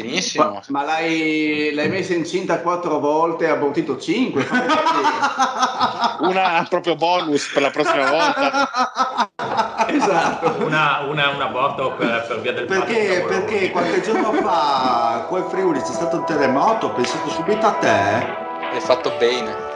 Benissimo. Ma, ma l'hai, l'hai, messa incinta quattro volte e ha abortito cinque? una proprio bonus per la prossima volta. esatto. Una, una, un aborto per, per, via del Perché, perché qualche giorno fa qua in Friuli c'è stato un terremoto, ho pensato subito a te. Hai fatto bene.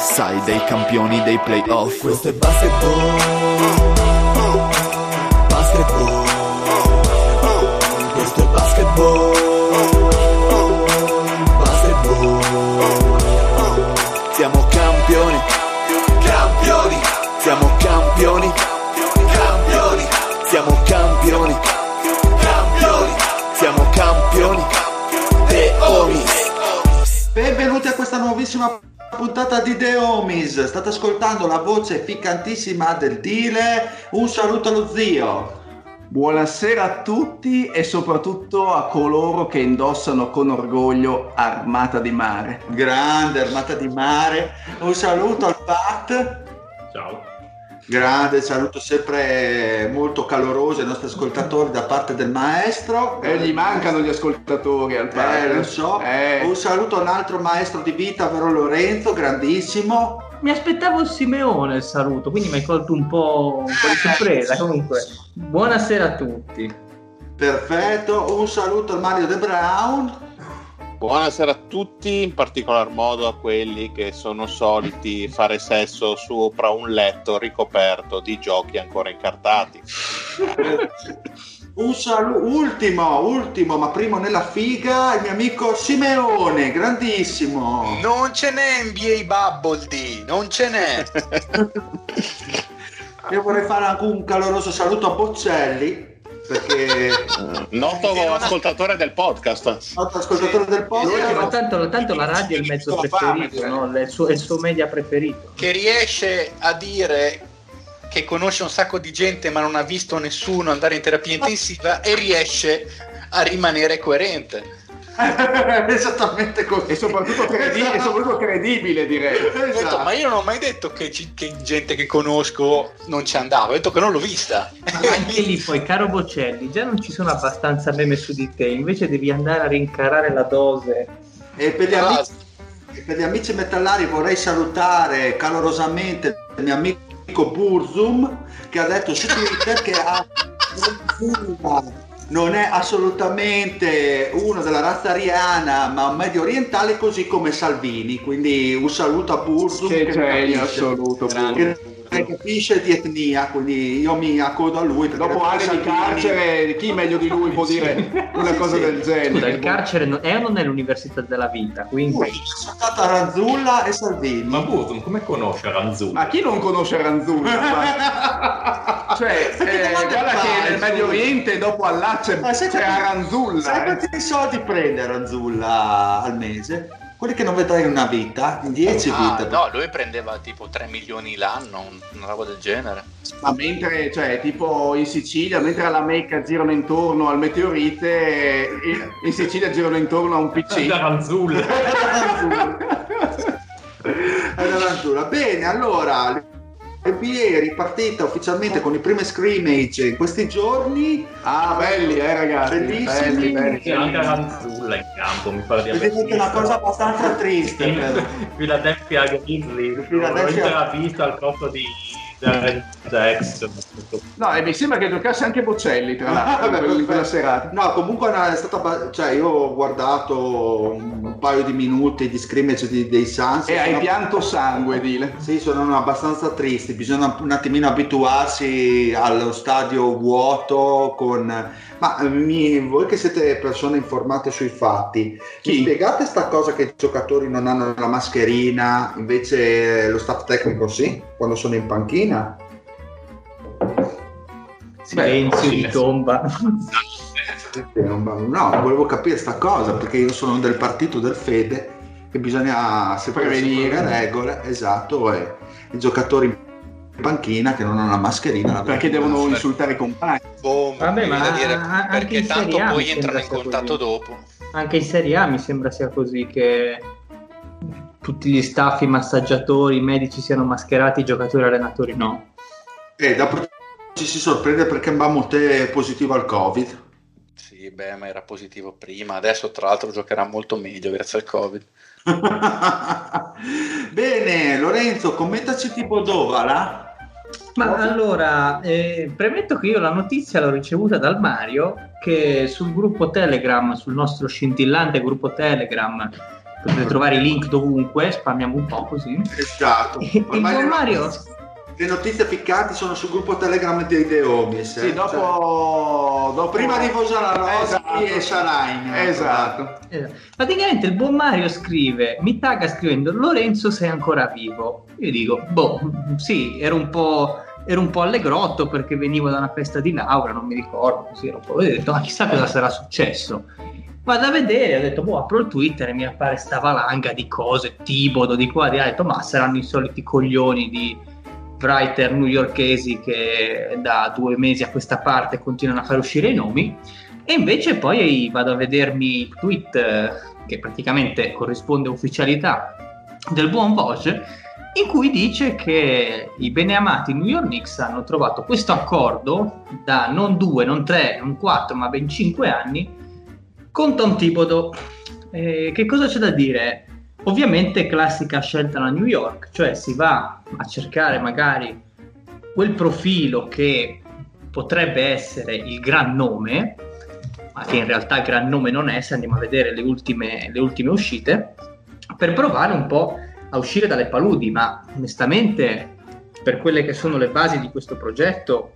sai dei campioni dei playoff. Questo è basketball. Basketball Questo è basketball. Basketball Siamo campioni. Campioni. Siamo campioni. Campioni. Siamo campioni. Campioni. Siamo campioni. The Omis Benvenuti a questa nuovissima puntata di The Homies. State ascoltando la voce ficcantissima del Dile. Un saluto allo zio. Buonasera a tutti e soprattutto a coloro che indossano con orgoglio Armata di Mare. Grande Armata di Mare. Un saluto al Pat. Ciao. Grande saluto sempre molto caloroso ai nostri ascoltatori da parte del maestro. E eh, gli mancano gli ascoltatori al padre. Eh, lo so. Eh. Un saluto a un altro maestro di vita, vero Lorenzo, grandissimo. Mi aspettavo Simeone il saluto, quindi mi hai colto un po', un po di sorpresa. Comunque, buonasera a tutti. Perfetto, un saluto al Mario De Brown. Buonasera a tutti, in particolar modo a quelli che sono soliti fare sesso sopra un letto ricoperto di giochi ancora incartati. un saluto, ultimo, ultimo, ma primo nella figa, il mio amico Simeone, grandissimo. Non ce n'è NBA Bubble D, non ce n'è. Io vorrei fare anche un caloroso saluto a Boccelli perché noto ascoltatore del podcast. Noto ascoltatore del podcast. No, tanto, tanto, la radio è il mezzo preferito no? è, il suo, è il suo media preferito. Che riesce a dire che conosce un sacco di gente ma non ha visto nessuno andare in terapia intensiva e riesce a rimanere coerente esattamente così e soprattutto, credi- esatto. e soprattutto credibile direi esatto. ma io non ho mai detto che, ci, che, gente che conosco non ci andava ho detto che non l'ho vista ma anche lì poi caro Bocelli già non ci sono abbastanza meme su di te invece devi andare a rincarare la dose e per gli amici, per gli amici metallari vorrei salutare calorosamente il mio amico Burzum che ha detto su Twitter che ha non è assolutamente uno della razza ariana, ma un medio orientale, così come Salvini. Quindi un saluto a Burzum. Che, che genio assoluto. Che, che capisce di etnia, quindi io mi accodo a lui. Dopo anni di carcere, chi meglio di lui può dire una cosa sì. del genere? Scusa, il carcere è o non è l'università della vita? Quindi... Ui, sono stato a Ranzulla e Salvini. Ma Burzum, come conosce Ranzulla? Ma chi non conosce Ranzulla? cioè, eh, guarda che nel Medio Oriente dopo Allah c'è, c'è Aranzulla. Sai eh? quanti soldi prende Aranzulla al mese? Quelli che non vedrai in una vita, in dieci ah, vite. No, lui prendeva tipo 3 milioni l'anno, una roba del genere. Ma mentre, cioè, tipo in Sicilia, mentre alla Mecca girano intorno al meteorite, in Sicilia girano intorno a un PC. Aranzulla. Aranzulla. Bene, allora, NBA è ripartita ufficialmente con i primi scrimmage in questi giorni. Ah, belli, eh, ragazzi. Bellissimi. Belli, belli. C'è anche Ranzulla in campo, mi pare di aver Vedete che è una cosa abbastanza triste. In Philadelphia Grizzly. Philadelphia... L'ho vista al posto di. No, e mi sembra che giocasse anche Bocelli, tra Ah, l'altro, in beh, quel- in quella serata. No, comunque è stata. Cioè, io ho guardato un paio di minuti di scrimmage di- dei Suns. E hai pianto sangue, dile. Sì, sono abbastanza tristi, bisogna un attimino abituarsi allo stadio vuoto con... Ma mi- voi che siete persone informate sui fatti, Chi? mi spiegate sta cosa che i giocatori non hanno la mascherina, invece lo staff tecnico sì, quando sono in panchina? Silenzio sì, di tomba. No, volevo capire sta cosa perché io sono del partito del Fede che bisogna sempre Prevenire. regole, esatto, e i giocatori in panchina che non hanno la mascherina. la Perché devono insultare i compagni. Boh, Vabbè, ma dire, perché tanto poi entrano in contatto così. dopo. Anche in Serie A mi sembra sia così che tutti gli staff, i massaggiatori, i medici siano mascherati, i giocatori e allenatori no. E dopo ci si sorprende perché Mbamote è positivo al Covid. Sì, beh, ma era positivo prima, adesso tra l'altro giocherà molto meglio grazie al Covid. Bene, Lorenzo, commentaci tipo Dovala. Ma allora, eh, premetto che io la notizia l'ho ricevuta dal Mario che sul gruppo Telegram, sul nostro scintillante gruppo Telegram, potete trovare i link dovunque, spammiamo un po' così. Esatto. Il Ormai buon le Mario notizie- Le notizie piccanti sono sul gruppo Telegram dei The Homies. eh. Sì, dopo, dopo- Cioè, prima di Rossi Esatto. e Sharain. Esatto. Eh, Praticamente il buon Mario scrive, mi tagga scrivendo Lorenzo sei ancora vivo. Io dico, boh, sì, ero un po', ero un po' allegrotto perché venivo da una festa di laurea, non mi ricordo, così ero un po'... Ho detto, ma chissà cosa sarà successo. Vado a vedere, ho detto, boh, apro il Twitter e mi appare sta valanga di cose, Tibodo, di qua, di là. Ho detto, ma saranno i soliti coglioni di writer newyorkesi che da due mesi a questa parte continuano a far uscire i nomi. E invece poi vado a vedermi il tweet che praticamente corrisponde a ufficialità del buon Voce in cui dice che i beneamati New York Knicks hanno trovato questo accordo da non due, non tre, non quattro, ma ben cinque anni con Tom Thibodeau. Eh, che cosa c'è da dire? Ovviamente classica scelta da New York, cioè si va a cercare magari quel profilo che potrebbe essere il gran nome, ma che in realtà il gran nome non è se andiamo a vedere le ultime, le ultime uscite, per provare un po' a uscire dalle paludi, ma onestamente per quelle che sono le basi di questo progetto,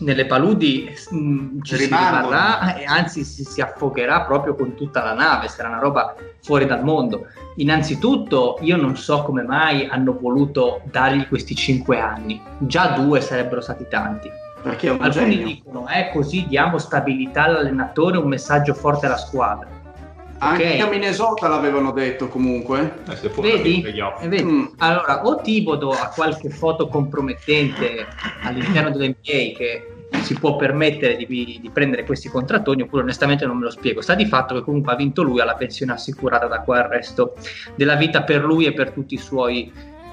nelle paludi mh, ci Rimangono. si rimarrà e anzi si, si affogherà proprio con tutta la nave, sarà una roba fuori dal mondo. Innanzitutto io non so come mai hanno voluto dargli questi cinque anni, già due sarebbero stati tanti. Perché Alcuni genio. dicono, eh così diamo stabilità all'allenatore, un messaggio forte alla squadra. Anche Ok. a Minnesota l'avevano detto comunque. Eh, Vedi? Eh, vedi? Mm. Allora, o Tibodo ha qualche foto compromettente all'interno dell'NBA che si può permettere di, di prendere questi contrattoni, oppure onestamente non me lo spiego. Sta di fatto che comunque ha vinto lui, ha la pensione assicurata da qua al resto della vita per lui e per tutti i suoi,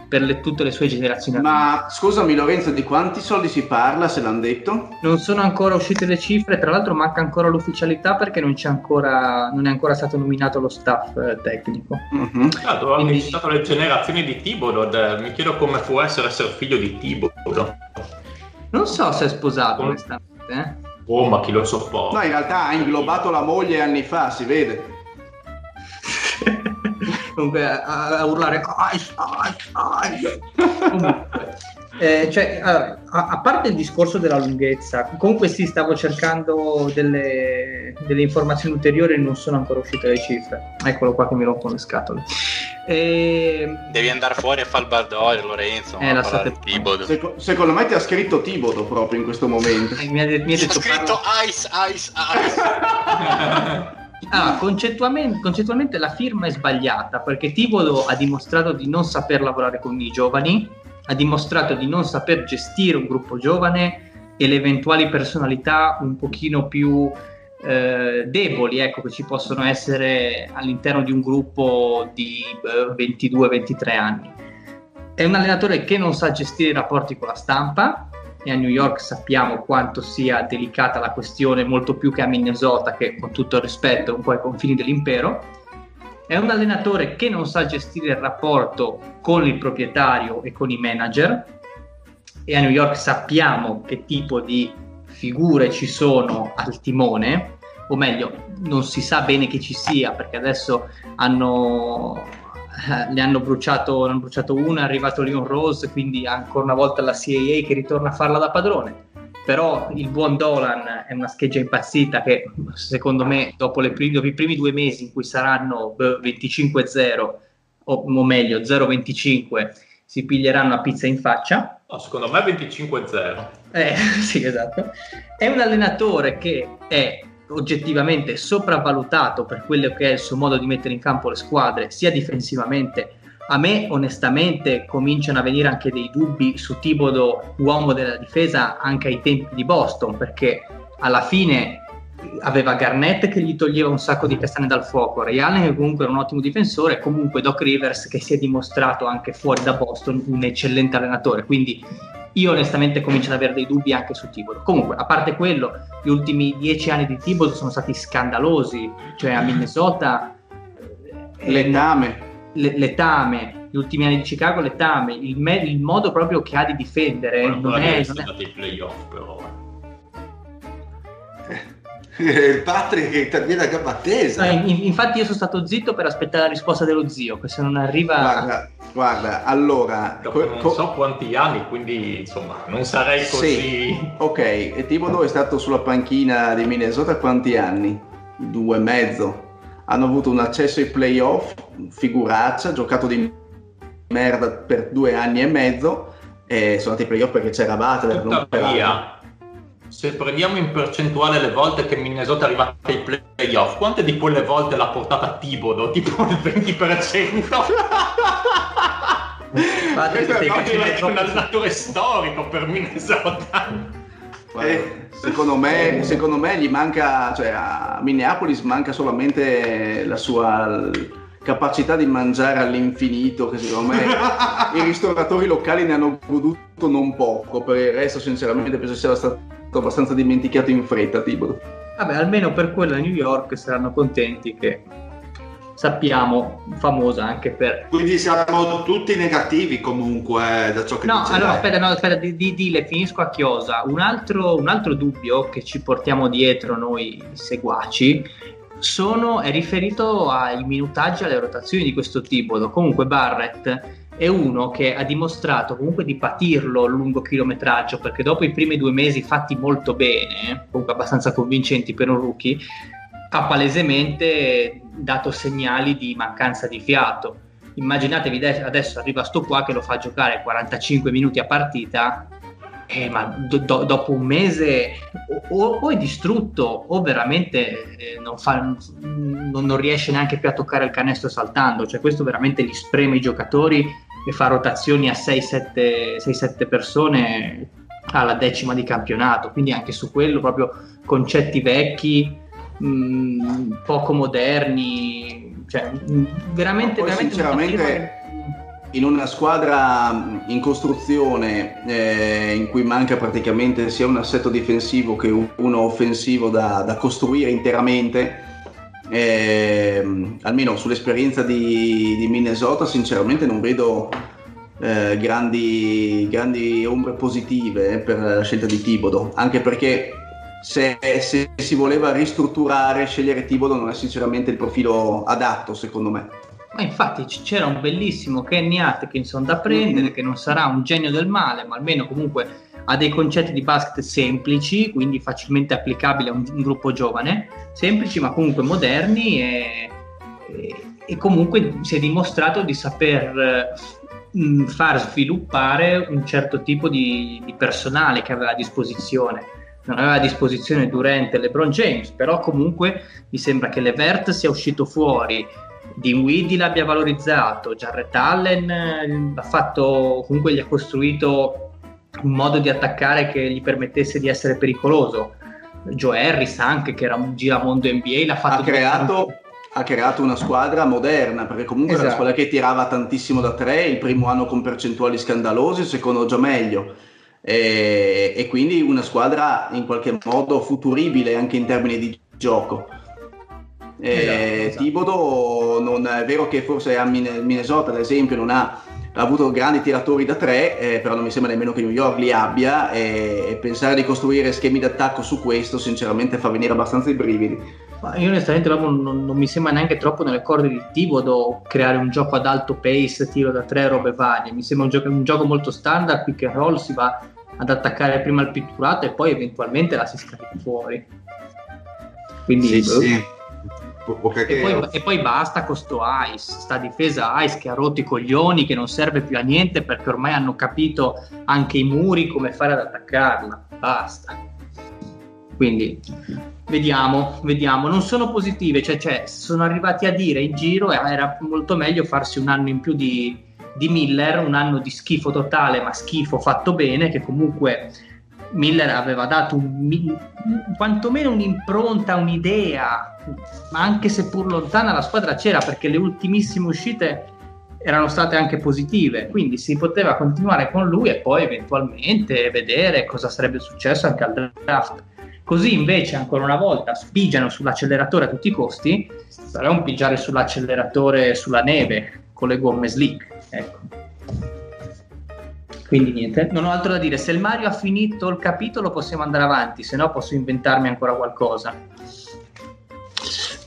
per le- tutte le sue generazioni. Ma scusami Lorenzo, di quanti soldi si parla, se l'hanno detto? Non sono ancora uscite le cifre, tra l'altro manca ancora l'ufficialità perché non, c'è ancora, non è ancora stato nominato lo staff eh, tecnico. Mhm. Tra l'altro, ho Quindi- citato le generazioni di Thibodeau, ed, mi chiedo come può essere essere figlio di Thibodeau. Non so se è sposato, Mm. onestamente. eh. Oh, ma chi lo sopporta? No, in realtà ha inglobato la moglie anni fa, si vede. Comunque a, a urlare "Ice, ice, ice". Comunque, eh, cioè, allora, a, a parte il discorso della lunghezza, comunque sì, stavo cercando delle, delle informazioni ulteriori e non sono ancora uscite le cifre. Eccolo qua che mi rompono le scatole. E, Devi andare fuori a fare il baldoglio, Lorenzo. Eh, a lasciate- parlare di Thibodeau. Seco- secondo me ti ha scritto Tibodo proprio in questo momento. mi ha, mi ha C'è detto scritto parla- ice, ice, ice. Ah, concettualmente, concettualmente la firma è sbagliata perché Tibodo ha dimostrato di non saper lavorare con i giovani, ha dimostrato di non saper gestire un gruppo giovane e le eventuali personalità un pochino più eh, deboli ecco, che ci possono essere all'interno di un gruppo di eh, 22-23 anni. È un allenatore che non sa gestire i rapporti con la stampa, e a New York sappiamo quanto sia delicata la questione, molto più che a Minnesota, che con tutto il rispetto è un po' ai confini dell'impero. È un allenatore che non sa gestire il rapporto con il proprietario e con i manager e a New York sappiamo che tipo di figure ci sono al timone, o meglio, non si sa bene che ci sia perché adesso hanno, ne hanno bruciato, ne hanno bruciato una, è arrivato Leon Rose, quindi ancora una volta la CIA che ritorna a farla da padrone. Però il buon Dolan è una scheggia impazzita che secondo me dopo, primi, dopo i primi due mesi in cui saranno beh, 25-0 o, o meglio 0-25 si piglieranno a pizza in faccia. No, secondo me 25-0. Eh, sì, esatto. È un allenatore che è oggettivamente sopravvalutato per quello che è il suo modo di mettere in campo le squadre, sia difensivamente. A me onestamente cominciano a venire anche dei dubbi su Tibodo, uomo della difesa, anche ai tempi di Boston, perché alla fine aveva Garnett che gli toglieva un sacco di pestane dal fuoco, Ray Allen che comunque era un ottimo difensore, comunque Doc Rivers che si è dimostrato anche fuori da Boston un eccellente allenatore, quindi io onestamente comincio ad avere dei dubbi anche su Thibodeau. Comunque, a parte quello, gli ultimi dieci anni di Thibodeau sono stati scandalosi, cioè a Minnesota... Eh, letame. letame, gli ultimi anni di Chicago letame, il, me- il modo proprio che ha di difendere non, non, non è... Non è... i playoff però. il Patrick che interviene a gamba tesa. No, in, infatti io sono stato zitto per aspettare la risposta dello zio, che se non arriva... Guarda, guarda allora... Dopo co- non so quanti anni, quindi insomma non sarei così... Sì, ok, e Thibodeau è stato sulla panchina di Minnesota quanti anni? Due e mezzo. Hanno avuto un accesso ai playoff, figuraccia, giocato di merda per due anni e mezzo e sono andati ai playoff perché c'era Butler. Tuttavia, se prendiamo in percentuale le volte che Minnesota è arrivata ai playoff, quante di quelle volte l'ha portata Tibodo? Tipo il 20%? Questo è un allenatore storico per Minnesota. Eh, secondo, me, secondo me gli manca, cioè a Minneapolis manca solamente la sua capacità di mangiare all'infinito che secondo me i ristoratori locali ne hanno goduto non poco per il resto sinceramente penso sia stato abbastanza dimenticato in fretta Tibodo vabbè almeno per quello a New York saranno contenti che sappiamo famosa anche per quindi siamo tutti negativi comunque da ciò che no dice allora lei. aspetta no aspetta di, di, di le finisco a chiosa un altro, un altro dubbio che ci portiamo dietro noi seguaci sono, è riferito ai minutaggi alle rotazioni di questo tipo. Comunque Barrett è uno che ha dimostrato comunque di patirlo a lungo chilometraggio perché dopo i primi due mesi fatti molto bene, comunque abbastanza convincenti per un rookie, ha palesemente dato segnali di mancanza di fiato. Immaginatevi adesso arriva sto qua che lo fa giocare 45 minuti a partita eh, ma do, do, dopo un mese o, o, è distrutto o veramente eh, non, fa, non, non, riesce neanche più a toccare il canestro saltando, cioè questo veramente gli spreme i giocatori e fa rotazioni a 6-7 persone alla decima di campionato, quindi anche su quello proprio concetti vecchi, mh, mm, poco moderni, cioè mh, veramente, veramente sinceramente in una squadra in costruzione eh, in cui manca praticamente sia un assetto difensivo che uno offensivo da, da costruire interamente, eh, almeno sull'esperienza di, di, Minnesota, sinceramente non vedo eh, grandi, grandi, ombre positive per la scelta di Tibodo, anche perché se, se si voleva ristrutturare, scegliere Tibodo non è sinceramente il profilo adatto, secondo me. Ma infatti c'era un bellissimo Kenny Atkinson da prendere, che non sarà un genio del male, ma almeno comunque ha dei concetti di basket semplici, quindi facilmente applicabili a un, un gruppo giovane, semplici ma comunque moderni e, e, e comunque si è dimostrato di saper mh, far sviluppare un certo tipo di, di personale che aveva a disposizione. Non aveva a disposizione Durante LeBron James, però comunque mi sembra che Levert sia uscito fuori, Dinwiddie l'abbia valorizzato, Jarrett Allen eh, ha fatto, comunque gli ha costruito un modo di attaccare che gli permettesse di essere pericoloso. Joe Harris anche, che era un giramondo NBA, l'ha fatto... Ha creato, ha creato una squadra moderna, perché comunque esatto. era una squadra che tirava tantissimo da tre, il primo anno con percentuali scandalose, il secondo già meglio. E, e quindi una squadra in qualche modo futuribile anche in termini di gioco. Eh, esatto, esatto. Tibodo non è vero che forse a Minnesota ad esempio non ha ha avuto grandi tiratori da tre, eh, però non mi sembra nemmeno che New York li abbia e, e pensare di costruire schemi d'attacco su questo sinceramente fa venire abbastanza i brividi. Ma io onestamente non, non, non, mi sembra neanche troppo nelle corde di Tivodo creare un gioco ad alto pace, tiro da tre, robe varie. Mi sembra un gioco, un gioco molto standard, pick and roll, si va ad attaccare prima il pitturato e poi eventualmente la si scarica fuori. Quindi, sì, sì. E, poi, e, poi, basta con sto Ice, sta difesa Ice che ha rotto i coglioni, che non serve più a niente perché ormai hanno capito anche i muri come fare ad attaccarla. Basta. Quindi vediamo, vediamo. Non sono positive, cioè, cioè sono arrivati a dire in giro era molto meglio farsi un anno in più di, di Miller, un anno di schifo totale, ma schifo fatto bene, che comunque Miller aveva dato un, quantomeno un'impronta, un'idea, ma anche seppur lontana la squadra c'era perché le ultimissime uscite erano state anche positive, quindi si poteva continuare con lui e poi eventualmente vedere cosa sarebbe successo anche al draft. Così invece ancora una volta spigiano sull'acceleratore a tutti i costi, però è un pigiare sull'acceleratore sulla neve con le gomme slick. Ecco. Quindi niente, non ho altro da dire. Se il Mario ha finito il capitolo possiamo andare avanti, se no posso inventarmi ancora qualcosa.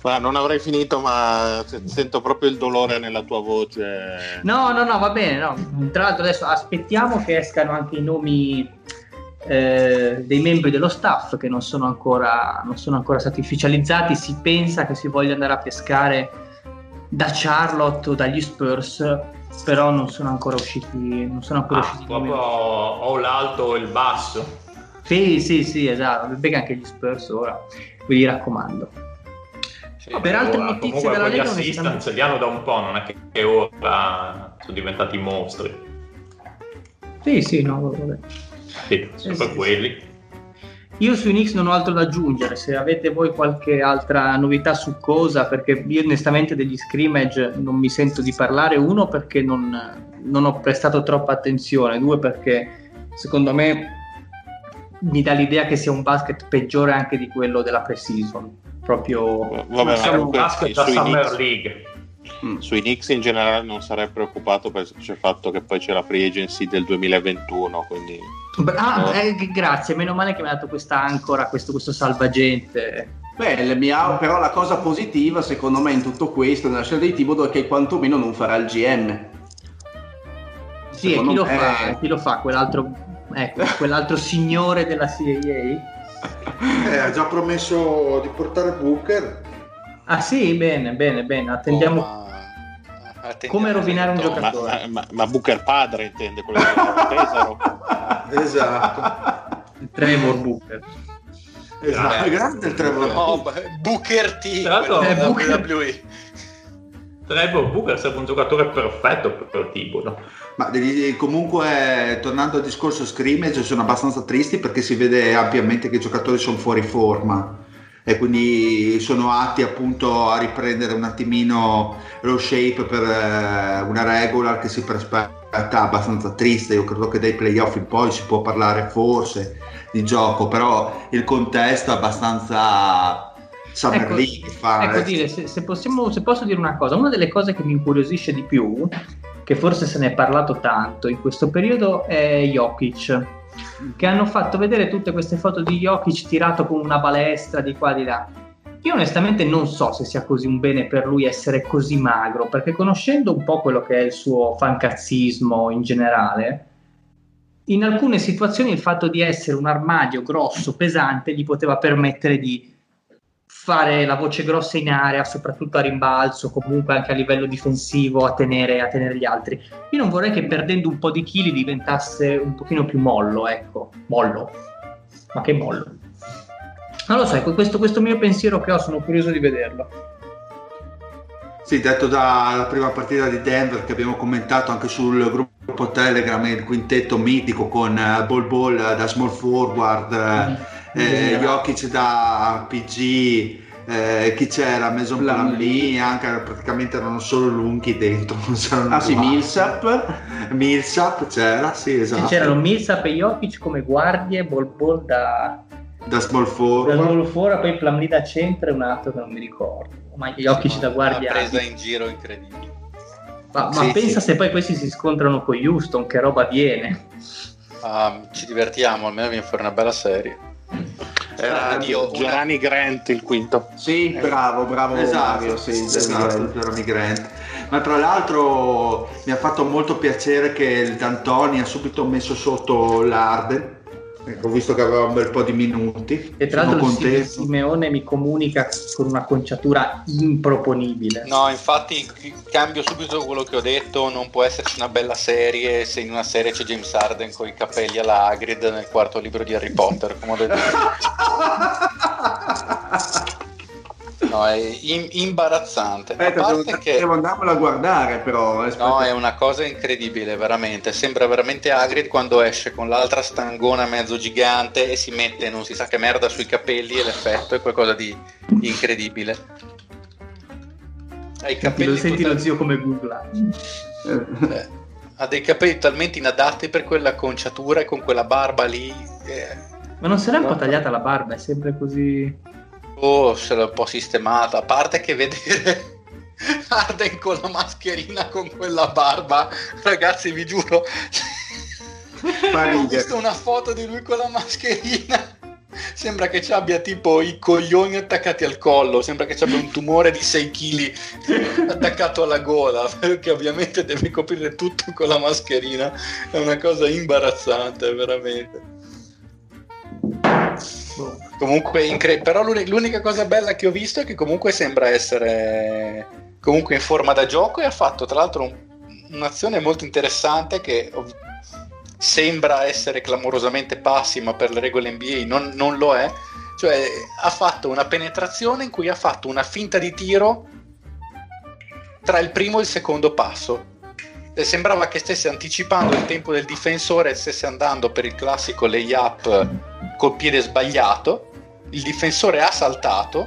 Ma non avrei finito, ma sento proprio il dolore nella tua voce. No, no, no, va bene. No. Tra l'altro adesso aspettiamo che escano anche i nomi eh, dei membri dello staff che non sono, ancora, non sono ancora stati ufficializzati. Si pensa che si voglia andare a pescare da Charlotte o dagli Spurs però non sono ancora usciti. Non sono ancora ah, usciti proprio o l'alto o il basso. Sì, sì, sì, esatto. Becca anche gli Spurs ora, vi raccomando. Sì, per altre ora, notizie della Lega, assistance stanno... li hanno da un po', non è che ora sono diventati mostri. Sì, sì, no, vabbè. Sì, eh, quelli. Sì. Io su Unix non ho altro da aggiungere, se avete voi qualche altra novità su cosa, perché io onestamente degli scrimmage non mi sento di parlare, uno perché non, non ho prestato troppa attenzione, due perché secondo me mi dà l'idea che sia un basket peggiore anche di quello della pre-season. Proprio Vabbè, ma un basket da Summer Knicks, League. Mm, sui Knicks in generale non sarei preoccupato per il fatto che poi c'è la free agency del 2021, quindi Ah, no. eh, grazie, meno male che mi ha dato questa ancora, questo, questo salvagente. Beh, mia, però la cosa positiva secondo me in tutto questo, nella scelta di Tibodo, è che quantomeno non farà il GM. Sì, e chi lo, fa, chi lo fa? Quell'altro, ecco, quell'altro signore della CIA? Eh, ha già promesso di portare Booker. Ah sì, bene, bene, bene, attendiamo... Oh, come rovinare un no, giocatore? Ma, ma, ma, Booker padre intende quello che Tesoro. esatto. Il Trevor Booker. Esatto, eh, grande il Trevor. Oh, Booker T. È Booker... WWE. Trevor Booker sarebbe un giocatore perfetto per il tipo. No? Ma comunque, tornando al discorso scrimmage, sono abbastanza tristi perché si vede ampiamente che i giocatori sono fuori forma e quindi sono atti appunto a riprendere un attimino lo shape per eh, una regular che si prospetta abbastanza triste. Io credo che dai playoff in poi si può parlare forse di gioco, però il contesto è abbastanza Summer ecco, League. Fa, ecco dire, se, se, possiamo, se posso dire una cosa, una delle cose che mi incuriosisce di più, che forse se ne è parlato tanto in questo periodo, è Jokic che hanno fatto vedere tutte queste foto di Jokic tirato con una balestra di qua di là. Io onestamente non so se sia così un bene per lui essere così magro, perché conoscendo un po' quello che è il suo fancazzismo in generale, in alcune situazioni il fatto di essere un armadio grosso, pesante, gli poteva permettere di fare la voce grossa in area, soprattutto a rimbalzo, comunque anche a livello difensivo, a tenere, a tenere gli altri. Io non vorrei che perdendo un po' di chili diventasse un pochino più mollo, ecco, mollo. Ma che mollo. Non lo so, ecco, questo, questo mio pensiero che ho, sono curioso di vederlo. Sì, detto dalla prima partita di Denver che abbiamo commentato anche sul gruppo Telegram, il quintetto mitico con uh, Ball Ball uh, da small forward. Uh, mm eh, Jokic da PG, eh, chi c'era? Mason Plumlee, anche praticamente erano solo lunghi dentro. ah sì, Millsap. Millsap c'era, sì esatto. c'erano Millsap e Jokic come guardie, Bol Bol da... Da small forward. Da small forward, poi Plumlee da centro e un altro che non mi ricordo. Ma Jokic da guardia... Una presa in giro incredibile. Ma, ma Sì, pensa sì. se poi questi si scontrano con Houston, che roba viene. Ah, ci divertiamo, almeno viene fuori una bella serie. Era Dio, una- Gerani Grant il quinto. Sì, bravo, bravo Mario. Sì, esatto, Jeremy Grant. Ma tra l'altro mi ha fatto molto piacere che il D'Antoni ha subito messo sotto l'Arden. Ecco, Ho visto che aveva un bel po' di minuti. E tra l'altro. Simeone mi comunica con una conciatura improponibile. No, infatti cambio subito quello che ho detto, non può esserci una bella serie se in una serie c'è James Harden con i capelli alla Hagrid nel quarto libro di Harry Potter, come ho detto. No, è im- imbarazzante. Aspetta, a devo, parte che devo andarmela a guardare però. aspetta. no, è una cosa incredibile, veramente. Sembra veramente Hagrid quando esce con l'altra stangona mezzo gigante e si mette non si sa che merda sui capelli e l'effetto è qualcosa di incredibile. Ha i Lo capelli senti lo zio come googla. Eh, eh, ha dei capelli talmente inadatti per quella conciatura e con quella barba lì. eh, Ma non se l'è un po' tagliata la barba, è sempre così. Oh, se l'ha un po' sistemata. A parte che vedere Arden con la mascherina con quella barba, ragazzi, vi giuro. Ho visto una foto di lui con la mascherina. Sembra che ci abbia tipo i coglioni attaccati al collo, sembra che ci abbia un tumore di 6 kg attaccato alla gola, perché ovviamente deve coprire tutto con la mascherina. È una cosa imbarazzante, veramente. Comunque, incre- però l'uni- l'unica cosa bella che ho visto è che comunque sembra essere comunque in forma da gioco e ha fatto tra l'altro un- un'azione molto interessante che ov- sembra essere clamorosamente passi ma per le regole NBA non, non lo è. Cioè ha fatto una penetrazione in cui ha fatto una finta di tiro tra il primo e il secondo passo e sembrava che stesse anticipando il tempo del difensore e stesse andando per il classico layup col piede sbagliato. Il difensore ha saltato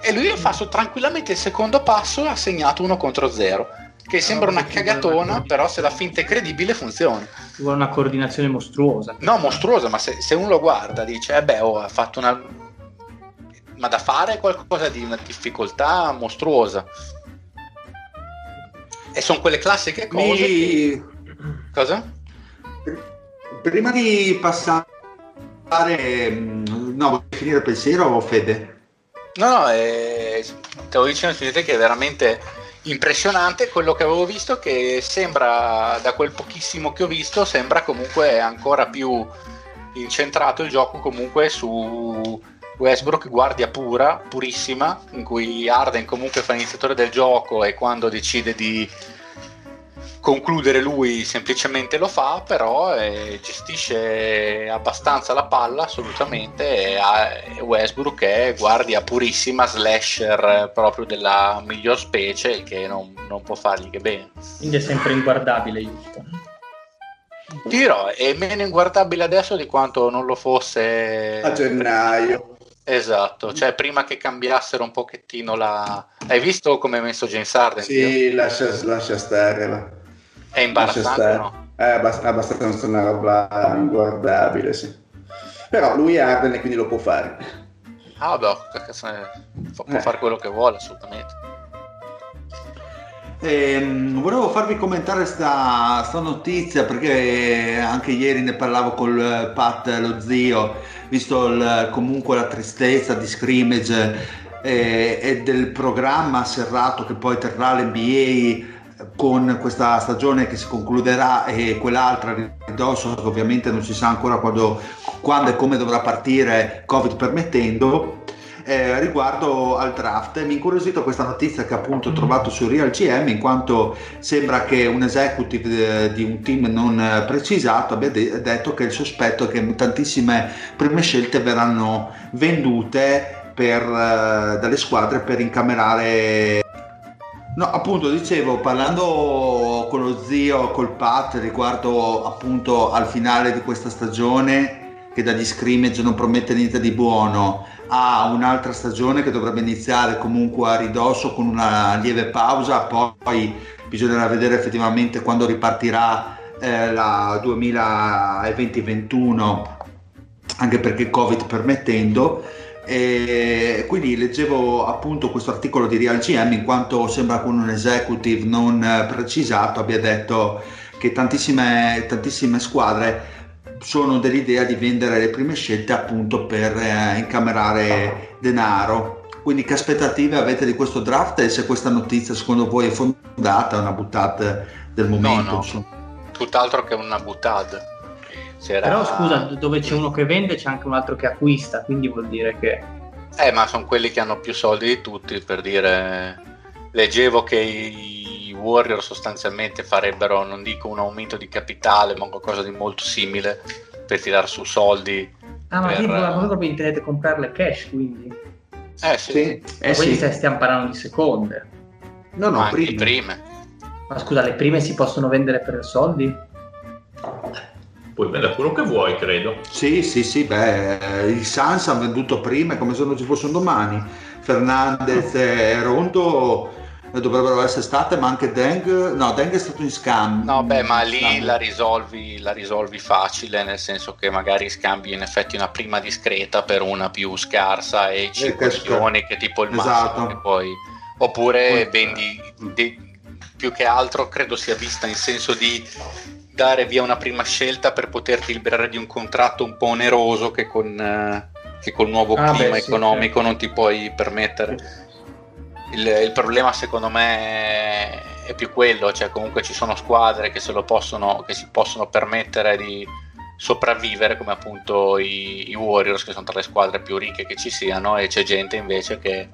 e lui ha fatto tranquillamente il secondo passo e ha segnato uno contro zero che sembra una cagatona però se la finta è credibile funziona. Ci vuole una coordinazione mostruosa. no mostruosa ma se, se uno lo guarda dice eh beh oh, ha fatto una ma da fare qualcosa di una difficoltà mostruosa e sono quelle classiche cose. Mi- cosa? Prima di passare, mm, no, vuoi finire il pensiero, Fede? No, no, eh, stavo dicendo che è veramente impressionante quello che avevo visto che sembra, da quel pochissimo che ho visto, sembra comunque ancora più incentrato il gioco comunque su Westbrook guardia pura, purissima, in cui Arden comunque fa l'iniziatore del gioco e quando decide di concludere lui semplicemente lo fa, però eh, gestisce abbastanza la palla assolutamente e, Westbrook è guardia purissima, slasher eh, proprio della miglior specie, il che non, non può fargli che bene. Quindi è sempre inguardabile Houston. Ti dirò, è meno inguardabile adesso di quanto non lo fosse A gennaio. Esatto, cioè prima che cambiassero un pochettino la... Hai visto come è messo James Harden? Sì, lascia, lascia stare. va. È imbarazzante, no? È abbast- abbastanza una roba inguardabile, sì. Però lui è Arden e quindi lo può fare. Ah, beh, può Eh. fare quello che vuole, assolutamente. Ehm, volevo farvi commentare sta, sta notizia perché anche ieri ne parlavo col eh, Pat, lo zio, visto il- comunque la tristezza di scrimmage eh, e del programma serrato che poi terrà l'NBA con questa stagione che si concluderà e quell'altra ridosso ovviamente non si sa ancora quando, quando e come dovrà partire Covid permettendo eh, riguardo al draft. Mi incuriosito questa notizia che appunto ho trovato su Real GM in quanto sembra che un executive eh, di un team non eh, precisato abbia de- detto che il sospetto è che tantissime prime scelte verranno vendute per, eh, dalle squadre per incamerare No, appunto, dicevo, parlando con lo zio, col Pat, riguardo appunto al finale di questa stagione, che dagli scrimmage non promette niente di buono, a un'altra stagione che dovrebbe iniziare comunque a ridosso con una lieve pausa, poi bisognerà vedere effettivamente quando ripartirà eh, la 2020-21, anche perché Covid permettendo. E quindi leggevo appunto questo articolo di Real GM in quanto sembra che un executive non eh, precisato abbia detto che tantissime, tantissime squadre sono dell'idea di vendere le prime scelte appunto per eh, incamerare denaro. Quindi che aspettative avete di questo draft e se questa notizia secondo voi è fondata, è una buttata del momento? No, no. Tutt'altro che una buttata. C'era... Però scusa, dove c'è uno che vende c'è anche un altro che acquista, quindi vuol dire che... Eh, ma sono quelli che hanno più soldi di tutti, per dire... Leggevo che i Warrior sostanzialmente farebbero, non dico un aumento di capitale, ma qualcosa di molto simile per tirare su soldi. Ah, ma per... tipo la cosa proprio intendete comprarle cash, quindi? Eh sì. Sì, eh quindi sì. stiamo parlando di seconde. No, no, prima. prime. Ma scusa, le prime si possono vendere per soldi? Puoi vendere quello che vuoi, credo. Sì, sì, sì, beh, i Suns hanno venduto prima come se non ci fossero domani. Fernandez e Rondo eh, dovrebbero essere state, ma anche Deng, no, Deng è stato in scambio. No, beh, ma lì la risolvi, la risolvi facile, nel senso che magari scambi in effetti una prima discreta per una più scarsa e 5 che scar- milioni che è tipo il massimo Esatto. che poi... Oppure Poi- vendi de- più che altro credo sia vista in senso di dare via una prima scelta per poterti liberare di un contratto un po' oneroso che con, eh, che col nuovo Ah, clima beh, sì, economico non ti puoi permettere. Il, il problema secondo me è più quello, cioè comunque ci sono squadre che se lo possono, che si possono permettere di sopravvivere come appunto i, i Warriors che sono tra le squadre più ricche che ci siano e c'è gente invece che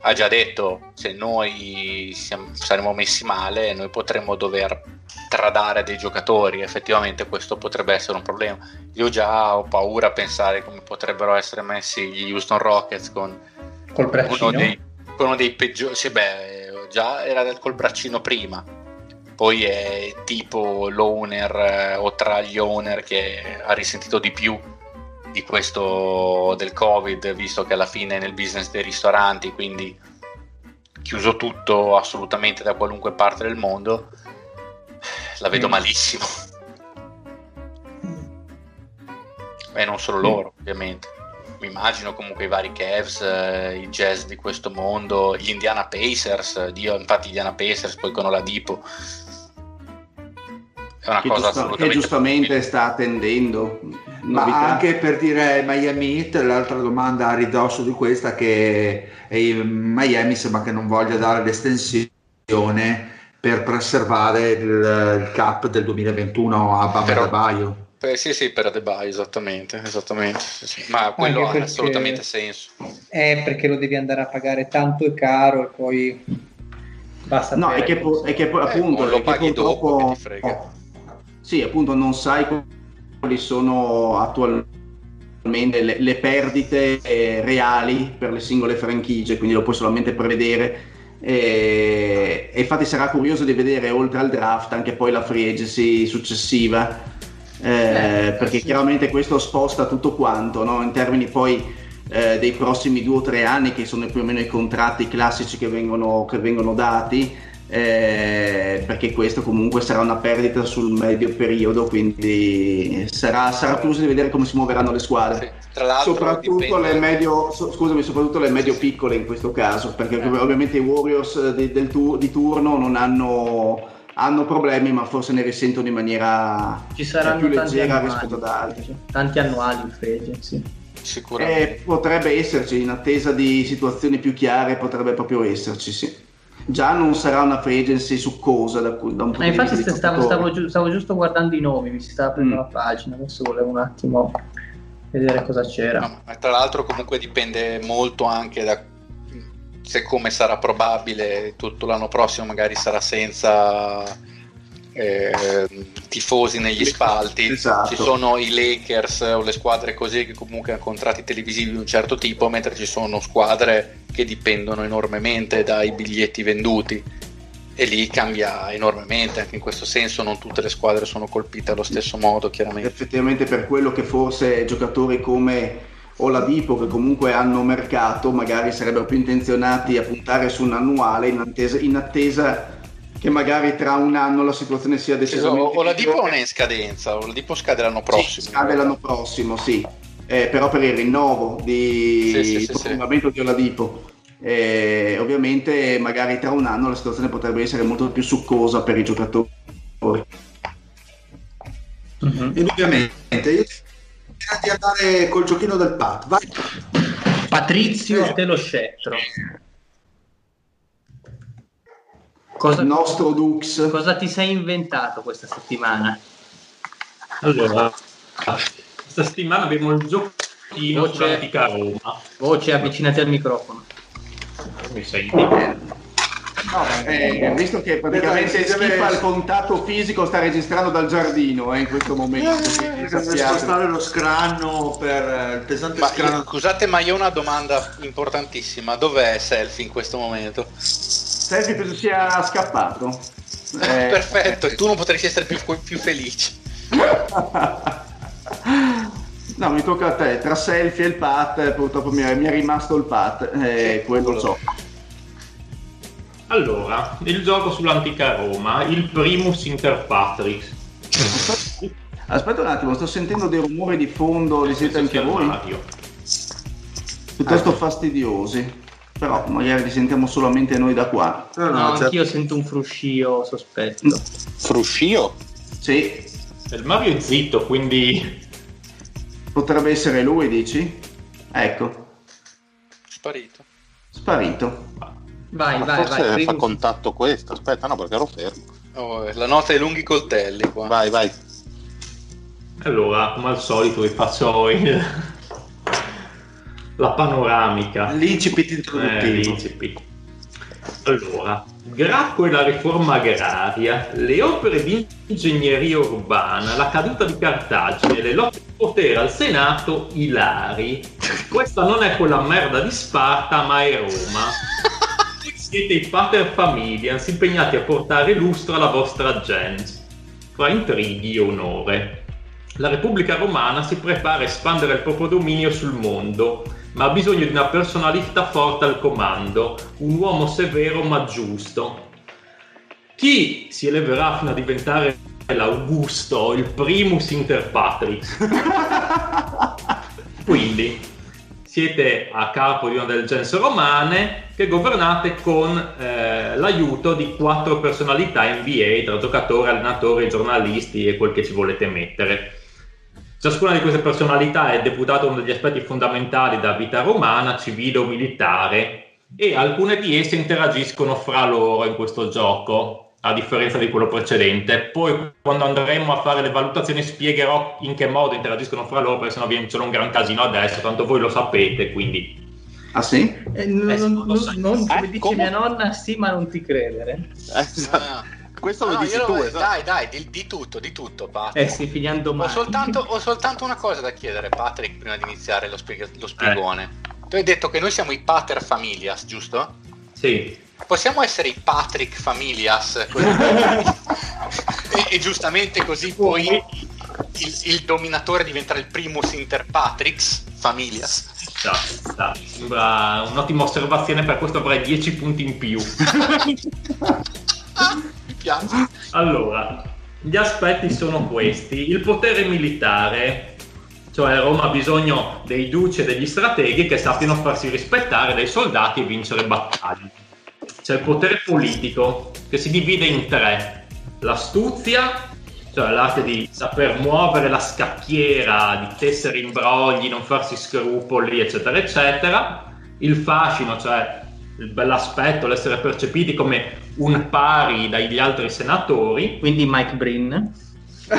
ha già detto se noi siamo- saremo messi male noi potremmo dover tradare dei giocatori effettivamente questo potrebbe essere un problema io già ho paura a pensare come potrebbero essere messi gli Houston Rockets con Col braccino? uno dei, uno dei peggiori sì, beh, già era col braccino prima. Poi è tipo l'owner eh, o tra gli owner che ha risentito di più di questo del covid visto che alla fine è nel business dei ristoranti quindi chiuso tutto assolutamente da qualunque parte del mondo la vedo Mm. malissimo. E non solo loro ovviamente mi immagino comunque i vari Cavs, eh, i Jazz di questo mondo, gli Indiana Pacers, eh, Dio, infatti gli Indiana Pacers poi con Oladipo è una Che, cosa che assolutamente giustamente sta attendendo Ma novità. anche per dire Miami Heat, l'altra domanda a ridosso di questa che eh, Miami sembra che non voglia dare l'estensione per preservare il, il cap del 2021 a Bama Però-. Eh, sì sì per Adebayo esattamente esattamente sì, sì. ma quello Anche ha perché- assolutamente senso Eh, perché lo devi andare a pagare tanto e caro e poi basta. No, per- è che, po- è che po- Eh, appunto lo è che paghi dopo, purtroppo- che ti frega. Sì, appunto non sai quali sono attualmente le, le perdite eh, reali per le singole franchigie, quindi lo puoi solamente prevedere. E, e infatti sarà curioso di vedere oltre al draft anche poi la free agency successiva. Eh, perché chiaramente questo sposta tutto quanto no? in termini poi eh, dei prossimi due o tre anni che sono più o meno i contratti classici che vengono, che vengono dati eh, perché questo comunque sarà una perdita sul medio periodo quindi sarà, sarà curioso di vedere come si muoveranno le squadre Sì, soprattutto dipende- le medio so- scusami soprattutto le medio piccole in questo caso perché Eh. ovviamente i Warriors eh, di, tu- di turno non hanno, hanno problemi ma forse ne risentono in maniera Ci saranno più leggera annuali, rispetto ad altri Tanti annuali in free agency. sicuramente eh, potrebbe esserci, in attesa di situazioni più chiare, potrebbe proprio esserci, sì. Già non sarà una free agency succosa da, cui- da un punto Ma di infatti vista di stavo, stavo giu- stavo giusto guardando i nomi, mi si stava aprendo Mm. la pagina, adesso volevo un attimo vedere cosa c'era. No, ma tra l'altro comunque dipende molto anche da se come sarà probabile tutto l'anno prossimo magari sarà senza eh, tifosi negli spalti. Esatto. ci sono i Lakers o le squadre così che comunque hanno contratti televisivi di un certo tipo mentre ci sono squadre che dipendono enormemente dai biglietti venduti. E lì cambia enormemente anche in questo senso non tutte le squadre sono colpite allo stesso modo chiaramente. Effettivamente per quello che forse giocatori come Oladipo che comunque hanno mercato magari sarebbero più intenzionati a puntare su un annuale in attesa, in attesa che magari tra un anno la situazione sia decisamente o la Dipo non è in scadenza, o la Dipo scade l'anno Sì, prossimo. scade l'anno prossimo, sì. eh, però per il rinnovo di Sì, sì, sì, prolungamento di Oladipo. Eh, ovviamente magari tra un anno la situazione potrebbe essere molto più succosa per i giocatori. Mhm. Indubbiamente, io direi di andare col giochino del Pat. Vai. Patrizio dello scettro. Cosa, Il nostro Dux. cosa ti sei inventato questa settimana? Allora, questa settimana abbiamo il giochino Voce. sull'antica Roma. Voce avvicinati al microfono. Mi senti? No, eh, visto che praticamente Deve- deve- schifa il contatto fisico, sta registrando dal giardino eh, in questo momento. che Deve sappiate. spostare lo scranno per eh, il pesante Ma scranno. io- scusate, ma io ho una domanda importantissima. Dov'è Selfie in questo momento? Selfie penso sia scappato. Eh, Perfetto, e tu non potresti essere più, più felice. No, mi tocca a te. Tra selfie e il pat, eh, purtroppo mi è, mi è rimasto il pat. Eh, Sì, quello quello. so. Allora, il gioco sull'antica Roma, il primus inter patrix. Aspetta un attimo, sto sentendo dei rumori di fondo, li siete anche voi? Mario. Piuttosto fastidiosi. Però magari li sentiamo solamente noi da qua. No, No, no, anch'io sento un fruscio sospetto. Fruscio? Sì, Il Mario è zitto, quindi potrebbe essere lui, dici? Ecco, Sparito. sparito. Vai, Ma vai, forse vai. fa contatto questo. Aspetta, no, perché ero fermo. Oh, la nota dei lunghi coltelli qua. Vai, vai. allora, come al solito vi faccio il- la panoramica. L'incipit Eh, introduttivo. l'incipit. Allora, Gracco e la riforma agraria, le opere di ingegneria urbana, la caduta di Cartagine, le lotte di potere al Senato, Ilari. Questa non è quella merda di Sparta, ma è Roma. Siete i pater familias impegnati a portare lustro alla vostra gens, fra intrighi e onore. La Repubblica Romana si prepara a espandere il proprio dominio sul mondo, ma ha bisogno di una personalità forte al comando, un uomo severo ma giusto. Chi si eleverà fino a diventare l'Augusto, il primus inter patrix? Quindi siete a capo di una delle gens romane che governate con eh, l'aiuto di quattro personalità NBA, tra giocatori, allenatori, giornalisti e quel che ci volete mettere. Ciascuna di queste personalità è deputata a uno degli aspetti fondamentali della vita romana, civile o militare, e alcune di esse interagiscono fra loro in questo gioco, a differenza di quello precedente. Poi, quando andremo a fare le valutazioni, spiegherò in che modo interagiscono fra loro, perché sennò viene solo un gran casino adesso, tanto voi lo sapete, quindi... Ah sì? Eh, non, Eh, non- non lo non- come Eh, dice come? mia nonna, sì, ma non ti credere. Eh, esatto. Ah. Questo lo No, dici tu, lo- esatto. Dai, dai, di, di tutto, di tutto, Patrick. Eh sì, finiamo Ho domani. soltanto, ho soltanto una cosa da chiedere, Patrick, prima di iniziare lo, spiega- Eh. lo spiegone. Tu hai detto che noi siamo i pater familias, giusto? Sì, Possiamo essere i Patrick familias? e, e giustamente così poi il, il dominatore diventerà il primus inter patrix familias. sta, sta. sembra un'ottima osservazione, per questo avrei 10 punti in più. Mi piace. Allora, gli aspetti sono questi. Il potere militare, cioè Roma ha bisogno dei duci e degli strateghi che sappiano farsi rispettare dai soldati e vincere battaglie. C'è il potere politico che si divide in tre. L'astuzia, cioè l'arte di saper muovere la scacchiera, di tessere imbrogli, non farsi scrupoli, eccetera, eccetera. Il fascino, cioè il bell'aspetto, l'essere percepiti come un pari dagli altri senatori, Quindi Mike Brin. eh,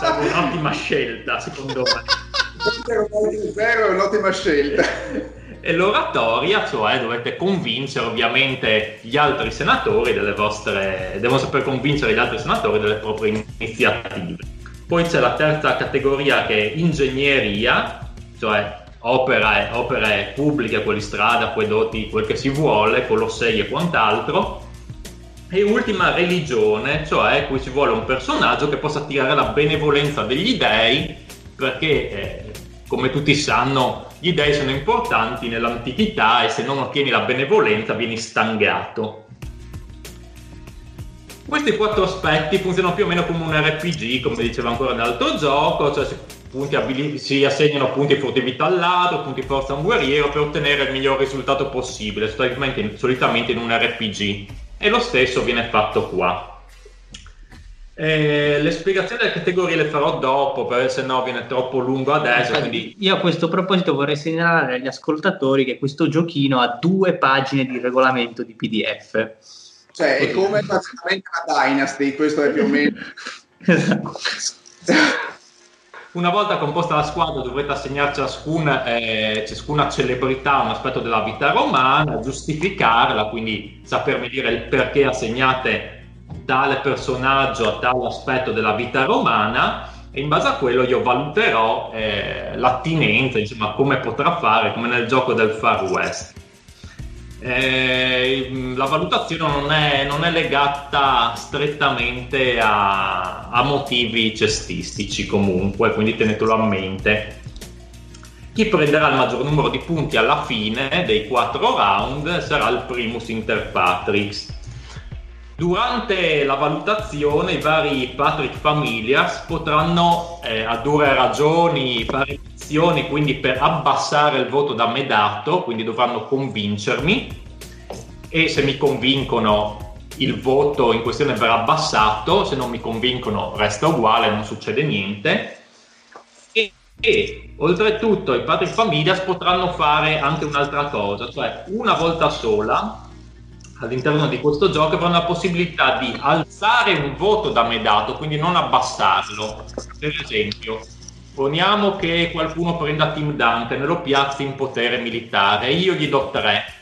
sarebbe un'ottima scelta secondo me. Zero è un'ottima scelta. E l'oratoria, cioè dovete convincere ovviamente gli altri senatori delle vostre, devono saper convincere gli altri senatori delle proprie iniziative. Poi c'è la terza categoria che è ingegneria, cioè opere, opere pubbliche, quelli strada, acquedotti, quel che si vuole, colossei e quant'altro. E ultima religione, cioè qui ci vuole un personaggio che possa attirare la benevolenza degli dei, perché eh, come tutti sanno gli dei sono importanti nell'antichità e se non ottieni la benevolenza vieni stangato. Questi quattro aspetti funzionano più o meno come un RPG, come diceva ancora nell'altro gioco, cioè si, abili- si assegnano punti furtività al ladro, punti forza a un guerriero per ottenere il miglior risultato possibile, solitamente in un RPG. E lo stesso viene fatto qua. Eh, le spiegazioni delle categorie le farò dopo, perché se no viene troppo lungo adesso. Quindi... Io a questo proposito vorrei segnalare agli ascoltatori che questo giochino ha due pagine di regolamento di PDF. Cioè, è come praticamente una Dynasty, questo è più o meno. Esatto. Una volta composta la squadra dovrete assegnare ciascuna, eh, ciascuna celebrità un aspetto della vita romana, giustificarla, quindi sapermi dire il perché assegnate tale personaggio a tale aspetto della vita romana e in base a quello io valuterò eh, l'attinenza, insomma come potrà fare, come nel gioco del Far West. Eh, la valutazione non è, non è legata strettamente a, a, motivi cestistici comunque, quindi tenetelo a mente. Chi prenderà il maggior numero di punti alla fine dei quattro round sarà il primus inter patrix. Durante la valutazione i vari Patrick Familias potranno eh, a due ragioni fare azioni quindi per abbassare il voto da me dato, quindi dovranno convincermi e se mi convincono il voto in questione verrà abbassato, se non mi convincono resta uguale, non succede niente. E, e oltretutto i Patrick Familias potranno fare anche un'altra cosa, cioè una volta sola all'interno di questo gioco avranno la possibilità di alzare un voto da me dato, quindi non abbassarlo. Per esempio, poniamo che qualcuno prenda Team Dante e lo piazzi in potere militare, io gli do 3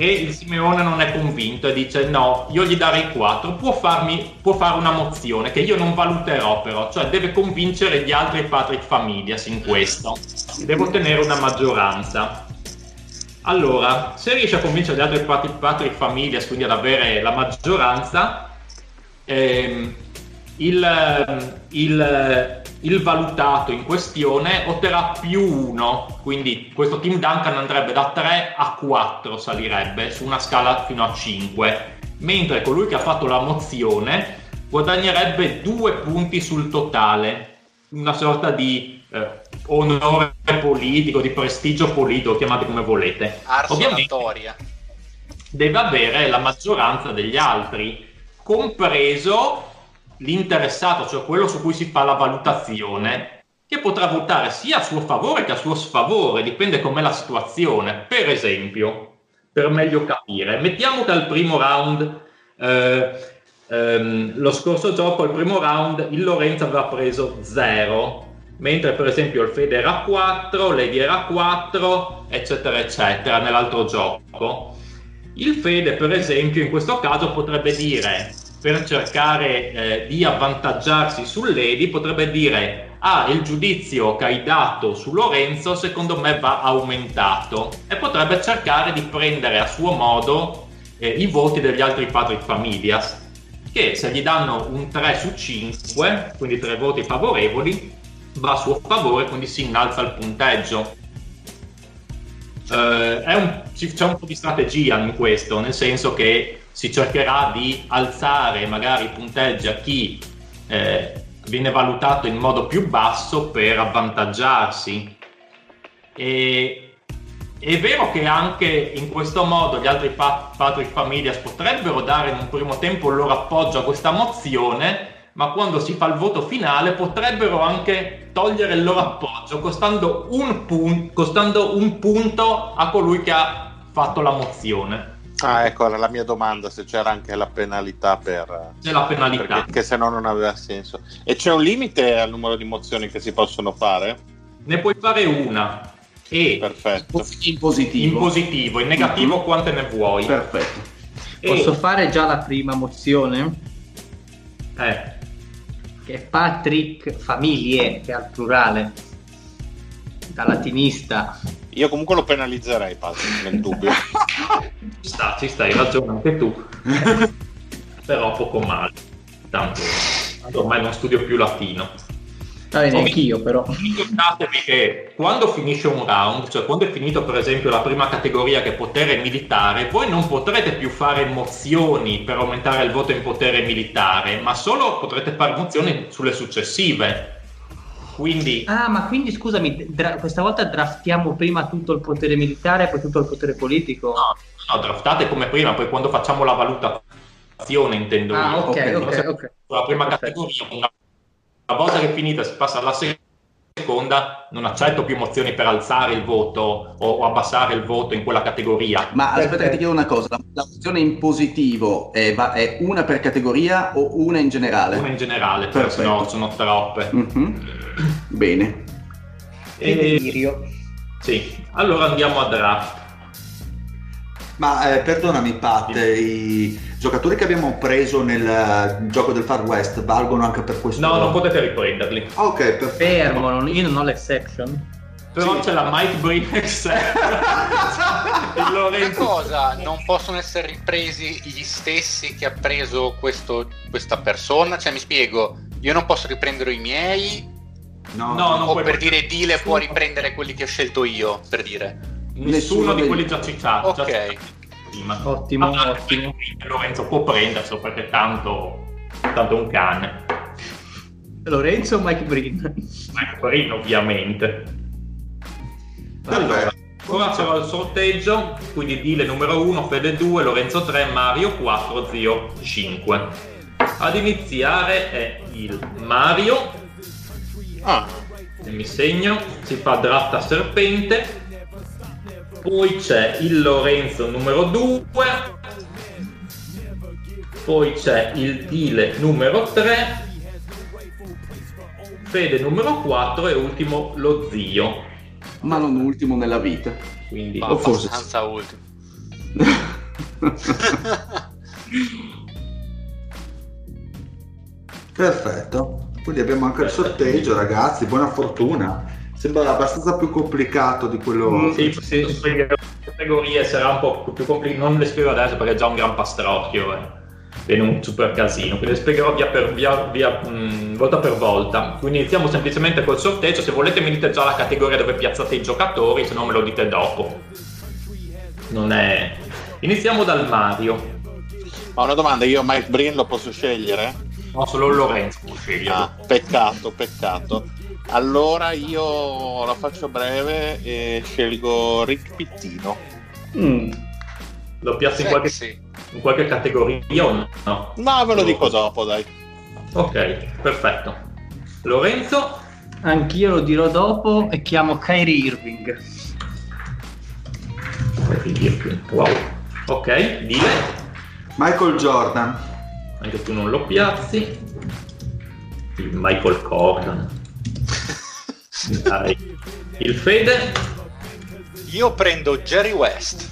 e il Simeone non è convinto e dice no, io gli darei 4, può, farmi, può fare una mozione che io non valuterò però, cioè deve convincere gli altri Patrick Familias in questo, deve ottenere una maggioranza. Allora, se riesce a convincere gli altri Patrick, Patrick Familias, quindi ad avere la maggioranza, ehm, il, il, il, valutato in questione otterrà più 1, quindi questo Team Duncan andrebbe da 3 a 4, salirebbe su una scala fino a 5, mentre colui che ha fatto la mozione guadagnerebbe 2 punti sul totale, una sorta di eh, onore politico, di prestigio politico, chiamate come volete. Ovviamente deve avere la maggioranza degli altri, compreso l'interessato, cioè quello su cui si fa la valutazione, che potrà votare sia a suo favore che a suo sfavore, dipende com'è la situazione. Per esempio, per meglio capire, mettiamo che al primo round, eh, ehm, lo scorso gioco, al primo round, il Lorenzo aveva preso 0, mentre per esempio il Fede era 4, Lady era 4, eccetera, eccetera, nell'altro gioco. Il Fede, per esempio, in questo caso potrebbe dire per cercare eh, di avvantaggiarsi sull'Edi potrebbe dire ah il giudizio che hai dato su Lorenzo secondo me va aumentato e potrebbe cercare di prendere a suo modo eh, i voti degli altri Patrick Familias che se gli danno un 3 su 5 quindi 3 voti favorevoli va a suo favore quindi si innalza il punteggio eh, un, c'è un po' di strategia in questo nel senso che si cercherà di alzare magari i punteggi a chi eh, viene valutato in modo più basso per avvantaggiarsi. E, è vero che anche in questo modo gli altri Patrick Familias potrebbero dare in un primo tempo il loro appoggio a questa mozione, ma quando si fa il voto finale potrebbero anche togliere il loro appoggio, costando un, pun- costando un punto a colui che ha fatto la mozione. Ah, ecco, era la mia domanda, se c'era anche la penalità per... C'è la penalità. Perché, che se no non aveva senso. E c'è un limite al numero di mozioni che si possono fare? Ne puoi fare una. E Perfetto. In positivo. In positivo, in negativo mm-hmm. quante ne vuoi. Perfetto. E... Posso fare già la prima mozione? Eh. Che è Patrick Famiglie, che è al plurale. Da latinista. Io comunque lo penalizzerei, Patrick, nel dubbio. ci sta, ci stai, ragione anche tu. Però poco male. Tanto, tanto ormai non studio più latino. Vabbè, neanch'io però. Ricordatevi che quando finisce un round, cioè quando è finito per esempio la prima categoria che è potere militare, voi non potrete più fare mozioni per aumentare il voto in potere militare, ma solo potrete fare mozioni sulle successive. Quindi Ah, ma quindi scusami, dra- questa volta draftiamo prima tutto il potere militare e poi tutto il potere politico? no, no, draftate come prima, poi quando facciamo la valutazione intendo Ah, io. ok, ok, ok, la prima Perfetto. categoria, una, una volta che è finita si passa alla seconda, non accetto più mozioni per alzare il voto o, o abbassare il voto in quella categoria. Ma aspetta che ti chiedo una cosa, la, la mozione in positivo è, va- è una per categoria o una in generale? Una in generale, perché Perfetto. sennò sono troppe. Mhm. Bene. E- delirio. sì, allora andiamo a draft. Ma eh, perdonami Pat, i giocatori che abbiamo preso nel eh, gioco del Far West valgono anche per questo? No, non potete riprenderli. Ah, Ok, perfetto. Fermo, non- io non ho l'exception. Però Sì. c'è la Mike Brinex Una Lorenzo. cosa, non possono essere ripresi gli stessi che ha preso questo- questa persona? Cioè, mi spiego, io non posso riprendere i miei? No, No, non o puoi per dire Dile può riprendere quelli che ho scelto io, per dire. Nessuno Nessuno di quelli già citati. Ok. già citati prima. Ottimo, Ah, ottimo. Lorenzo può prenderselo perché tanto, tanto un cane. Lorenzo o Mike Brin? Mike Breen ovviamente. Allora, ora farò il sorteggio, quindi Dile numero 1, Fede 2, Lorenzo 3, Mario 4, Zio 5. Ad iniziare è il Mario, Ah, se mi segno, si fa draft a serpente, poi c'è il Lorenzo numero 2, poi c'è il Dile numero 3, Fede numero 4 e ultimo lo Zio. Ma non ultimo nella vita. Quindi Ma O forse abbastanza ultimo. Perfetto. Quindi abbiamo anche il sorteggio, ragazzi. Buona fortuna. Sembra abbastanza più complicato di quello. Mm, Sì, Sì. le categorie sarà un po' più complicato, non le spiego adesso perché è già un gran pastrocchio, eh. viene un super casino, quindi le spiegherò via per, via, via, mh, volta per volta. Quindi iniziamo semplicemente col sorteggio, se volete mi dite già la categoria dove piazzate i giocatori, se no me lo dite dopo. Non è... Iniziamo dal Mario, ma una domanda, io Mike Breen lo posso scegliere? no, solo il Lorenzo può sceglierlo. Ah, peccato, peccato. Allora io la faccio breve e scelgo Rick Pittino. Mm. Lo piazzo in qualche, in qualche categoria o no? Ma ve lo dico dopo, dai. Ok, perfetto. Lorenzo? Anch'io lo dirò dopo e chiamo Kyrie Irving. Wow. Ok, dile. Michael Jordan. Anche tu non lo piazzi. Michael Cordan. Dai. Il Fede. Io prendo Jerry West.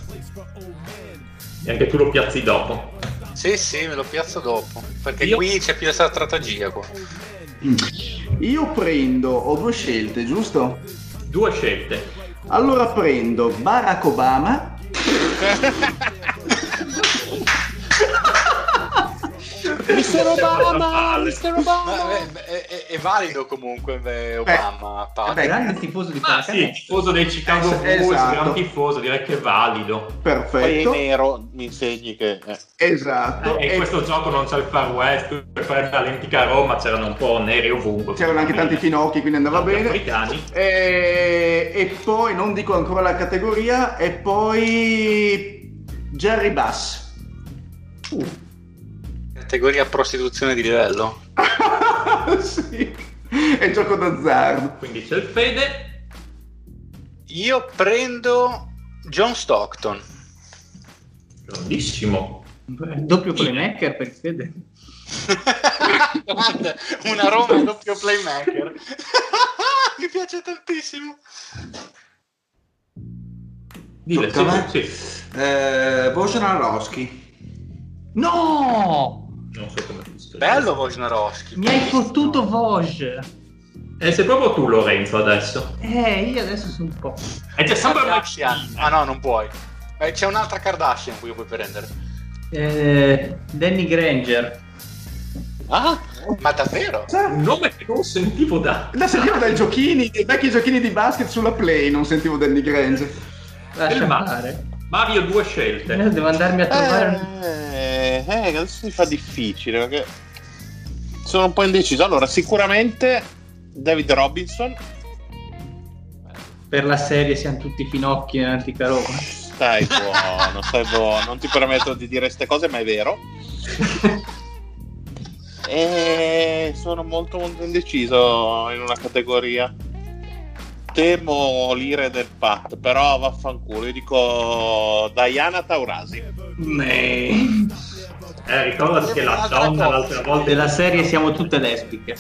E anche tu lo piazzi dopo. Sì, sì, me lo piazzo dopo. Perché Io- qui c'è più la strategia qua. Io prendo, ho due scelte, giusto? Due scelte. Allora prendo Barack Obama Mister Obama, Mister Ma Obama. è, è- è- è valido comunque beh, Obama. Pat. beh, Grande tifoso di Ah, sì, tifoso dei Chicago Eh, Bulls, esatto. gran tifoso, direi che è valido. Poi in perfetto nero mi insegni che... eh. esatto Eh, in e questo gioco non c'è il Far West, per fare l'antica Roma c'erano un po' neri ovunque. c'erano anche tanti finocchi quindi andava Tanti bene africani. e, e poi non dico ancora la categoria e poi Jerry Bass Categoria prostituzione di livello. sì è gioco d'azzardo Quindi c'è il Fede. Io prendo John Stockton. Grandissimo. Doppio playmaker per il Fede. Grande, Una Roma doppio playmaker. Mi piace tantissimo. Me? sì, sì. Eh, Wojnarowski. No! Non so come si Bello Wojnarowski. Mi hai fottuto Voj. E sei proprio tu Lorenzo adesso. Eh, io adesso sono un po'. E c'è sempre Kardashian. Ah no, non puoi. Eh, c'è un'altra Kardashian qui puoi prendere. Eh, Danny Granger. Ah, ma davvero? Un nome che non sentivo da... La sentivo dai giochini, dai vecchi giochini di basket sulla Play, non sentivo Danny Granger. Lascia fare. Mario due scelte. Eh, Devo andarmi a trovare... Eh, eh, adesso si fa difficile perché sono un po' indeciso. Allora, sicuramente David Robinson. Per la serie siamo tutti finocchi nell'antica Roma. Stai buono, stai buono. Non ti permetto di dire queste cose, ma è vero. E sono molto molto indeciso in una categoria. Temo l'ire del Pat, però vaffanculo. Io dico Diana Taurasi. Me. Eh, ricordati che la donna l'altra volta... Della serie siamo tutte lesbiche.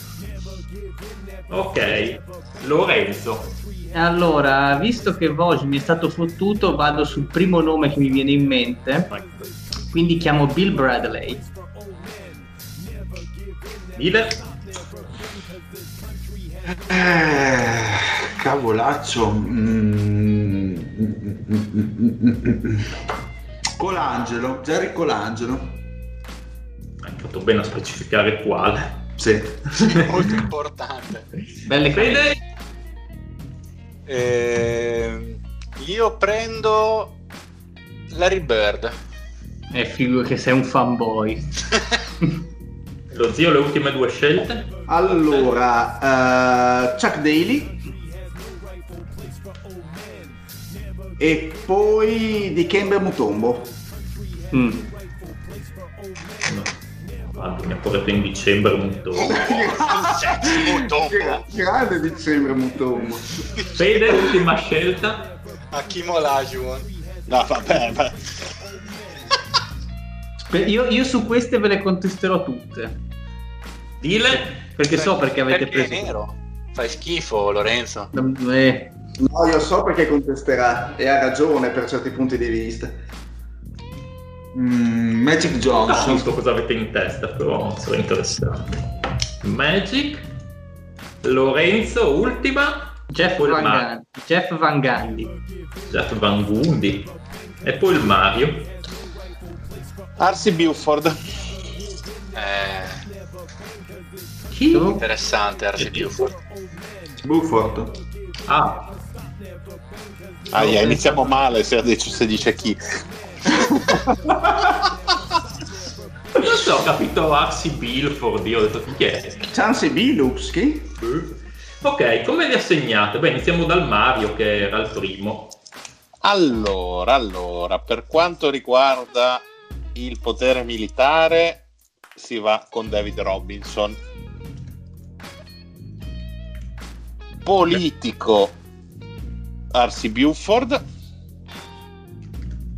Ok, Lorenzo. Allora, visto che Vosge mi è stato fottuto, vado sul primo nome che mi viene in mente. Quindi chiamo Bill Bradley. Dile? Eh, cavolaccio. Mm. Colangelo, Jerry Colangelo. Hai fatto bene a specificare quale. Sì. Molto importante. Belle Fede? cose. Ehm, io prendo Larry Bird. È figo che sei un fanboy. Lo zio, le ultime due scelte? Allora, eh, Chuck Daly. E poi di Kembe Mutombo. Mm. Guarda, mi ha portato in dicembre dopo. Gra- Grande dicembre Mutombo. Fede, ultima scelta? Hakim Olajuwon. No, vabbè, vabbè. Io, io su queste ve le contesterò tutte. Dile? Perché so perché avete Perché è preso. nero. Fai schifo, Lorenzo. Eh, No, io so perché contesterà e ha ragione per certi punti di vista. Mm, Magic Non Johnson. capisco cosa avete in testa, però sarà interessante. Magic? Lorenzo, ultima? Jeff, Van. Gundy. Jeff Van Gundy. Jeff Van Gundy. E poi il Mario. Arsi Buford. Eh, Chi? interessante, RC Buford. Bufford. Ah, Ah, yeah, iniziamo male se dice, se dice chi. non so, ho capito Arsi Bilford, io ho detto chi è? Chansey Billups, chi? Ok, come li assegnate? Beh, iniziamo dal Mario che era il primo. Allora, allora, per quanto riguarda il potere militare, si va con David Robinson. Politico, Arsi Buford.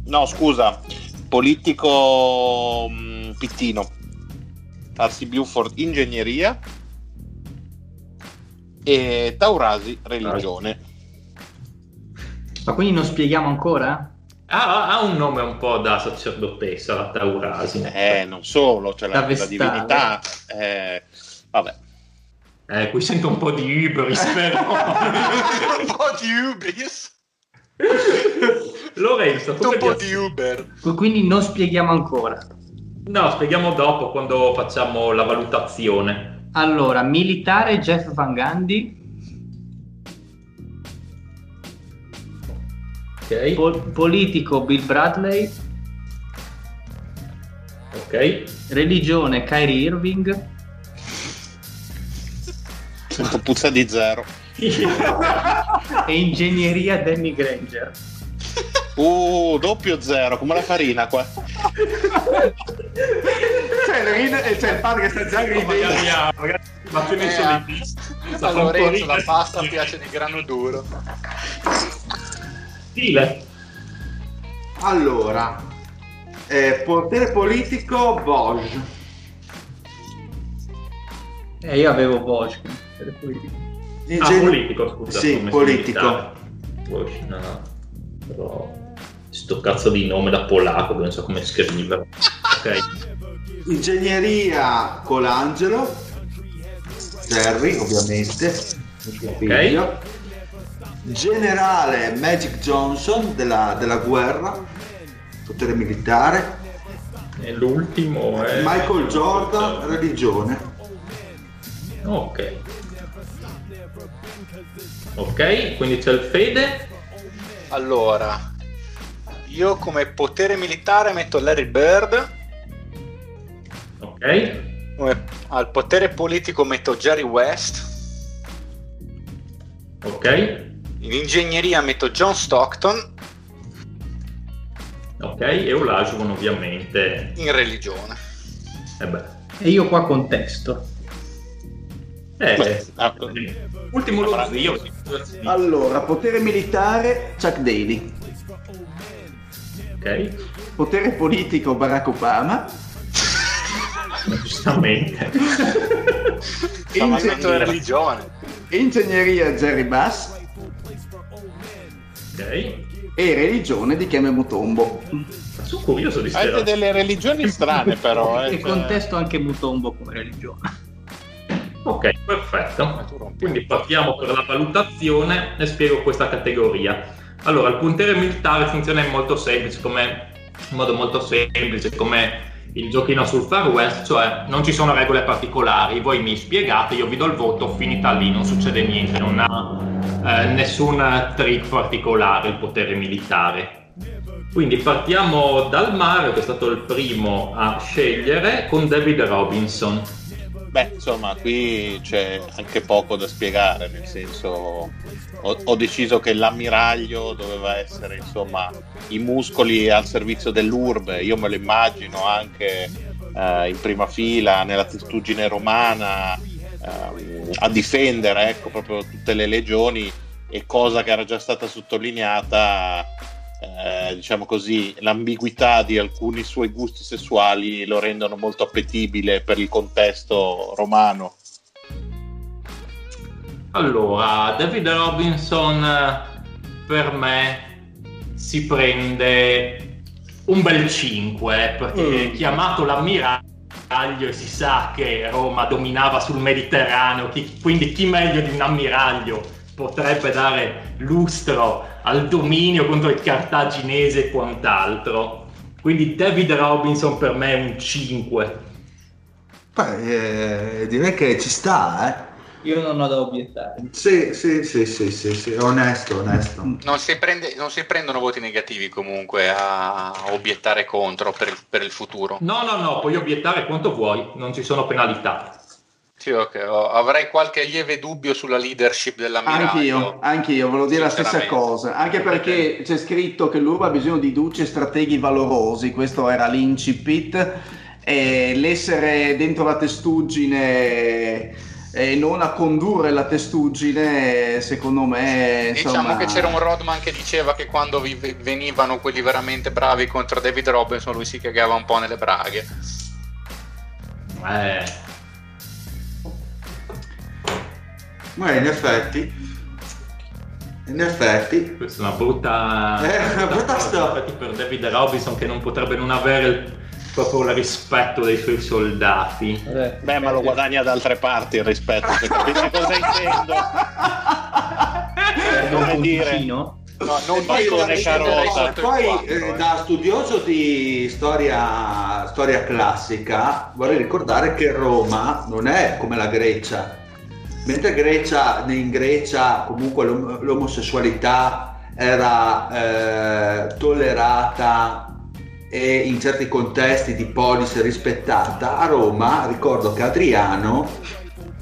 No, scusa, politico mm, Pittino. Arsi Buford, ingegneria. E Taurasi, religione. Ma quindi non spieghiamo ancora? Ha, ha un nome un po' da sacerdotessa, la Taurasi. Eh, non solo, cioè la, la divinità. eh, vabbè. Eh, qui sento un po' di Ibris, però. un po' di Ubris. Lorenzo, Un po' di Uber. Quindi non spieghiamo ancora. No, spieghiamo dopo quando facciamo la valutazione. Allora, militare Jeff Van Gundy, Ok? pol- politico Bill Bradley, Ok? religione Kyrie Irving, Sento puzza di zero. e ingegneria Danny Granger. Uh, doppio zero, come la farina qua. C'è il, ride- e c'è il padre che sta già ridendo. Ma ce ne Eh, sono a- Lorenzo la pasta piace di grano duro. Stile. Allora, eh, potere politico Bosch. E io avevo Bosch. per cui- Ah, politico, scusa. Sì, politico. Bosch, no. Però sto cazzo di nome da polacco, non so come scriverlo. Ok. Ingegneria Colangelo. Jerry, ovviamente. figlio. Generale Magic Johnson della, della guerra, potere militare. E l'ultimo è... Michael Jordan, religione. Ok. Ok, quindi c'è il Fede. Allora, io come potere militare metto Larry Bird, Ok. come- al potere politico metto Jerry West, Ok. in ingegneria metto John Stockton, Ok, e Olajuwon ovviamente. in religione. Eh beh. E io qua contesto. Eh, Beh, ah, ultimo lo zio. Allora, potere militare Chuck Daly, Ok, potere politico Barack Obama, giustamente. Stavo Inge- detto religione. ingegneria Jerry Bass ok. e religione di Keme Mutombo. Sono curioso di Avete delle religioni strane però. Eh, e cioè- contesto anche Mutombo come religione. Ok, perfetto. Quindi partiamo per la valutazione e spiego questa categoria. Allora, il puntere militare funziona in, molto semplice, come, in modo molto semplice, come il giochino sul Far West, cioè non ci sono regole particolari, voi mi spiegate, io vi do il voto, finita lì, non succede niente, non ha eh, nessun trick particolare il potere militare. Quindi partiamo dal Mario, che è stato il primo a scegliere, con David Robinson. Beh, insomma, qui c'è anche poco da spiegare, nel senso ho, ho deciso che l'ammiraglio doveva essere, insomma, i muscoli al servizio dell'urbe, io me lo immagino anche eh, in prima fila nella testuggine romana ehm, a difendere, ecco, proprio tutte le legioni e cosa che era già stata sottolineata eh, diciamo così, l'ambiguità di alcuni suoi gusti sessuali lo rendono molto appetibile per il contesto romano. Allora, David Robinson per me si prende un bel 5 perché è chiamato l'ammiraglio e si sa che Roma dominava sul Mediterraneo, chi- quindi chi meglio di un ammiraglio potrebbe dare lustro al dominio contro il cartaginese e quant'altro. Quindi David Robinson per me è un 5. Beh, eh, direi che ci sta, Io non ho da obiettare. eh. Sì, sì, sì, sì, sì, sì, onesto, onesto. Non si, prende- non si prendono voti negativi comunque a obiettare contro per il, per il futuro. No, no, no, puoi obiettare quanto vuoi, non ci sono penalità. Sì, ok, ho- avrei qualche lieve dubbio sulla leadership dell'ammiraglio. Anch'io, anch'io, volevo dire la stessa cosa, anche perché c'è scritto che l'Urba ha bisogno di duce strateghi valorosi, questo era l'incipit, e l'essere dentro la testuggine e non a condurre la testuggine, secondo me, Diciamo insomma... che c'era un Rodman che diceva che quando vi- venivano quelli veramente bravi contro David Robinson lui si cagava un po' nelle braghe. Eh, Ma in effetti, in effetti, questa è una brutta, Eh, una brutta storia. per David Robinson che non potrebbe non avere il- proprio il rispetto dei suoi soldati. Beh, ma lo guadagna da altre parti il rispetto, se capisci cosa intendo. È come un dire- puntino? No, non poi poi quattro, eh, eh. da studioso di storia, storia classica vorrei ricordare che Roma non è come la Grecia. Mentre Grecia, in Grecia comunque l'om- l'omosessualità era eh, tollerata e in certi contesti di polis rispettata, a Roma ricordo che Adriano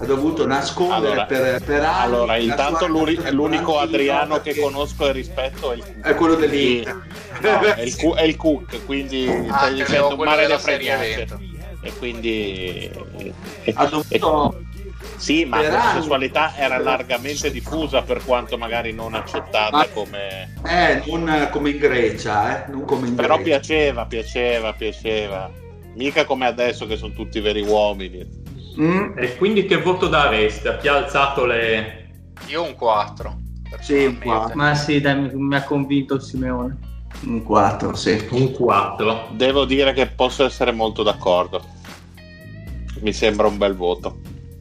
ha dovuto nascondere Allora, per, per anni Allora, intanto sua l'unico Adriano che conosco e rispetto è il Cook. È quello dell'Inter. No, è, il, Cu- è il Cook, quindi Ah, stai dicendo un mare di evento. E quindi... e- ha dovuto sì, ma per la anni- sessualità era largamente diffusa per quanto magari non accettata Ma- come... Eh, non come in Grecia, eh, non come in Però Grecia. piaceva, piaceva, piaceva. Mica come adesso che sono tutti veri uomini. Mm, E quindi che voto dareste a chi ha alzato le... Io un 4. Sì, un personalmente. Ma sì, dai, mi, mi ha convinto il Simeone. un 4, sì. un 4? Devo dire che posso essere molto d'accordo. Mi sembra un bel voto.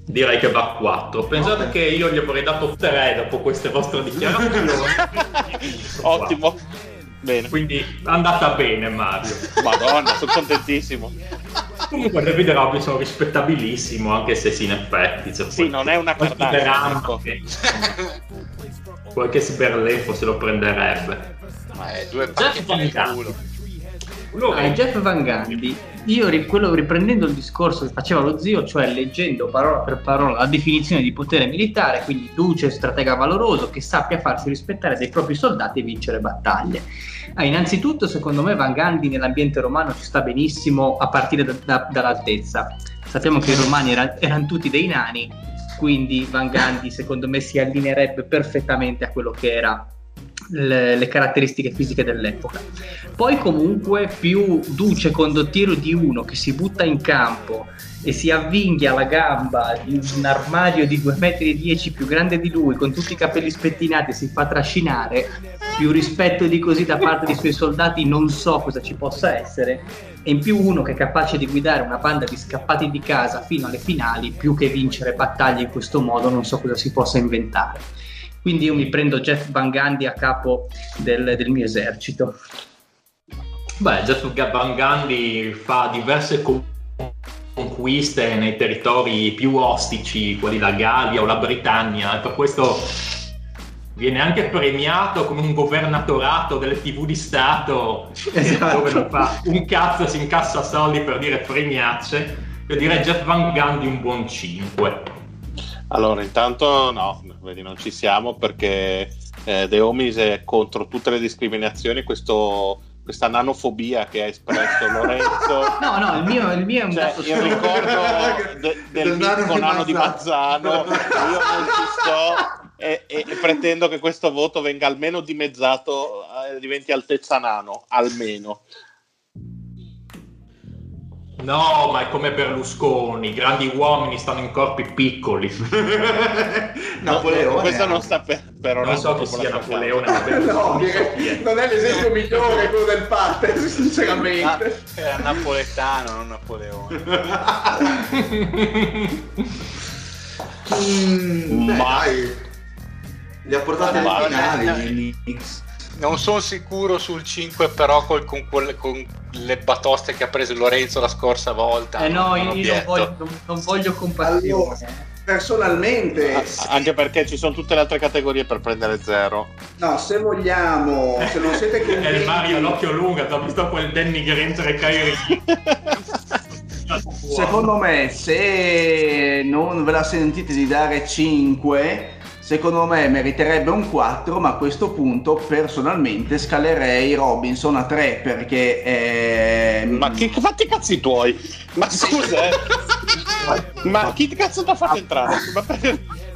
Direi che va a 4. Pensate Ok. che io gli avrei dato 3 dopo queste vostre dichiarazioni. Ottimo. Bene. Quindi è andata bene Mario. Madonna, sono contentissimo. Comunque David Robinson rispettabilissimo, anche se sì, in effetti. Cioè, Sì, non è una verano ecco. che- Qualche sberleffo se lo prenderebbe. Ma è due nel Gundy. culo. Allora, Jeff Van Gundy, io quello riprendendo il discorso che faceva lo zio, cioè leggendo parola per parola la definizione di potere militare, quindi duce, stratega valoroso, che sappia farsi rispettare dai propri soldati e vincere battaglie. Ah, innanzitutto, secondo me, Van Gandhi nell'ambiente romano ci sta benissimo a partire da- da- dall'altezza. Sappiamo che i romani era- erano tutti dei nani, quindi Van Gandhi, secondo me, si allineerebbe perfettamente a quello che era le, le caratteristiche fisiche dell'epoca. Poi comunque più duce condottiero di uno che si butta in campo e si avvinghia la gamba di un armadio di 2,10 metri più grande di lui con tutti i capelli spettinati si fa trascinare più rispetto di così da parte dei suoi soldati non so cosa ci possa essere e in più uno che è capace di guidare una banda di scappati di casa fino alle finali più che vincere battaglie in questo modo non so cosa si possa inventare quindi io mi prendo Jeff Van Gundy a capo del, del mio esercito Beh, Jeff Van Gundy fa diverse con- conquiste nei territori più ostici, quelli la Gallia o la Britannia, e per questo viene anche premiato come un governatorato delle tv di Stato, Esatto. dove non fa un cazzo si incassa soldi per dire premiacce. Io direi Jeff Van Gundy un buon 5. Allora, intanto no, vedi, non ci siamo perché eh, De Omis è contro tutte le discriminazioni, questo- questa nanofobia che ha espresso Lorenzo. no no il mio, il mio è un Cioè, dato il solo. ricordo de- del Del nano mitico di nano di Mazzano. Mazzano, io non ci sto e, e- e pretendo che questo voto venga almeno dimezzato, eh, diventi altezza nano, almeno. No, ma è come Berlusconi, i grandi uomini stanno in corpi piccoli. Napoleone. Questo non sta per, per Non so chi con sia Napoleone, ma Berlusconi No, direi- non è l'esempio migliore quello del pater, Ah, sinceramente. era napoletano, non Napoleone. Mm, beh, Ma- dai. Li ha portati Ma- alle finali ma- gli Knicks. Non sono sicuro sul 5, però col- con, quelle- con le batoste che ha preso Lorenzo la scorsa volta. eh no non io non voglio, non- non voglio compassione Personalmente, Ah, Anche perché ci sono tutte le altre categorie per prendere zero. no, se vogliamo, se non siete È il Mario convinti, l'occhio lungo, ho visto quel Danny Granger e Kyrie. secondo me, se non ve la sentite di dare 5, secondo me meriterebbe un 4, ma a questo punto personalmente scalerei Robinson a 3 perché è... Ma che fatti i cazzi tuoi? Ma scusa, eh. ma chi cazzo ti ha fatto entrare?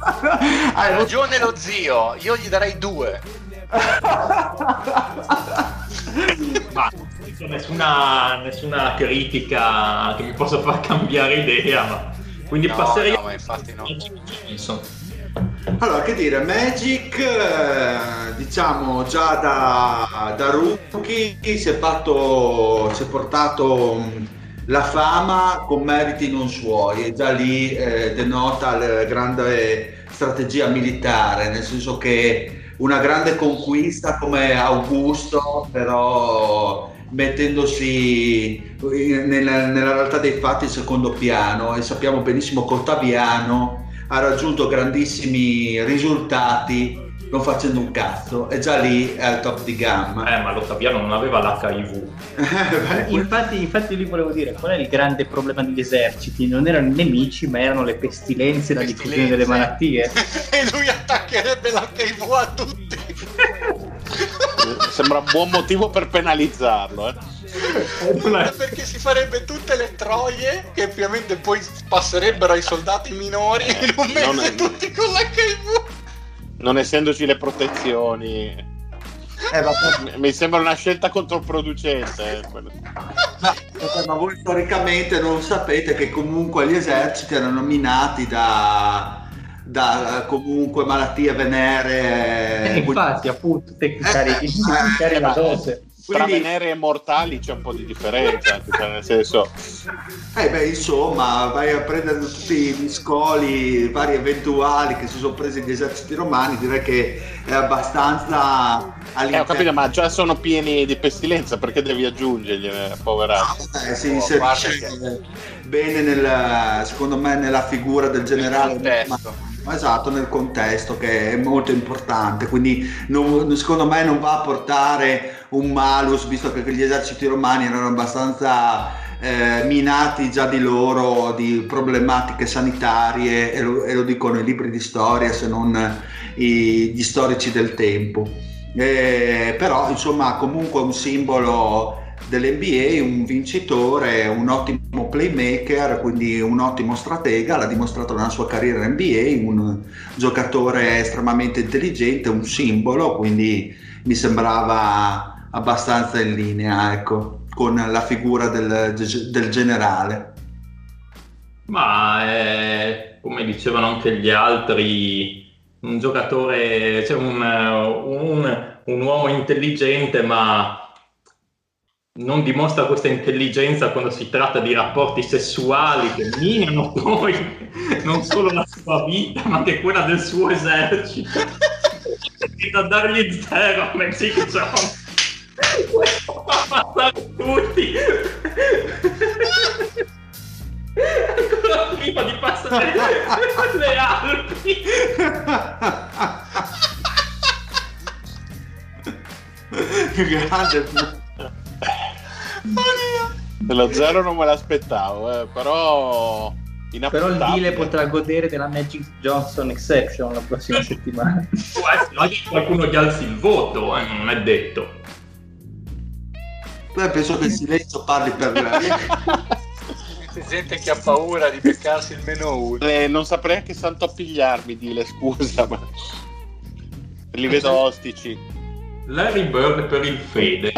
Ha ragione lo zio, io gli darei 2. Ma nessuna, nessuna critica che mi possa far cambiare idea, ma quindi No, passerei no, ma infatti no. Jameson. Allora, che dire, Magic, eh, diciamo già da, da rookie si è fatto, si è portato mh, la fama con meriti non suoi e già lì eh, denota la grande strategia militare, nel senso che una grande conquista come Augusto, però mettendosi nella, nella realtà dei fatti in secondo piano e sappiamo benissimo che Ottaviano ha raggiunto grandissimi risultati non facendo un cazzo e già lì è al top di gamma. Eh, ma l'Ottaviano non aveva l'HIV. Infatti, infatti lì volevo dire qual è il grande problema degli eserciti? Non erano i nemici, ma erano le pestilenze e la diffusione delle malattie. e lui attaccherebbe l'HIV a tutti. Sembra un buon motivo per penalizzarlo. Eh. Perché si farebbe tutte le troie che ovviamente poi passerebbero ai soldati minori in un mese Non è- tutti con l'HIV. Non essendoci le protezioni, eh, vabbè, mi- sembra una scelta controproducente. eh, quello. vabbè, ma voi storicamente non sapete che comunque gli eserciti erano minati da, da comunque malattie venere. Eh, infatti, appunto, te cari, Eh, cari la ma- dose. tra Quindi- Venere e Mortali c'è un po' di differenza, cioè, nel senso... Eh beh, insomma, vai a prendere tutti gli scoli vari eventuali che si sono presi gli eserciti romani, direi che è abbastanza Eh, ho capito, ma già sono pieni di pestilenza, perché devi aggiungergliene, poveraccio? Eh, si Oh, inserisce guarda bene nel, secondo me nella figura del generale esatto nel contesto che è molto importante quindi non- secondo me non va a portare un malus visto che gli eserciti romani erano abbastanza eh, minati già di loro di problematiche sanitarie e lo, e lo dicono i libri di storia se non i- gli storici del tempo. Eh, però insomma comunque un simbolo dell'NBA, un vincitore, un ottimo playmaker, quindi un ottimo stratega, l'ha dimostrato nella sua carriera in NBA, un giocatore estremamente intelligente, un simbolo, quindi mi sembrava abbastanza in linea, ecco, con la figura del, del generale. Ma eh, come dicevano anche gli altri, un giocatore, cioè un, un- un uomo intelligente, ma non dimostra questa intelligenza quando si tratta di rapporti sessuali che minano poi non solo la sua vita, ma anche quella del suo esercito. E da dargli zero a Magic Johnson. Questo fa passare tutti. Ancora prima di passare le Alpi. Grande. Lo zero non me l'aspettavo, eh, però... Però il. Dile potrà godere della Magic Johnson Exception la prossima settimana. Può che qualcuno gli alzi il voto, eh, non è detto. Beh, penso che il silenzio parli per lei. C'è gente che ha paura di beccarsi il meno uno. Eh, non saprei anche santo appigliarmi, Dile, scusa, ma... Li vedo ostici. Larry Bird per il Fede.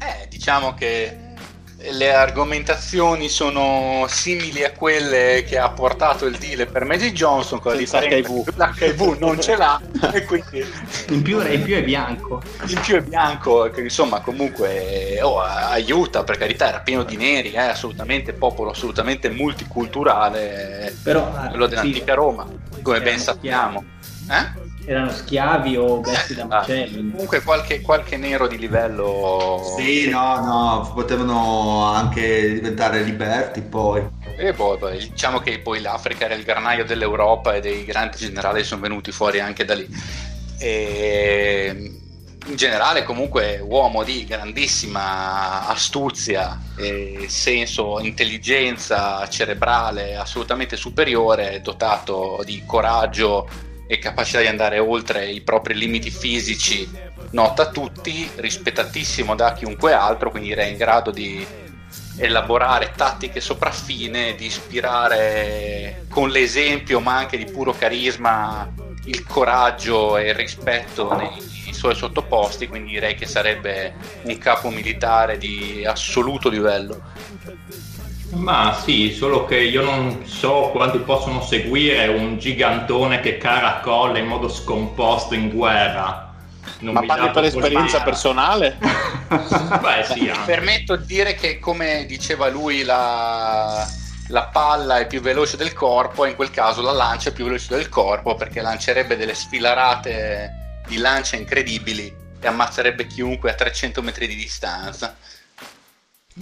Eh, diciamo che le argomentazioni sono simili a quelle che ha portato il deal per Magic Johnson con la differenza l'HIV non ce l'ha e quindi In più, in più è bianco. in più è bianco che insomma comunque oh, aiuta per carità era pieno di neri eh, assolutamente popolo assolutamente multiculturale Però ah, quello sì, dell'antica Roma come ben sappiamo. Eh? Erano schiavi o vesti da Ah, macelli. comunque qualche, qualche nero di livello Sì, no, no, potevano anche diventare liberti poi. E poi, poi, diciamo che poi l'Africa era il granaio dell'Europa e dei grandi generali sono venuti fuori anche da lì. E in generale, comunque, uomo di grandissima astuzia, e senso, intelligenza cerebrale assolutamente superiore, dotato di coraggio e capacità di andare oltre i propri limiti fisici, nota a tutti, rispettatissimo da chiunque altro, quindi era in grado di elaborare tattiche sopraffine, di ispirare con l'esempio, ma anche di puro carisma, il coraggio e il rispetto nei suoi sottoposti, quindi direi che sarebbe un capo militare di assoluto livello. Ma sì, solo che io non so quanti possono seguire un gigantone che caracolla in modo scomposto in guerra. Non Ma mi parli per esperienza l'idea. personale? Beh sì, Mi permetto di dire che, come diceva lui, la, la palla è più veloce del corpo, e in quel caso la lancia è più veloce del corpo perché lancerebbe delle sfilarate di lancia incredibili e ammazzerebbe chiunque a 300 metri di distanza.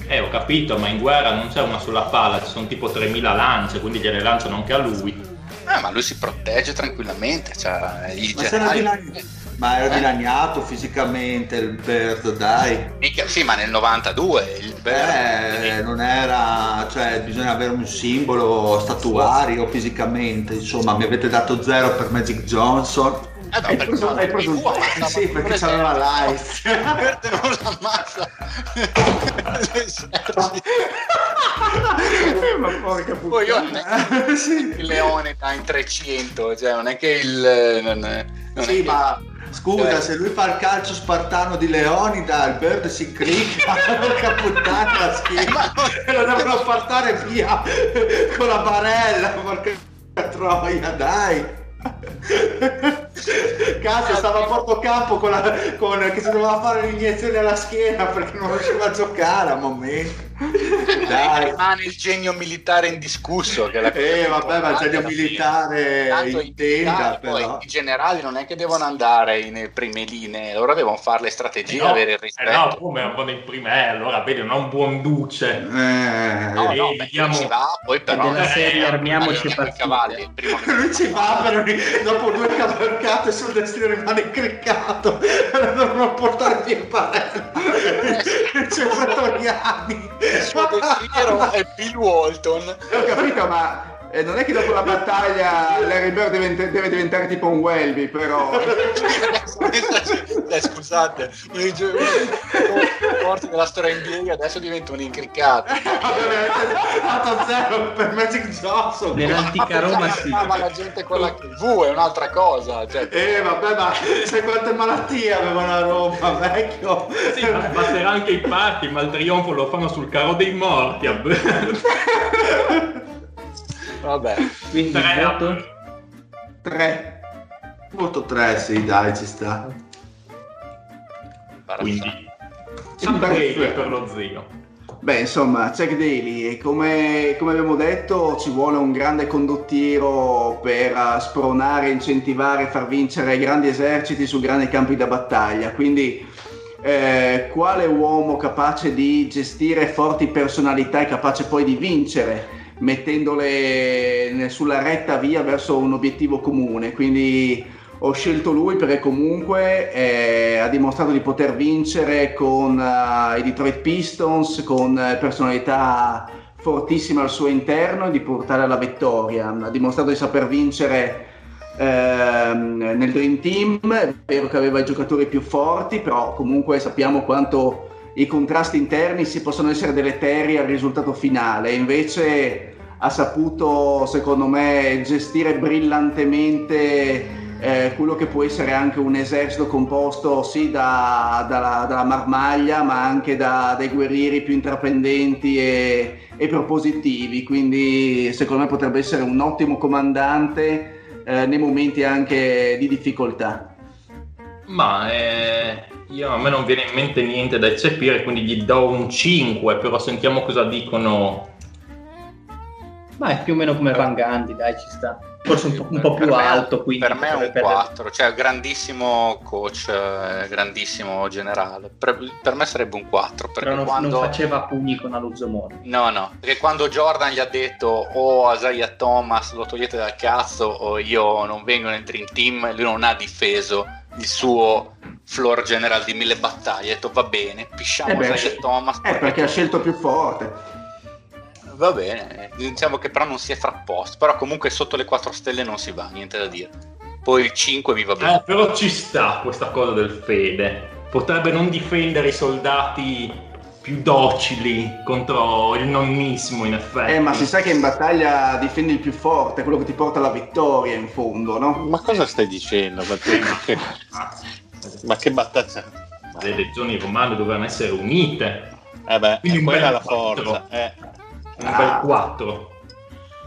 Eh, ho capito, ma in guerra non c'è una sola palla, ci sono tipo 3000 lance, quindi gliele lanciano anche a lui. Eh, ma lui si protegge tranquillamente. Cioè, i Ma, generali- dilani- ma era Eh? dilaniato fisicamente il Bird, dai. Mica- sì, ma nel 92 il Eh, non era, cioè bisogna avere un simbolo statuario fisicamente, insomma mi avete dato zero per Magic Johnson. Eh, no, Hai perché no, hai tuo ammazza, sì, perché c'aveva l'Ice. Verde non l'ammazza. ma porca Poi io è puttana. sì. il leone da in 300, cioè non è che il... Non è, non è Sì, che- ma scusa, Eh. se lui fa il calcio spartano di Leonida, il Bird si clicca, porca puttana la schiena, e lo devono portare via con la barella, porca troia, dai. Cazzo, stava a Portocampo con, la, con che si doveva fare l'iniezione alla schiena perché non riusciva a giocare a momento. Dai. Rimane il genio militare indiscusso. Che la eh, vabbè, ma il genio militare intenda, poi i generali non è che devono andare in prime linee, loro devono fare le strategie, eh no, avere il rispetto. Eh no, come vanno in prime, allora vedi, non un buon duce. Eh, no, no, beh, diciamo... ci va, poi però... Della serie eh, armiamoci i cavalli. Lui ci va, però dopo due cavalcate sul destino rimane incriccato e lo devono portare via in Palermo. C'è Pretoriani il suo destino è Bill Walton. Ho capito, ma eh, non è che dopo la battaglia Larry Bird deve, deve diventare tipo un Welby, però. eh, scusate, giochi forti della storia NBA adesso diventa un incriccato. Fatto zero per Magic Johnson. Nell'antica Roma sì. Ma la gente con la V è un'altra cosa. Cioè... Eh, vabbè, ma sai quante malattie avevano a Roma, vecchio? Sì, ma passerà anche i party, ma il trionfo lo fanno sul carro dei morti. Vabbè. Quindi Tre. voto? 3. Voto 3, sì, dai, ci sta. Quindi Sampaghi per lo zio. Beh, insomma, Chuck Daly, come, come abbiamo detto, ci vuole un grande condottiero per eh, spronare, incentivare, far vincere grandi eserciti su grandi campi da battaglia. Quindi, eh, quale uomo capace di gestire forti personalità e capace poi di vincere, mettendole sulla retta via verso un obiettivo comune? Quindi ho scelto lui perché comunque eh, ha dimostrato di poter vincere con uh, i Detroit Pistons, con uh, personalità fortissime al suo interno e di portare alla vittoria. Ha dimostrato di saper vincere ehm, nel Dream Team, è vero che aveva i giocatori più forti, però comunque sappiamo quanto i contrasti interni si possono essere deleteri al risultato finale. Invece ha saputo, secondo me, gestire brillantemente eh, quello che può essere anche un esercito composto sì da, dalla, dalla, marmaglia ma anche da, dai guerrieri più intraprendenti e, e, propositivi quindi secondo me potrebbe essere un ottimo comandante eh, nei momenti anche di difficoltà ma eh, io, a me non viene in mente niente da eccepire quindi gli do un 5 però sentiamo cosa dicono ma è più o meno come Van Gandhi dai ci sta forse un po', un po più per alto. Quindi per me è un 4, cioè grandissimo coach, eh, grandissimo generale. Per, per, me sarebbe un 4. Però non, quando... non faceva pugni con Aluzzo No, no, perché quando Jordan gli ha detto o oh, Isaiah Thomas lo togliete dal cazzo o io non vengo nel Dream Team, lui non ha difeso il suo floor general di mille battaglie. Ha detto va bene, pisciamo eh beh, Isaiah Thomas. Eh, perché ha scelto più forte va bene, diciamo che però non si è frapposto, però comunque sotto le 4 stelle non si va, niente da dire. Poi il 5 mi va bene. Eh, però ci sta questa cosa del fede. Potrebbe non difendere i soldati più docili contro il nonnismo in effetti. Eh, ma si sa che in battaglia difendi il più forte, quello che ti porta alla vittoria in fondo, no? Ma cosa stai dicendo? Ma che, battaglia? Le legioni romane dovevano essere unite. Eh beh, Quindi quella è la forza. Eh un ah. bel 4.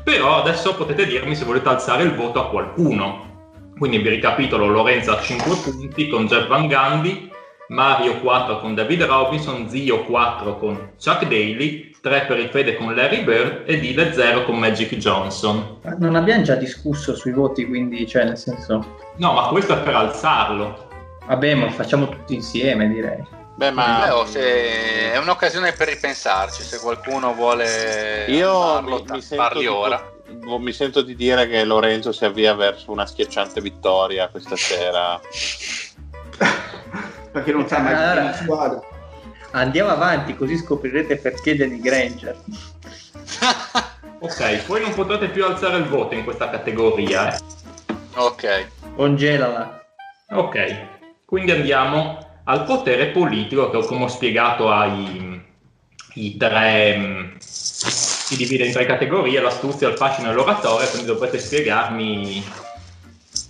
Però adesso potete dirmi se volete alzare il voto a qualcuno. Quindi vi ricapitolo Lorenzo a 5 punti con Jeff Van Gandhi, Mario 4 con David Robinson, Zio 4 con Chuck Daly, 3 per il Fede con Larry Bird e Dile 0 con Magic Johnson. Non abbiamo già discusso sui voti, quindi cioè nel senso... No, ma questo è per alzarlo. Vabbè, ma facciamo tutti insieme direi. Beh, ma Beh, oh, se... è un'occasione per ripensarci. Se qualcuno vuole Io farlo, mi, mi parli ora. Di, mi sento di dire che Lorenzo si avvia verso una schiacciante vittoria questa sera. Perché non sa mai allora, la squadra. Andiamo avanti, così scoprirete perché Danny Granger. ok, poi non potrete più alzare il voto in questa categoria. Eh. Ok. Congelala. Ok, quindi andiamo al potere politico che come ho spiegato ai i tre mm, si divide in tre categorie l'astuzia, il fascino e l'oratorio quindi dovrete spiegarmi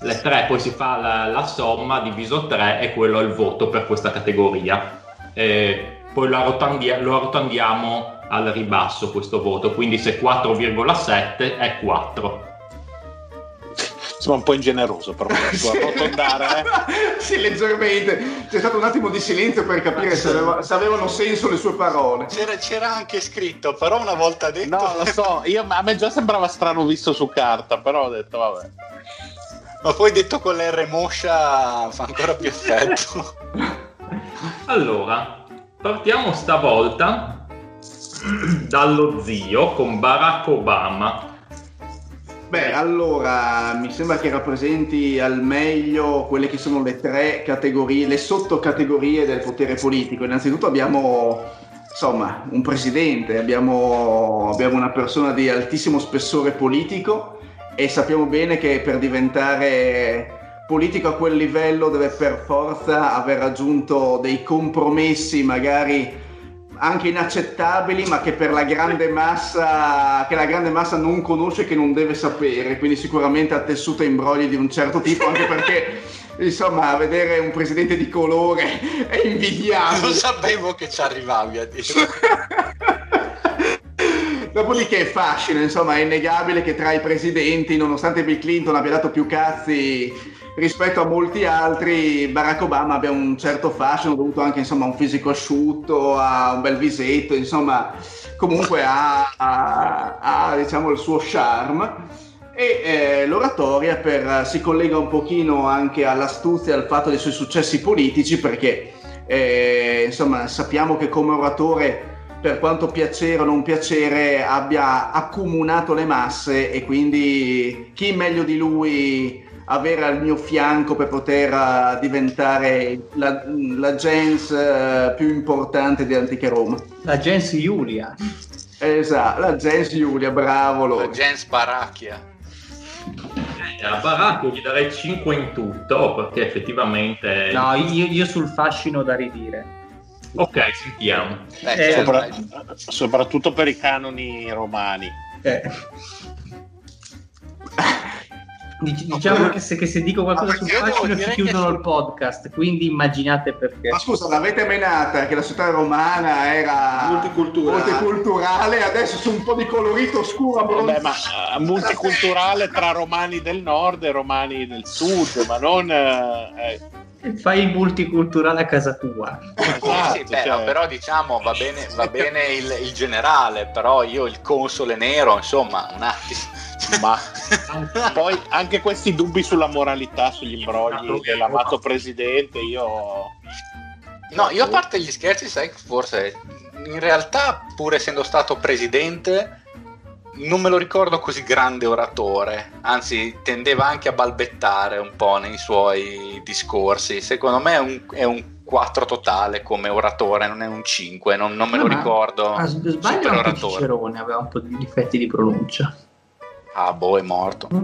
le tre poi si fa la, la somma diviso 3 e quello è il voto per questa categoria e poi lo, arrotandia, lo arrotandiamo al ribasso questo voto quindi se 4,7 è 4 Insomma, un po' ingeneroso però su arrotondare. Eh? sì, leggermente. C'è stato un attimo di silenzio per capire se, aveva- se avevano senso le sue parole. C'era, c'era anche scritto, però una volta detto... No, lo so, io, a me già sembrava strano visto su carta, però ho detto vabbè. Ma poi detto con l'R moscia fa ancora più effetto. Allora, partiamo stavolta dallo zio con Barack Obama. Beh, allora mi sembra che rappresenti al meglio quelle che sono le tre categorie, le sottocategorie del potere politico. Innanzitutto abbiamo insomma un presidente, abbiamo, abbiamo una persona di altissimo spessore politico e sappiamo bene che per diventare politico a quel livello deve per forza aver raggiunto dei compromessi magari anche inaccettabili, ma che per la grande massa, che la grande massa non conosce e che non deve sapere, quindi sicuramente ha tessuto imbrogli di un certo tipo, anche perché insomma vedere un presidente di colore è invidiabile. Non sapevo che ci arrivavi a dire. Dopodiché fascino, insomma, è innegabile che tra i presidenti, nonostante Bill Clinton abbia dato più cazzi rispetto a molti altri, Barack Obama abbia un certo fascino dovuto anche insomma, a un fisico asciutto, a un bel visetto, insomma, comunque ha, ha- ha, diciamo, il suo charme. E eh, l'oratoria per- si collega un pochino anche all'astuzia al fatto dei suoi successi politici perché eh, insomma sappiamo che come oratore per quanto piacere o non piacere abbia accomunato le masse e quindi chi meglio di lui avere al mio fianco per poter eh, diventare la, la gens eh, più importante di Antica Roma. La gens Giulia. Esatto, la gens Giulia, bravo La loro. gens Baracchia. Eh, A Barack io gli darei 5 in tutto perché effettivamente... No, io, io sul fascino da ridire. Ok, sentiamo. Eh, certo, Sopra- soprattutto per i canoni romani. Eh. Dic- diciamo che se, che se dico qualcosa Ma sul fascino ci che chiudono su- il podcast, quindi immaginate perché. Ma scusa, l'avete menata che la città romana era Multiculturale. multiculturale, adesso su un po' di colorito scuro Vabbè, ma eh, multiculturale tra romani del nord e romani del sud, ma non... eh, eh, Fai il multiculturale a casa tua. esatto, Sì, beh, cioè- no, però diciamo va bene, va bene il, il generale, però io il console nero, insomma, un attimo. Ma poi anche questi dubbi sulla moralità, sugli imbrogli dell'amato presidente, io... No, io a parte gli scherzi, sai, che forse in realtà, pur essendo stato presidente, non me lo ricordo così grande oratore, anzi tendeva anche a balbettare un po' nei suoi discorsi. Secondo me è un, è un 4 totale come oratore, non è un 5, non, non me lo Ah, ma- ricordo. Ah, sbaglio anche. Cicerone aveva un po' di difetti di pronuncia. Ah, boh, è morto.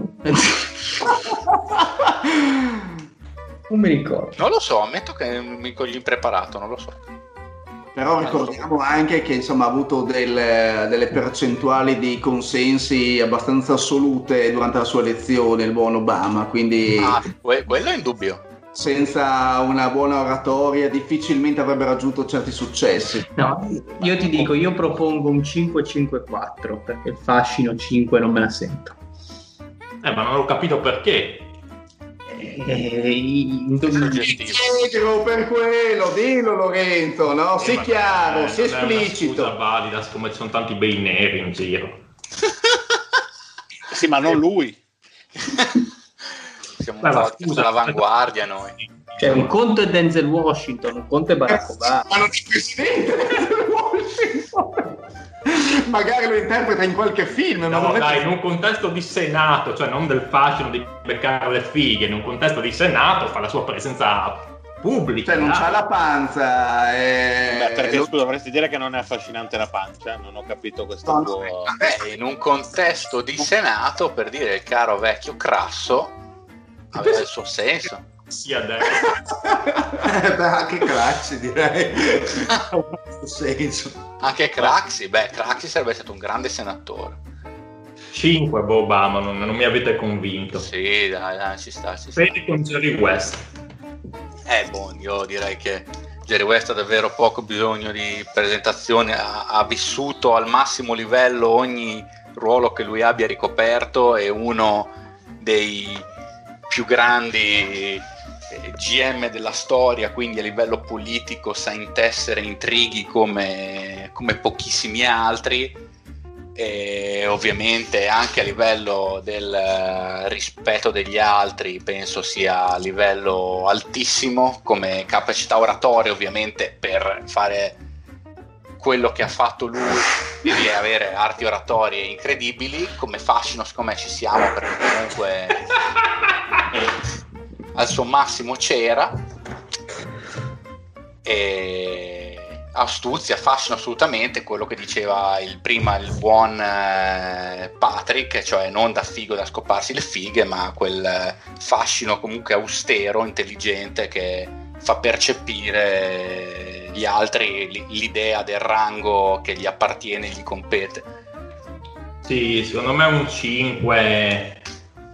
Non mi ricordo. Non lo so, ammetto che mi cogli impreparato, non lo so. Però ricordiamo anche che insomma, ha avuto del- delle percentuali di consensi abbastanza assolute durante la sua elezione, il buon Obama, quindi Ah, que- quello è indubbio. senza una buona oratoria difficilmente avrebbe raggiunto certi successi. No, io ti dico, io propongo un 5-5-4 perché il fascino 5 non me la sento. Eh, ma non ho capito perché. Eh, in- Suggestivo. Negro per quello, dillo Lorenzo, no? Sii Eh, ma- chiaro, eh, è una esplicito. scusa valida, siccome ci sono tanti bei neri in giro. Sì, ma non lui. Siamo Beh, un ma po' scusa. all'avanguardia noi. Cioè, un conto è Denzel Washington, un conto è Barack Obama. Ma non è presidente del Washington. Magari lo interpreta in qualche film, ma No, è dai, in un contesto di senato, cioè non del fascino di beccare le fighe, in un contesto di senato fa la sua presenza pubblica. Cioè, non c'ha la panza. eh, Beh, perché lo- scusa, dovresti dire che non è affascinante la pancia, non ho capito questo No, no, tuo... Vabbè, in un contesto di senato, per dire il caro vecchio crasso, aveva il suo senso. Sì, adesso. Eh, beh, anche Craxi direi. Ha questo senso. Anche Craxi, beh, Craxi sarebbe stato un grande senatore. 5 boh, Obama, non, non mi avete convinto. Sì, dai, dai, ci sta, ci sta. Con Jerry West. Eh, boh, io direi che Jerry West ha davvero poco bisogno di presentazione, ha, ha vissuto al massimo livello ogni ruolo che lui abbia ricoperto, è uno dei più grandi GM della storia, quindi a livello politico sa intessere intrighi come, come pochissimi altri. E ovviamente anche a livello del eh, rispetto degli altri penso sia a livello altissimo come capacità oratoria ovviamente per fare quello che ha fatto lui devi avere arti oratorie incredibili come fascino siccome ci siamo perché comunque al suo massimo c'era e astuzia, fascino assolutamente, quello che diceva il, prima il buon eh, Patrick, cioè non da figo da scoparsi le fighe, ma quel fascino comunque austero, intelligente che fa percepire gli altri l'idea del rango che gli appartiene e gli compete. Sì, secondo me un 5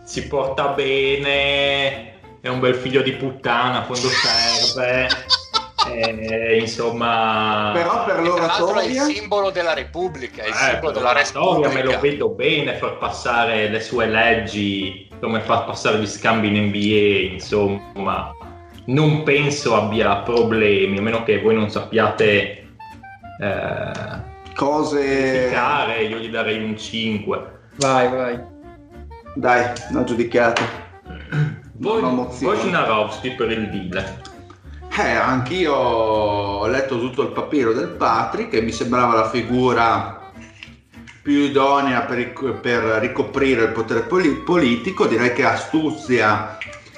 si porta bene, è un bel figlio di puttana quando serve. Eh, insomma, però per l'oratoria è il simbolo della Repubblica, è il eh, simbolo della Repubblica. me lo vedo bene far passare le sue leggi, come far passare gli scambi in NBA, insomma, non penso abbia problemi, a meno che voi non sappiate eh, cose. Io gli darei un 5. Vai, vai. Dai, l'ho giudicato. Wojnarowski per il deal. Eh, anch'io ho letto tutto il papiro del Patrick e mi sembrava la figura più idonea per, per ricoprire il potere poli- politico. Direi che astuzia,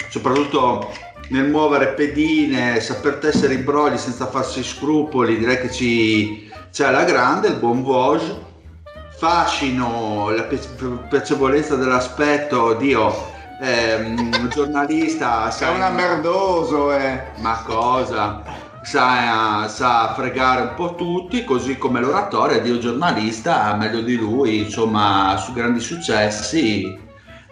soprattutto nel muovere pedine, saper tessere i brogli senza farsi scrupoli, direi che ci, c'è la grande, il buon Vosge. Fascino, la piacevolezza dell'aspetto, Dio, eh, giornalista, sei una merdoso, eh. ma cosa? Sa, sa, fregare un po' tutti, così come l'oratore, Dio giornalista, meglio di lui, insomma, su grandi successi,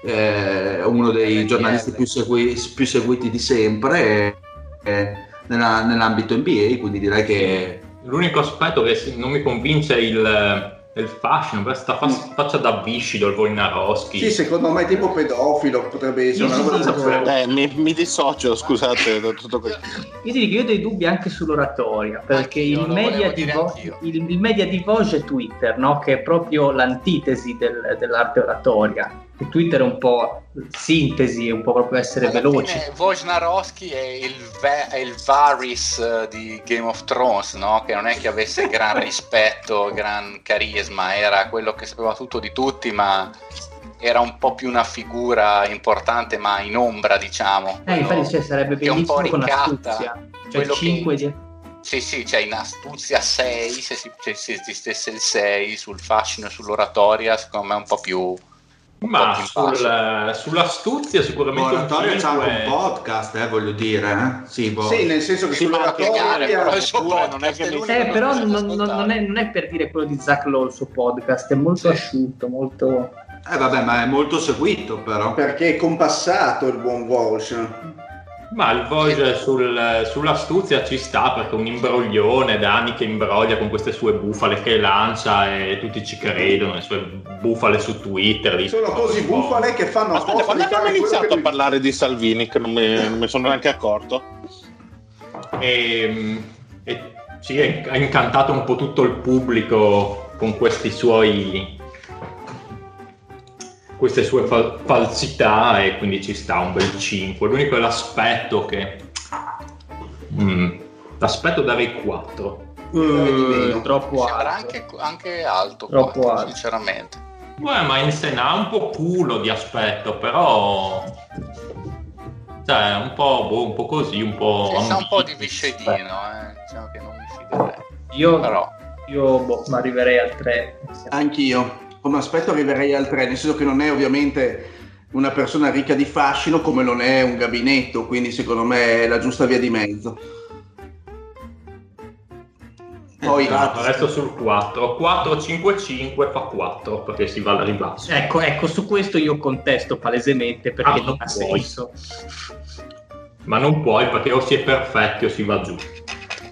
eh, uno dei giornalisti più, segui, più seguiti di sempre eh, nella, nell'ambito NBA, quindi direi che... L'unico aspetto che non mi convince è il il fascino, questa faccia da viscido il Wojnarowski. Sì, secondo me è tipo pedofilo potrebbe essere una cosa eh, mi, mi, dissocio, scusate, da tutto questo. Io ti dico, io ho dei dubbi anche sull'oratoria, perché il media, Vo- il, il media, di Voce è Twitter, no? che è proprio l'antitesi del, dell'arte oratoria che Twitter è un po' sintesi, un po' proprio essere Alla veloci. Wojnarowski è il, ve- è il Varys uh, di Game of Thrones, no? che non è che avesse gran rispetto, gran carisma, era quello che sapeva tutto di tutti, ma era un po' più una figura importante, ma in ombra, diciamo. Eh, infatti cioè, sarebbe benissimo con astuzia. Cioè 5 che... Sì, sì, cioè in astuzia 6, se, si, se esistesse il 6 sul fascino e sull'oratoria, secondo me è un po' più ma sul, sull'astuzia sicuramente l'oratoria c'ha anche un podcast, eh, voglio dire. Eh? Sì, boh. sì, nel senso che non è che eh, però non, non, è, non, è, per dire quello di Zach Lowe il suo podcast, è molto sì. asciutto, molto... Eh vabbè, ma è molto seguito però. Perché è compassato il buon Walsh. Ma il Vogue sul, sull'astuzia ci sta perché è un imbroglione da anni che imbroglia con queste sue bufale che lancia e tutti ci credono, le sue bufale su Twitter. Sono così bufale che fanno Aspetta, quando abbiamo iniziato a parlare di Salvini che non mi, non mi sono neanche accorto? E, ehm, e sì, ha incantato un po' tutto il pubblico con questi suoi queste sue fal- falsità e quindi ci sta un bel 5. L'unico è l'aspetto che... Mm, l'aspetto darei 4. Uh, troppo alto. Anche, anche alto, troppo 4, alto. sinceramente. Beh, ma in Sena ha un po' culo di aspetto, però... Cioè, un po', boh, un po' così, un po'... Sa un po' di viscedino, eh. diciamo che non mi fiderei. Io, però... io boh, arriverei al 3. Anch'io come aspetto arriverei al 3, nel senso che non è ovviamente una persona ricca di fascino come non è un gabinetto, quindi secondo me è la giusta via di mezzo. Poi no, resto sul 4, 4, 5, 5 fa 4 perché si va al ribasso. Ecco, ecco, su questo io contesto palesemente perché ah, non ha puoi. senso. Ma non puoi perché o si è perfetti o si va giù.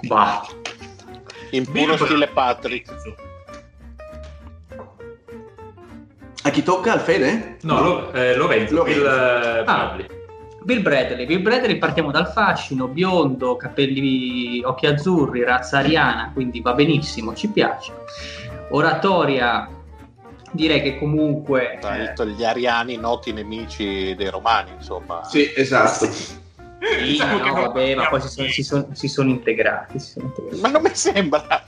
Bah. In puro stile Patrick. A chi tocca? Al Fede? No, no. Lo, eh, Lorenzo, Lorenzo. Il, uh, ah. Bill Bradley, Bill Bradley partiamo dal fascino, biondo, capelli, occhi azzurri, razza ariana, quindi va benissimo, ci piace. Oratoria, direi che comunque... Tra eh, l'altro gli ariani noti nemici dei romani, insomma. Sì, esatto. sì, Diciamo no, vabbè, ma poi si sono, si sono- si sono integrati. Si sono integrati. Ma non mi sembra.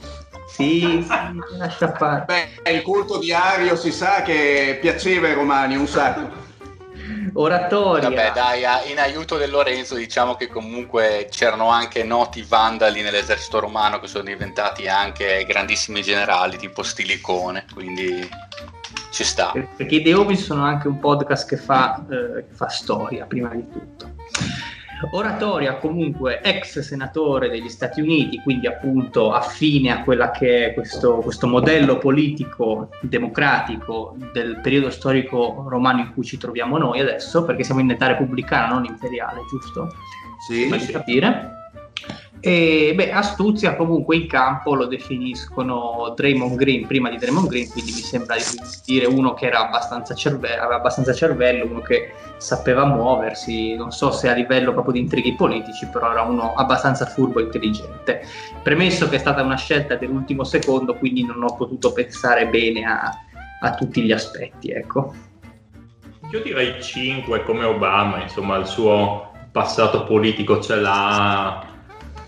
Sì, sì, lascia fare. Beh, il culto di Ario si sa che piaceva ai romani un sacco. Oratoria. Vabbè, dai, a- in aiuto del Lorenzo diciamo che comunque c'erano anche noti vandali nell'esercito romano che sono diventati anche grandissimi generali tipo Stilicone, quindi ci sta. perché i Office sono anche un podcast che fa, eh, che fa storia prima di tutto. Oratoria comunque ex senatore degli Stati Uniti, quindi appunto affine a quella che è questo, questo modello politico democratico del periodo storico romano in cui ci troviamo noi adesso, perché siamo in età repubblicana, non imperiale, giusto? Sì. Fai capire. E beh, Astuzia comunque in campo lo definiscono Draymond Green prima di Draymond Green, quindi mi sembra di dire uno che abbastanza cervello, aveva abbastanza cervello, uno che sapeva muoversi, non so se a livello proprio di intrighi politici, però era uno abbastanza furbo e intelligente. Premesso che è stata una scelta dell'ultimo secondo, quindi non ho potuto pensare bene a, a tutti gli aspetti, ecco. Io direi 5 come Obama, insomma, il suo passato politico ce l'ha.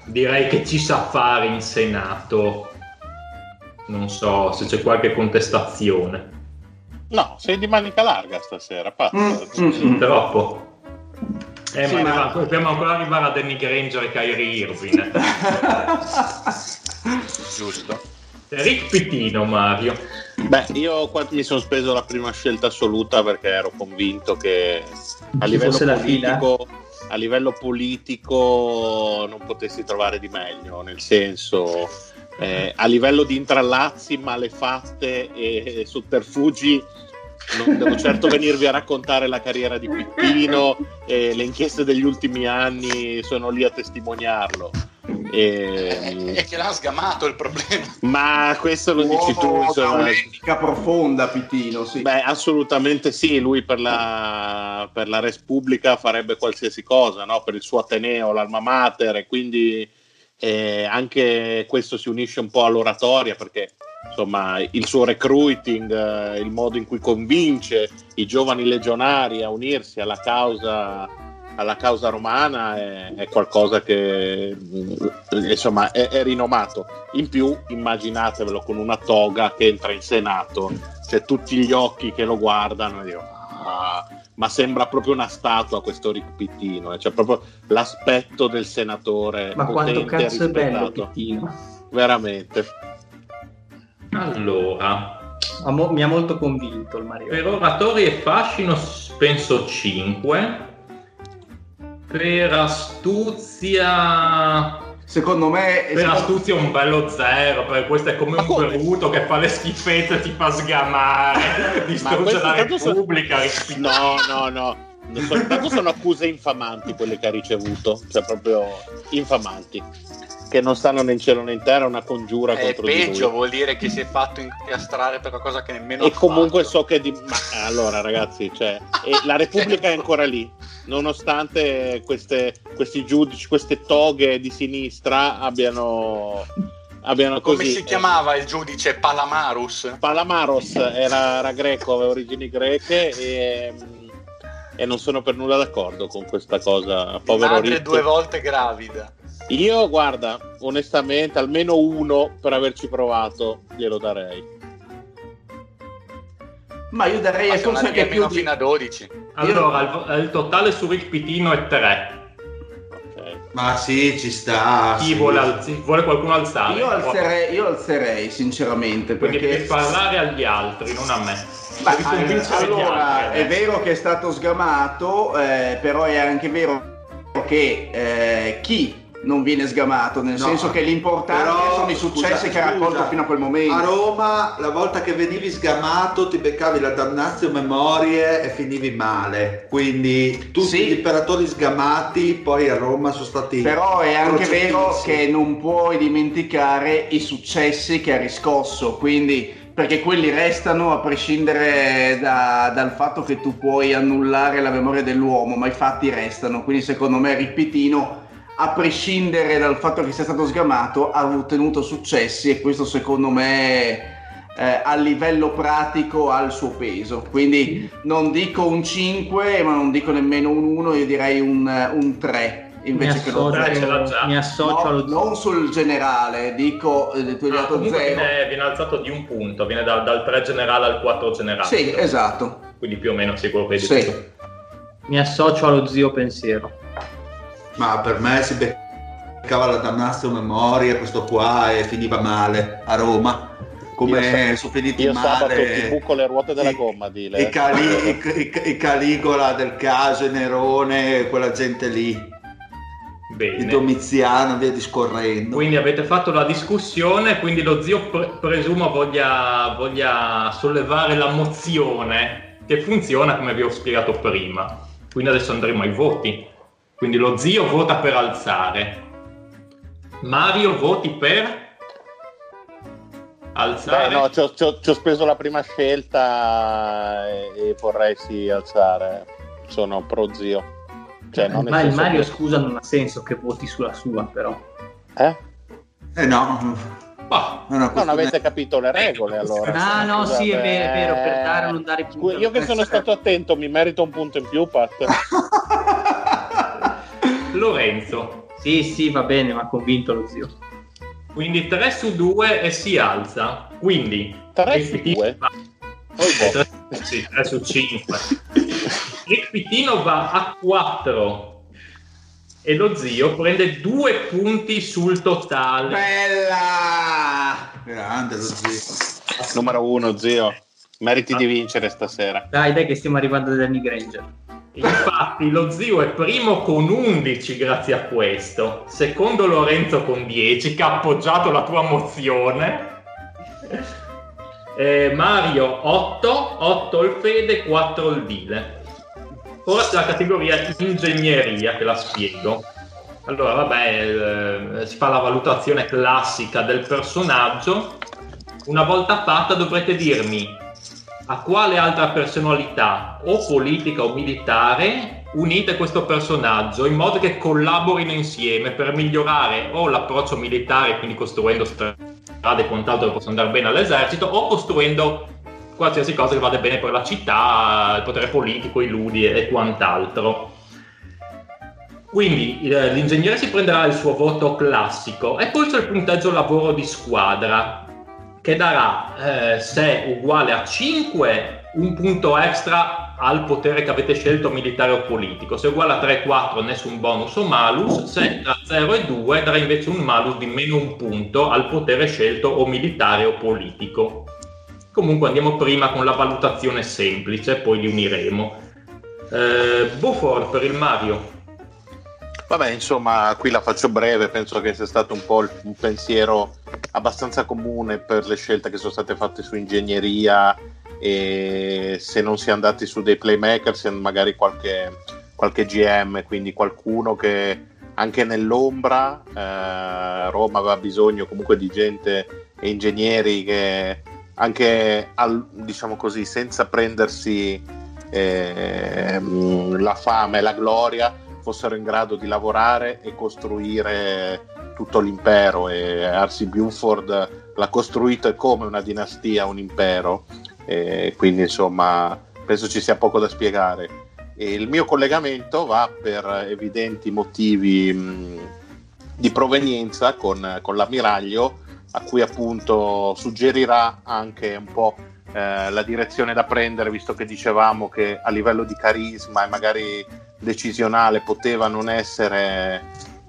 Direi che ci sa fare in Senato. Non so se c'è qualche contestazione. No, sei di manica larga stasera, pazzo. Mm, mm, mm. Troppo. Eh, Sì, ma ma- dobbiamo ancora arrivare a Danny Granger e Kyrie Irving. Giusto. Rick Pitino, Mario. Beh, io qua mi sono speso la prima scelta assoluta perché ero convinto che a Ci livello fosse la fila? A livello politico non potessi trovare di meglio, nel senso eh, a livello di intrallazzi, malefatte e, e sotterfugi non devo certo venirvi a raccontare la carriera di Pittino e le inchieste degli ultimi anni sono lì a testimoniarlo. E- E che l'ha sgamato il problema. ma questo lo dici tu, Uomo insomma. un'etica profonda, Pittino, sì. Beh, assolutamente sì, lui per la, per la Res Pubblica farebbe qualsiasi cosa, no? per il suo Ateneo, l'Alma Mater, e quindi eh, anche questo si unisce un po' all'oratoria perché insomma il suo recruiting, eh, il modo in cui convince i giovani legionari a unirsi alla causa, alla causa romana è, è qualcosa che mm, insomma è, è rinomato. In più immaginatevelo con una toga che entra in Senato c'è tutti gli occhi che lo guardano e dicono "Ah", ma sembra proprio una statua questo Rick Pittino eh, c'è proprio l'aspetto del senatore Ma quanto cazzo è bello. Pittino. veramente Allora, mo- mi ha molto convinto il Mario. per oratori e fascino penso 5. Per astuzia... Secondo me... Per secondo- astuzia un bello zero, perché questo è come Ma un come? che fa le schifezze, ti fa sgamare, distrugge la Repubblica. rispi- no no no soltanto sono accuse infamanti quelle che ha ricevuto cioè proprio infamanti che non stanno né in cielo né in terra una congiura È contro di peggio, lui vuol dire che si è fatto incastrare per qualcosa che nemmeno e comunque fatto. so che di... ma allora ragazzi cioè, la Repubblica è ancora lì nonostante queste, questi giudici queste toghe di sinistra abbiano abbiano Come così si chiamava il giudice Palamarus? Palamaros era, era greco, aveva origini greche e, e non sono per nulla d'accordo con questa cosa. Povero Madre Rick. due volte gravida. Io, guarda, onestamente, almeno uno per averci provato glielo darei. Ma io darei Ma forse anche più almeno di... fino a 12. Allora, il, il totale su Rick Pitino è 3. Ok. Ma sì, ci sta. Chi sì. vuole, alzi- vuole qualcuno alzare? Io alzerei, io alzerei sinceramente Quindi perché... devi parlare agli altri, non a me. Ma, allora, altri, è eh. vero che è stato sgamato, eh, però è anche vero che eh, chi non viene sgamato, nel No, senso che l'importante però, sono i successi scusa, che ha raccolto fino a quel momento. A Roma, la volta che venivi sgamato, ti beccavi la damnazio memorie e finivi male. Quindi tutti Sì. gli imperatori sgamati poi a Roma sono stati. Però è anche vero che non puoi dimenticare i successi che ha riscosso, quindi perché quelli restano a prescindere da- dal fatto che tu puoi annullare la memoria dell'uomo, ma i fatti restano. Quindi secondo me Ripitino, a prescindere dal fatto che sia stato sgamato, ha ottenuto successi e questo secondo me eh, a livello pratico ha il suo peso. Quindi non dico un 5, ma non dico nemmeno un 1, io direi un, un 3 Mi invece che lo associo, 0. ce l'ha già. mi associo No, non sul generale, dico eh, tu hai Ah, dato comunque 0. viene, viene alzato di un punto, viene da- dal 3 generale al 4 generale. Sì, esatto. Quindi più o meno sì, quello che hai Sì. detto tu. mi associo allo zio pensiero. Ma per me si beccava la dannazio memoria, questo qua e finiva male a Roma. Come Io sono finiti Io sabato ti male buco le ruote della gomma, dile. i, Cali- i- i- Caligola del caso, Nerone, quella gente lì, Bene. Domiziano, via discorrendo. Quindi avete fatto la discussione, quindi lo zio pre- presumo voglia, voglia sollevare la mozione che funziona come vi ho spiegato prima. Quindi adesso andremo ai voti. Quindi lo zio vota per alzare. Mario voti per alzare. Beh, no, ci ho, ci ho- ci ho speso la prima scelta e, e vorrei sì alzare. Sono pro zio. Cioè, non nel Ma il Mario, che- scusa, non ha senso che voti sulla sua, però. Eh? Eh no, Bah, Non avete capito le regole allora. Ah, no, sì, è Scusate, vero, è vero, per eh, dare o non dare punti. scu- Io che sono stato attento, mi merito un punto in più, Pat. Lorenzo. Sì, sì, va bene, ma ha convinto lo zio. Quindi 3 su 2 e si alza. Quindi 3 su Rick 2? va- Oh, boh. Sì, 3 su 5. Rick Pitino va a 4 e lo zio prende 2 punti sul totale. Bella! Grande lo zio. Numero 1, zio. Meriti di vincere stasera. Dai, dai, che stiamo arrivando da Danny Granger. Infatti lo zio è primo con 11 grazie a questo, secondo Lorenzo con 10 che ha appoggiato la tua mozione. Eh, Mario 8, 8 il Fede, 4 il Dile. Ora c'è la categoria ingegneria che la spiego. Allora, vabbè, eh, si fa la valutazione classica del personaggio. Una volta fatta dovrete dirmi a quale altra personalità o politica o militare unite questo personaggio in modo che collaborino insieme per migliorare o l'approccio militare, quindi costruendo strade e quant'altro che possono andare bene all'esercito, o costruendo qualsiasi cosa che vada bene per la città, il potere politico, i ludi e quant'altro. Quindi l'ingegnere si prenderà il suo voto classico e poi c'è il punteggio lavoro di squadra che darà eh, se uguale a 5 un punto extra al potere che avete scelto militare o politico, se uguale a 3 4 nessun bonus o malus, se tra 0 e 2 darà invece un malus di meno un punto al potere scelto o militare o politico. Comunque andiamo prima con la valutazione semplice, poi li uniremo. Eh, Beaufort per il Mario. Vabbè, insomma, qui la faccio breve, penso che sia stato un po' il- un pensiero abbastanza comune per le scelte che sono state fatte su ingegneria e se non si è andati su dei playmaker, se magari qualche, qualche GM, quindi qualcuno che anche nell'ombra eh, Roma aveva bisogno comunque di gente e ingegneri che anche al- diciamo così senza prendersi ehm, la fama e la gloria fossero in grado di lavorare e costruire tutto l'impero e Arsi Buford l'ha costruito come una dinastia, un impero. E quindi insomma penso ci sia poco da spiegare. E il mio collegamento va per evidenti motivi mh, di provenienza con, con l'ammiraglio a cui appunto suggerirà anche un po' eh, la direzione da prendere visto che dicevamo che a livello di carisma e magari decisionale poteva non essere,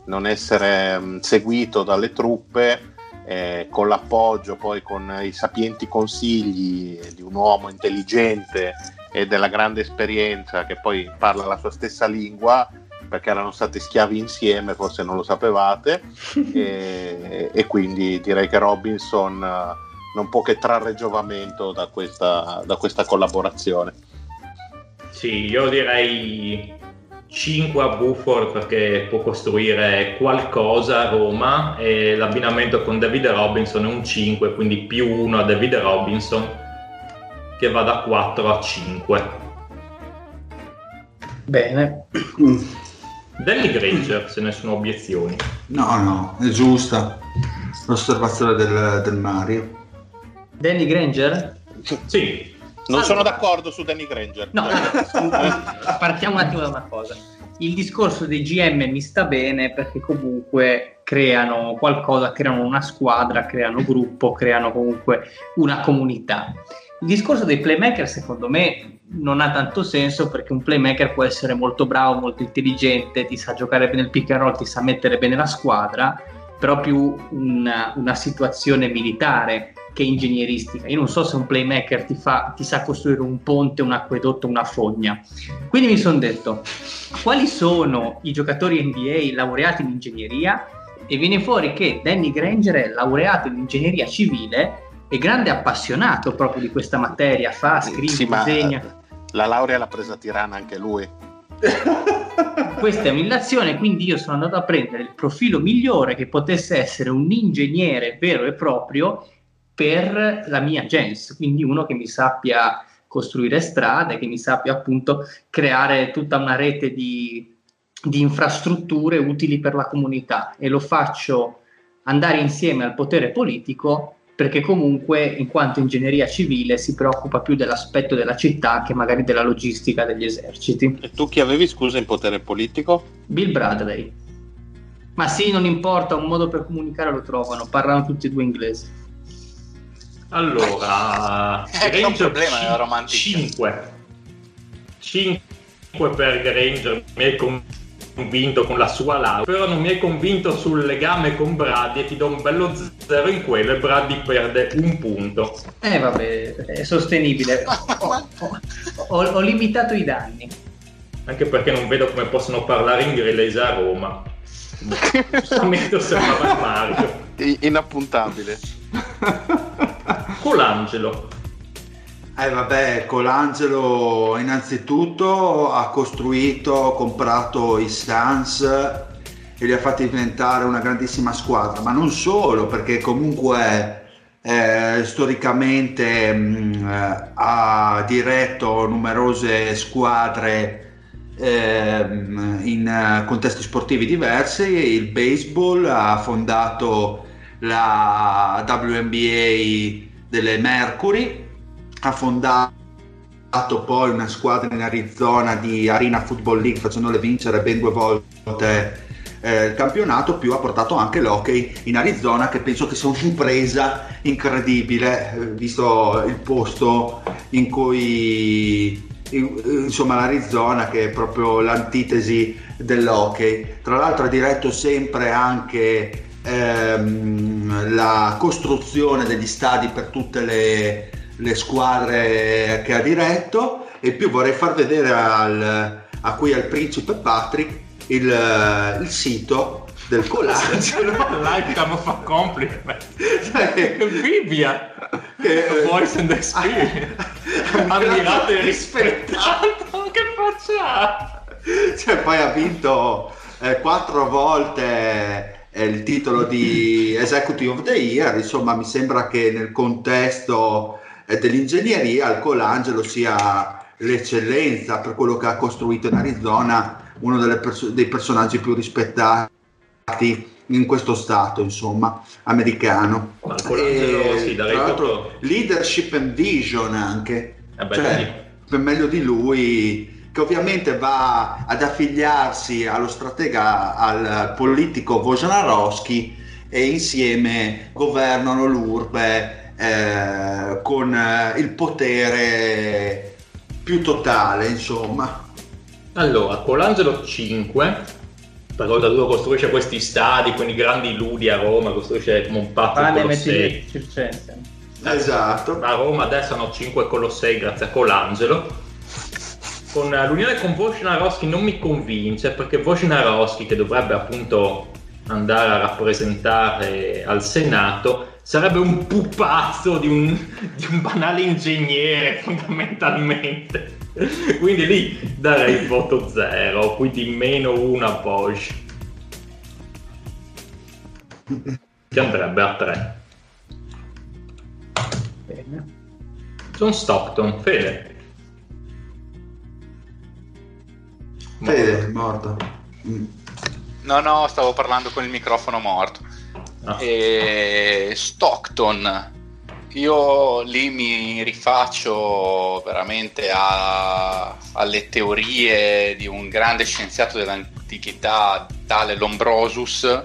non essere mh, seguito dalle truppe eh, con l'appoggio poi con i sapienti consigli di un uomo intelligente e della grande esperienza che poi parla la sua stessa lingua perché erano stati schiavi insieme, forse non lo sapevate, e, e quindi direi che Robinson eh, non può che trarre giovamento da questa, da questa collaborazione. Sì, io direi 5 a Bufford perché può costruire qualcosa a Roma e l'abbinamento con David Robinson è un 5, quindi più 1 a David Robinson che va da 4 a 5. Bene. Danny Granger, se ne sono obiezioni. No, no, è giusta l'osservazione del, del Mario. Danny Granger? Sì, Non Allora. sono d'accordo su Danny Granger. No, allora, partiamo un attimo da una cosa. Il discorso dei GM mi sta bene perché comunque creano qualcosa, creano una squadra, creano gruppo, creano comunque una comunità. Il discorso dei playmaker secondo me non ha tanto senso perché un playmaker può essere molto bravo, molto intelligente, ti sa giocare bene il pick and roll, ti sa mettere bene la squadra, però più una, una situazione militare che ingegneristica. Io non so se un playmaker ti, fa, ti sa costruire un ponte, un acquedotto, una fogna. Quindi mi sono detto, quali sono i giocatori NBA laureati in ingegneria? E viene fuori che Danny Granger è laureato in ingegneria civile e grande appassionato proprio di questa materia, fa, scrive, Sì, disegna. la laurea l'ha presa a Tirana anche lui. Questa è un'illazione, quindi io sono andato a prendere il profilo migliore che potesse essere un ingegnere vero e proprio per la mia gens, quindi uno che mi sappia costruire strade, che mi sappia appunto creare tutta una rete di, di infrastrutture utili per la comunità e lo faccio andare insieme al potere politico perché comunque in quanto ingegneria civile si preoccupa più dell'aspetto della città che magari della logistica degli eserciti. E tu chi avevi, scusa, in potere politico? Bill Bradley. Ma sì, non importa, un modo per comunicare lo trovano, parlano tutti e due inglesi. Allora... Eh, è un problema nella romantica. 5. 5 per Granger, mi hai convinto con la sua laurea, però non mi hai convinto sul legame con Brady e ti do un bello zero in quello e Brady perde un punto. Eh vabbè, è sostenibile. Ho, ho- ho- limitato i danni. Anche perché non vedo come possono parlare inglese a Roma. Giustamente osservava Mario. Inappuntabile. Colangelo. Eh vabbè, Colangelo innanzitutto ha costruito, comprato i Suns e li ha fatti diventare una grandissima squadra, ma non solo, perché comunque eh, storicamente mh, eh, ha diretto numerose squadre ehm, in eh, contesti sportivi diversi, il baseball, ha fondato la WNBA delle Mercury, ha fondato poi una squadra in Arizona di Arena Football League facendole vincere ben due volte eh, il campionato più ha portato anche l'hockey in Arizona che penso che sia un'impresa incredibile eh, visto il posto in cui in- insomma l'Arizona che è proprio l'antitesi dell'hockey. Tra l'altro ha diretto sempre anche ehm, la costruzione degli stadi per tutte le, le squadre che ha diretto e più vorrei far vedere al, a qui al principe Patrick il, il sito del Colangelo Lifetime of a compliment. Bibbia. che- Voice and experience. Ammirato e rispettato. Che faccia cioè, poi ha vinto eh, quattro volte eh, il titolo di Executive of the Year, insomma mi sembra che nel contesto eh, dell'ingegneria il Colangelo sia l'eccellenza per quello che ha costruito in Arizona, uno delle perso- dei personaggi più rispettati in questo stato, insomma, americano. Ma il Colangelo, E, sì, tra l'altro, leadership and vision anche. Eh beh, Cioè, per meglio di lui, che ovviamente va ad affiliarsi allo stratega, al politico Wojnarowski e insieme governano l'urbe eh, con eh, il potere più totale, insomma. Allora, Colangelo 5. Per oltretutto costruisce questi stadi, quindi grandi ludi a Roma, costruisce come un pazzo Pane Colossei. Esatto. A Roma adesso hanno 5 Colossei grazie a Colangelo. Con eh, l'unione con Wojnarowski non mi convince perché Wojnarowski, che dovrebbe appunto andare a rappresentare al Senato, sarebbe un pupazzo di un, di un banale ingegnere fondamentalmente. quindi lì darei il voto zero, quindi meno una Bosch. Che andrebbe a 3. Bene. John Stockton, Fede. Fede, morto. Mm. No, no, stavo parlando con il microfono morto. Ah. E Stockton, io lì mi rifaccio veramente a- alle teorie di un grande scienziato dell'antichità, tale Lombrosus,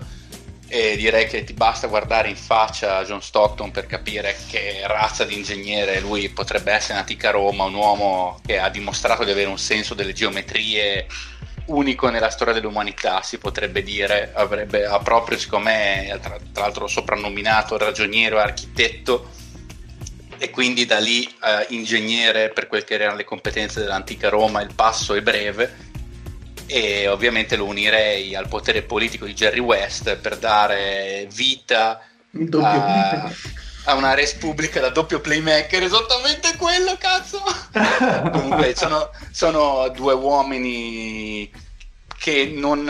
e direi che ti basta guardare in faccia John Stockton per capire che razza di ingegnere lui potrebbe essere in antica Roma, un uomo che ha dimostrato di avere un senso delle geometrie unico nella storia dell'umanità, si potrebbe dire, avrebbe ha proprio, secondo me, tra, tra l'altro soprannominato ragioniero e architetto, e quindi da lì eh, ingegnere per quel che erano le competenze dell'antica Roma, il passo è breve, e ovviamente lo unirei al potere politico di Jerry West per dare vita a, a una res pubblica da doppio playmaker, esattamente quello, cazzo! Comunque sono, sono due uomini che non,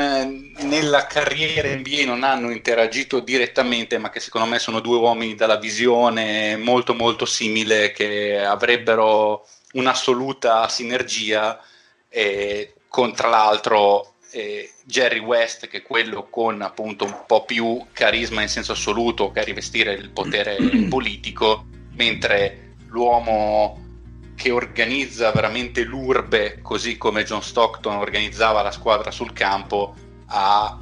nella carriera NBA non hanno interagito direttamente, ma che secondo me sono due uomini dalla visione molto molto simile, che avrebbero un'assoluta sinergia, e con tra l'altro eh, Jerry West, che è quello con appunto un po' più carisma in senso assoluto, che a rivestire il potere politico, mentre l'uomo che organizza veramente l'urbe, così come John Stockton organizzava la squadra sul campo, a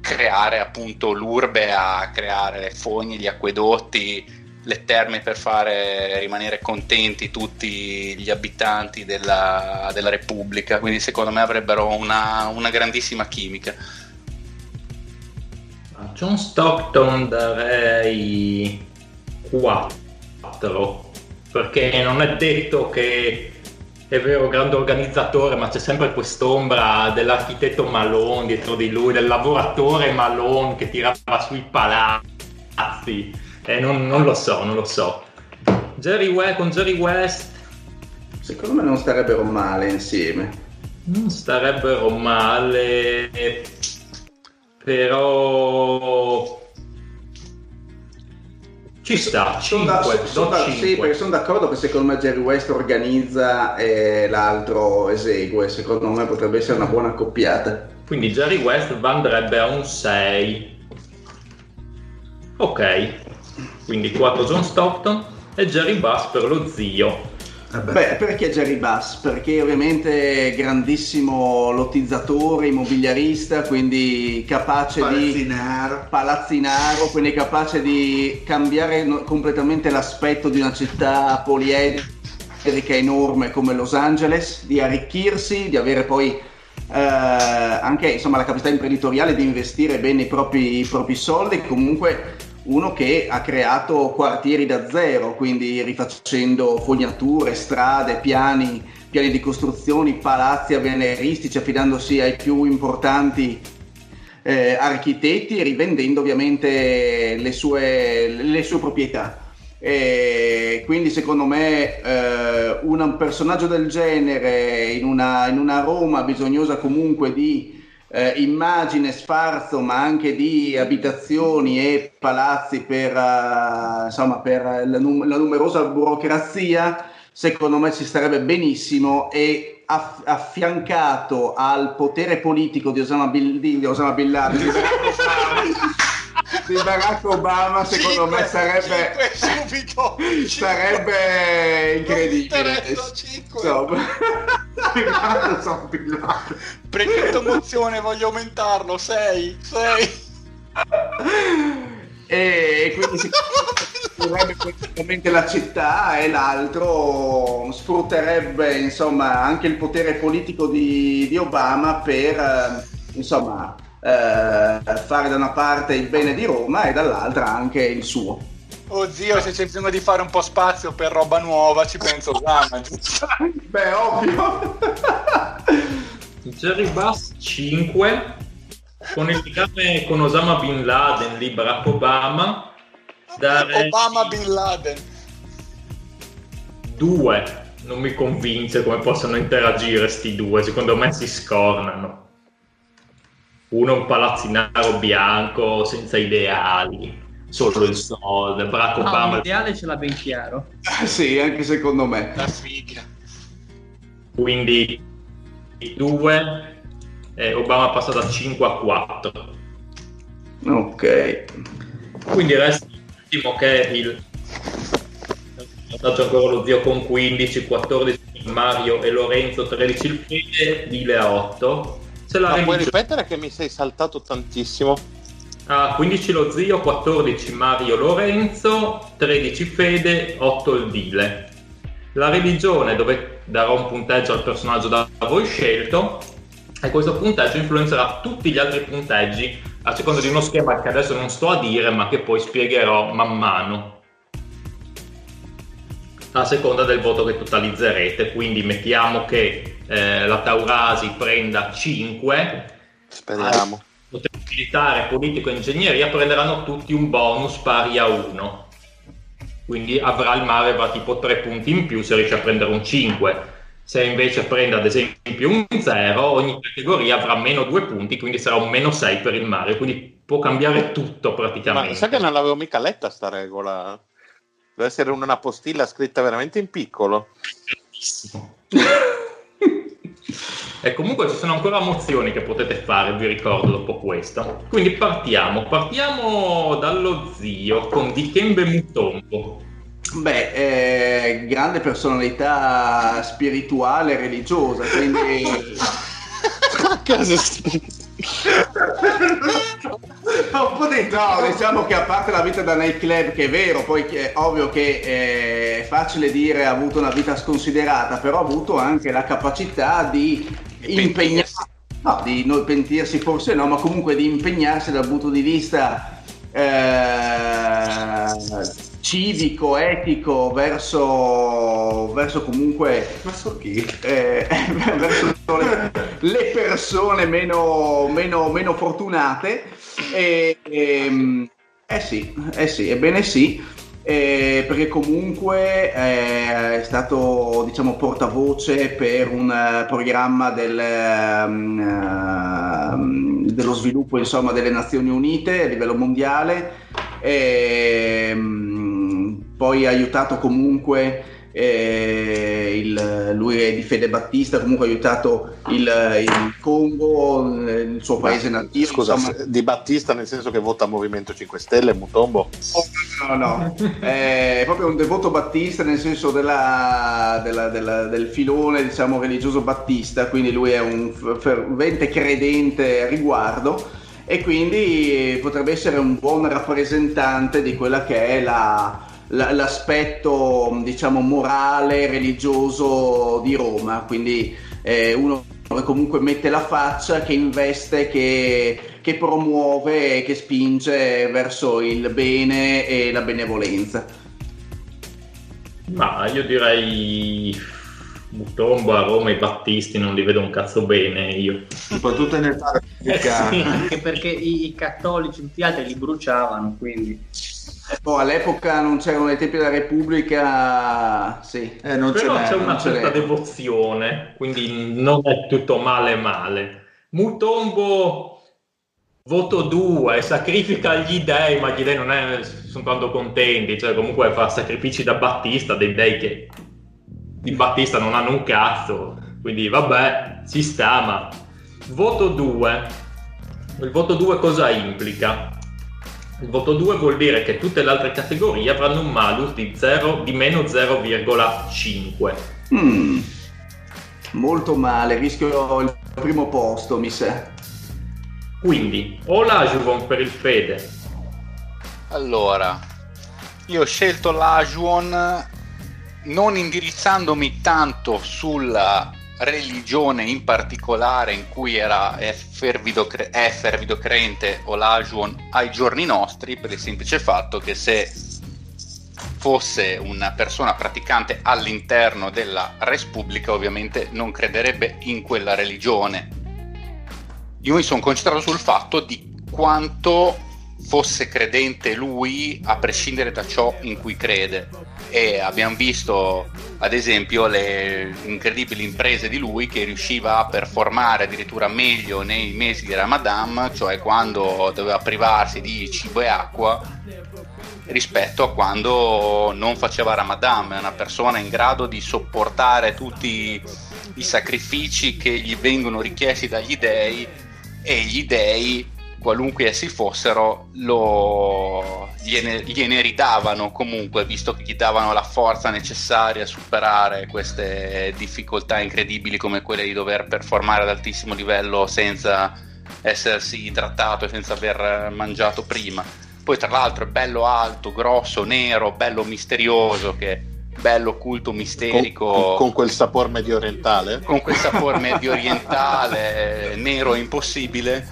creare appunto l'urbe, a creare le fogne, gli acquedotti, le terme per fare rimanere contenti tutti gli abitanti della, della Repubblica. Quindi secondo me avrebbero una, una grandissima chimica. A John Stockton darei 4 perché non è detto che è vero grande organizzatore ma c'è sempre quest'ombra dell'architetto Malone dietro di lui del lavoratore Malone che tirava sui palazzi e non, non lo so non lo so Jerry West, con Jerry West Secondo me non starebbero male insieme. non starebbero male però ci sta Sono da- 5 sono da- sì, perché sono d'accordo che secondo me Jerry West organizza e l'altro esegue. Secondo me potrebbe essere una buona accoppiata. Quindi Jerry West andrebbe a un 6. Ok. Quindi 4 John Stockton e Jerry Bass per lo zio. Vabbè. Beh, perché Jerry Bass? Perché ovviamente grandissimo lottizzatore, immobiliarista, quindi capace di Palazzinaro. palazzinaro, quindi capace di cambiare completamente l'aspetto di una città poliedrica enorme come Los Angeles, di arricchirsi, di avere poi eh, anche insomma, la capacità imprenditoriale di investire bene i propri, i propri soldi, comunque uno che ha creato quartieri da zero, quindi rifacendo fognature, strade, piani, piani di costruzioni, palazzi avveniristici, affidandosi ai più importanti eh, architetti e rivendendo ovviamente le sue, le sue proprietà. E quindi secondo me eh, un personaggio del genere in una, in una Roma bisognosa comunque di eh, immagine, sfarzo, ma anche di abitazioni e palazzi per, eh, insomma, per la, num- la numerosa burocrazia, secondo me ci starebbe benissimo e aff- affiancato al potere politico di Osama Bin, di Osama Bin Laden, di Barack Obama, secondo me sarebbe subito sarebbe incredibile. Cinque. Insomma. Laden. Prendete mozione, voglio aumentarlo. 6, 6. e quindi si sfrutterebbe completamente la città e l'altro sfrutterebbe insomma anche il potere politico di, di Obama per eh, insomma fare da una parte il bene di Roma e dall'altra anche il suo. Oh zio, se c'è bisogno di fare un po' spazio per roba nuova, ci penso giusto? Beh, ovvio. Jerry Bass 5 con il legame con Osama Bin Laden lì Barack Obama darei Obama Bin Laden. 2 non mi convince come possono interagire sti due, secondo me si scornano. Uno è un palazzinaro bianco, senza ideali, solo il soldo, Barack No, Obama... l'ideale ce l'ha ben chiaro. sì, anche secondo me. La figa. Quindi i due, eh, Obama passa da 5 a 4. Ok. Quindi resta l'ultimo che è il vantaggio ancora lo zio con 15, 14 Mario e Lorenzo, 13 il Fede, Dile a 8. Se la Ma puoi ripetere che mi sei saltato tantissimo? Ah, 15 lo zio, 14 Mario Lorenzo, 13 Fede, 8 il Dile. La religione dove darò un punteggio al personaggio da voi scelto e questo punteggio influenzerà tutti gli altri punteggi a seconda di uno schema che adesso non sto a dire ma che poi spiegherò man mano a seconda del voto che totalizzerete quindi mettiamo che eh, la Taurasi prenda 5 Speriamo. potere militare, politico e ingegneria prenderanno tutti un bonus pari a 1. Quindi avrà il mare avrà tipo 3 punti in più se riesce a prendere un 5. Se invece prende ad esempio un 0, ogni categoria avrà meno 2 punti, quindi sarà un meno 6 per il mare. Quindi può cambiare tutto Ma praticamente. sai che non l'avevo mica letta sta regola? Deve essere una postilla scritta veramente in piccolo. E comunque ci sono ancora mozioni che potete fare, vi ricordo dopo questo. Quindi partiamo, partiamo dallo zio con Dikembe Mutombo. Beh, eh, grande personalità spirituale e religiosa, quindi un po' di no, diciamo che a parte la vita da nightclub, che è vero, poi è ovvio che eh, è facile dire ha avuto una vita sconsiderata, però ha avuto anche la capacità di impegnarsi, no, di non pentirsi forse no, ma comunque di impegnarsi dal punto di vista eh, civico, etico, verso, verso comunque Verso chi? eh, verso le, le persone meno, meno, meno fortunate. E, ehm, eh sì, eh sì, ebbene sì, eh, perché comunque eh, è stato diciamo portavoce per un eh, programma del, ehm, dello sviluppo insomma, delle Nazioni Unite a livello mondiale. Ehm, poi ha aiutato comunque eh, il- lui è di fede battista, comunque ha aiutato il, il Congo, eh, il suo paese nativo. Scusa, insomma. di Battista nel senso che vota Movimento 5 Stelle, Mutombo. No, no, è proprio un devoto battista nel senso della- della- della- del filone diciamo religioso battista, quindi lui è un fervente credente a riguardo e quindi potrebbe essere un buon rappresentante di quella che è la- l'aspetto diciamo morale, religioso di Roma, quindi è uno che comunque mette la faccia, che investe, che, che promuove e che spinge verso il bene e la benevolenza. Ma io direi Mutombo a Roma i Battisti non li vedo un cazzo bene io. Soprattutto in età repubblicana. Anche perché i, i cattolici tutti gli altri li bruciavano, quindi... Poi all'epoca non c'erano nei tempi della Repubblica, sì. Eh, non Però c'è una ce certa devozione, quindi non è tutto male male. Mutombo voto 2, sacrifica gli dei, ma gli dei non è, sono tanto contenti, cioè comunque fa sacrifici da Battista, dei dei che di Battista non hanno un cazzo, quindi vabbè, ci sta, ma voto 2. Il voto 2 cosa implica? Il voto 2 vuol dire che tutte le altre categorie avranno un malus di, 0, di meno 0,5. Mm, molto male, rischio il primo posto, mi sa. Quindi o l'Ajuvon per il Fede, Allora, io ho scelto l'Ajuon non indirizzandomi tanto sulla religione in particolare in cui era fervido, cre- è fervido credente o l'Ajuon ai giorni nostri per il semplice fatto che se fosse una persona praticante all'interno della Repubblica ovviamente non crederebbe in quella religione. Io mi sono concentrato sul fatto di quanto fosse credente lui a prescindere da ciò in cui crede. E abbiamo visto ad esempio le incredibili imprese di lui che riusciva a performare addirittura meglio nei mesi di Ramadan, cioè quando doveva privarsi di cibo e acqua rispetto a quando non faceva Ramadan, è una persona in grado di sopportare tutti i sacrifici che gli vengono richiesti dagli dei e gli dei qualunque essi fossero, lo, gliene, gliene, ridavano comunque, visto che gli davano la forza necessaria a superare queste difficoltà incredibili come quelle di dover performare ad altissimo livello senza essersi idratato e senza aver mangiato prima. Poi tra l'altro è bello alto, grosso, nero, bello misterioso che bello, culto, misterico. Con, con, quel sapore medio orientale? Con quel sapore medio orientale, nero impossibile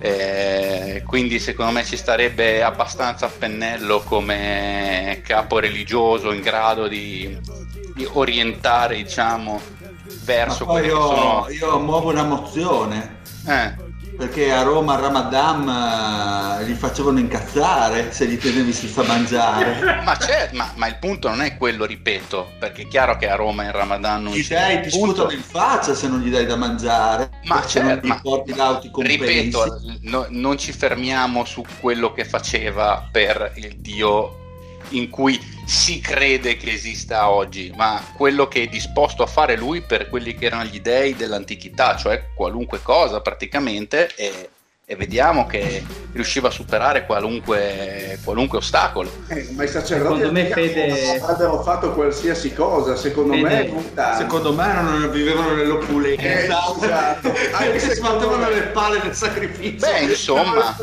eh, quindi secondo me ci starebbe abbastanza a pennello come capo religioso in grado di, di orientare diciamo verso quello io, sono... io muovo una mozione. Eh perché a Roma a Ramadan li facevano incazzare se li tenevi senza mangiare. ma, ma, ma, il punto non è quello, ripeto, perché è chiaro che a Roma in Ramadan non Gli dai, ti sputano in faccia se non gli dai da mangiare. Ma se certo, non gli porti l'auti Ripeto, no, non ci fermiamo su quello che faceva per il dio in cui si crede che esista oggi, ma quello che è disposto a fare lui per quelli che erano gli dei dell'antichità, cioè qualunque cosa praticamente, e, e vediamo che riusciva a superare qualunque, qualunque ostacolo. Eh, ma i sacerdoti secondo me Fede... avrebbero fatto qualsiasi cosa, secondo Fede... me. Secondo me non vivevano nell'opulenza. Eh, esatto. Anche se sbattevano le palle del sacrificio. Beh, insomma.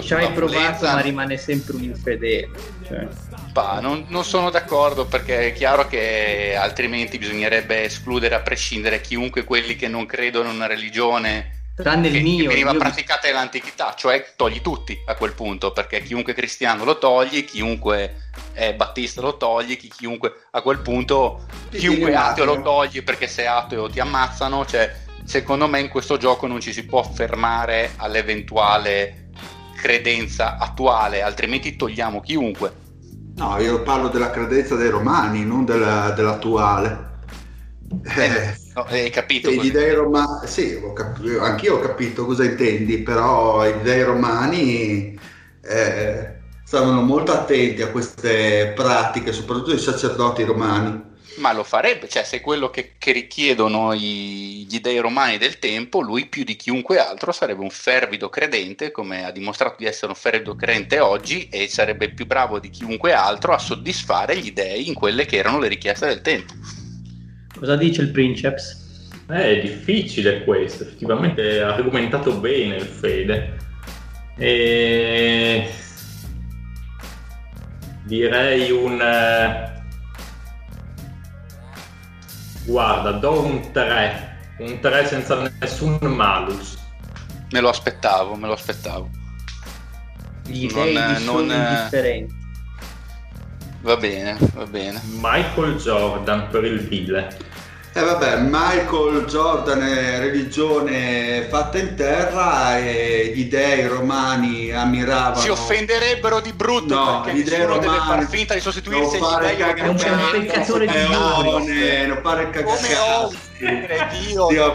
Ci hai provato, ma rimane sempre un infedele. Cioè. Bah, non, non, sono d'accordo perché è chiaro che altrimenti bisognerebbe escludere a prescindere chiunque quelli che non credono in una religione tranne il mio che veniva io... praticata nell'antichità, cioè togli tutti a quel punto, perché chiunque cristiano lo togli, chiunque è battista lo togli, chiunque a quel punto ti chiunque è ateo lo togli perché se ateo ti ammazzano, cioè secondo me in questo gioco non ci si può fermare all'eventuale credenza attuale, altrimenti togliamo chiunque. No, io parlo della credenza dei romani, non della, dell'attuale. Eh, no, hai capito? Gli dei romani, sì, ho cap- anch'io ho capito cosa intendi, però gli dei romani eh, stavano molto attenti a queste pratiche, soprattutto i sacerdoti romani ma lo farebbe, cioè se quello che, che richiedono i, gli dei romani del tempo, lui più di chiunque altro sarebbe un fervido credente, come ha dimostrato di essere un fervido credente oggi, e sarebbe più bravo di chiunque altro a soddisfare gli dei in quelle che erano le richieste del tempo. Cosa dice il Princeps? Eh, è difficile questo, effettivamente ha argomentato bene il Fede. E... Direi un eh, Guarda, do un 3, un 3 senza nessun malus. Me lo aspettavo, me lo aspettavo. Gli idei non, sono non... indifferenti. Va bene, va bene. Michael Jordan per il Ville. E eh vabbè, Michael Jordan è religione fatta in terra e gli dei romani ammiravano. Si offenderebbero di brutto no, perché gli dei romani deve far finta di sostituirsi agli dei È un peccatore di Dio. Non fare cagare. Come Dio, Dio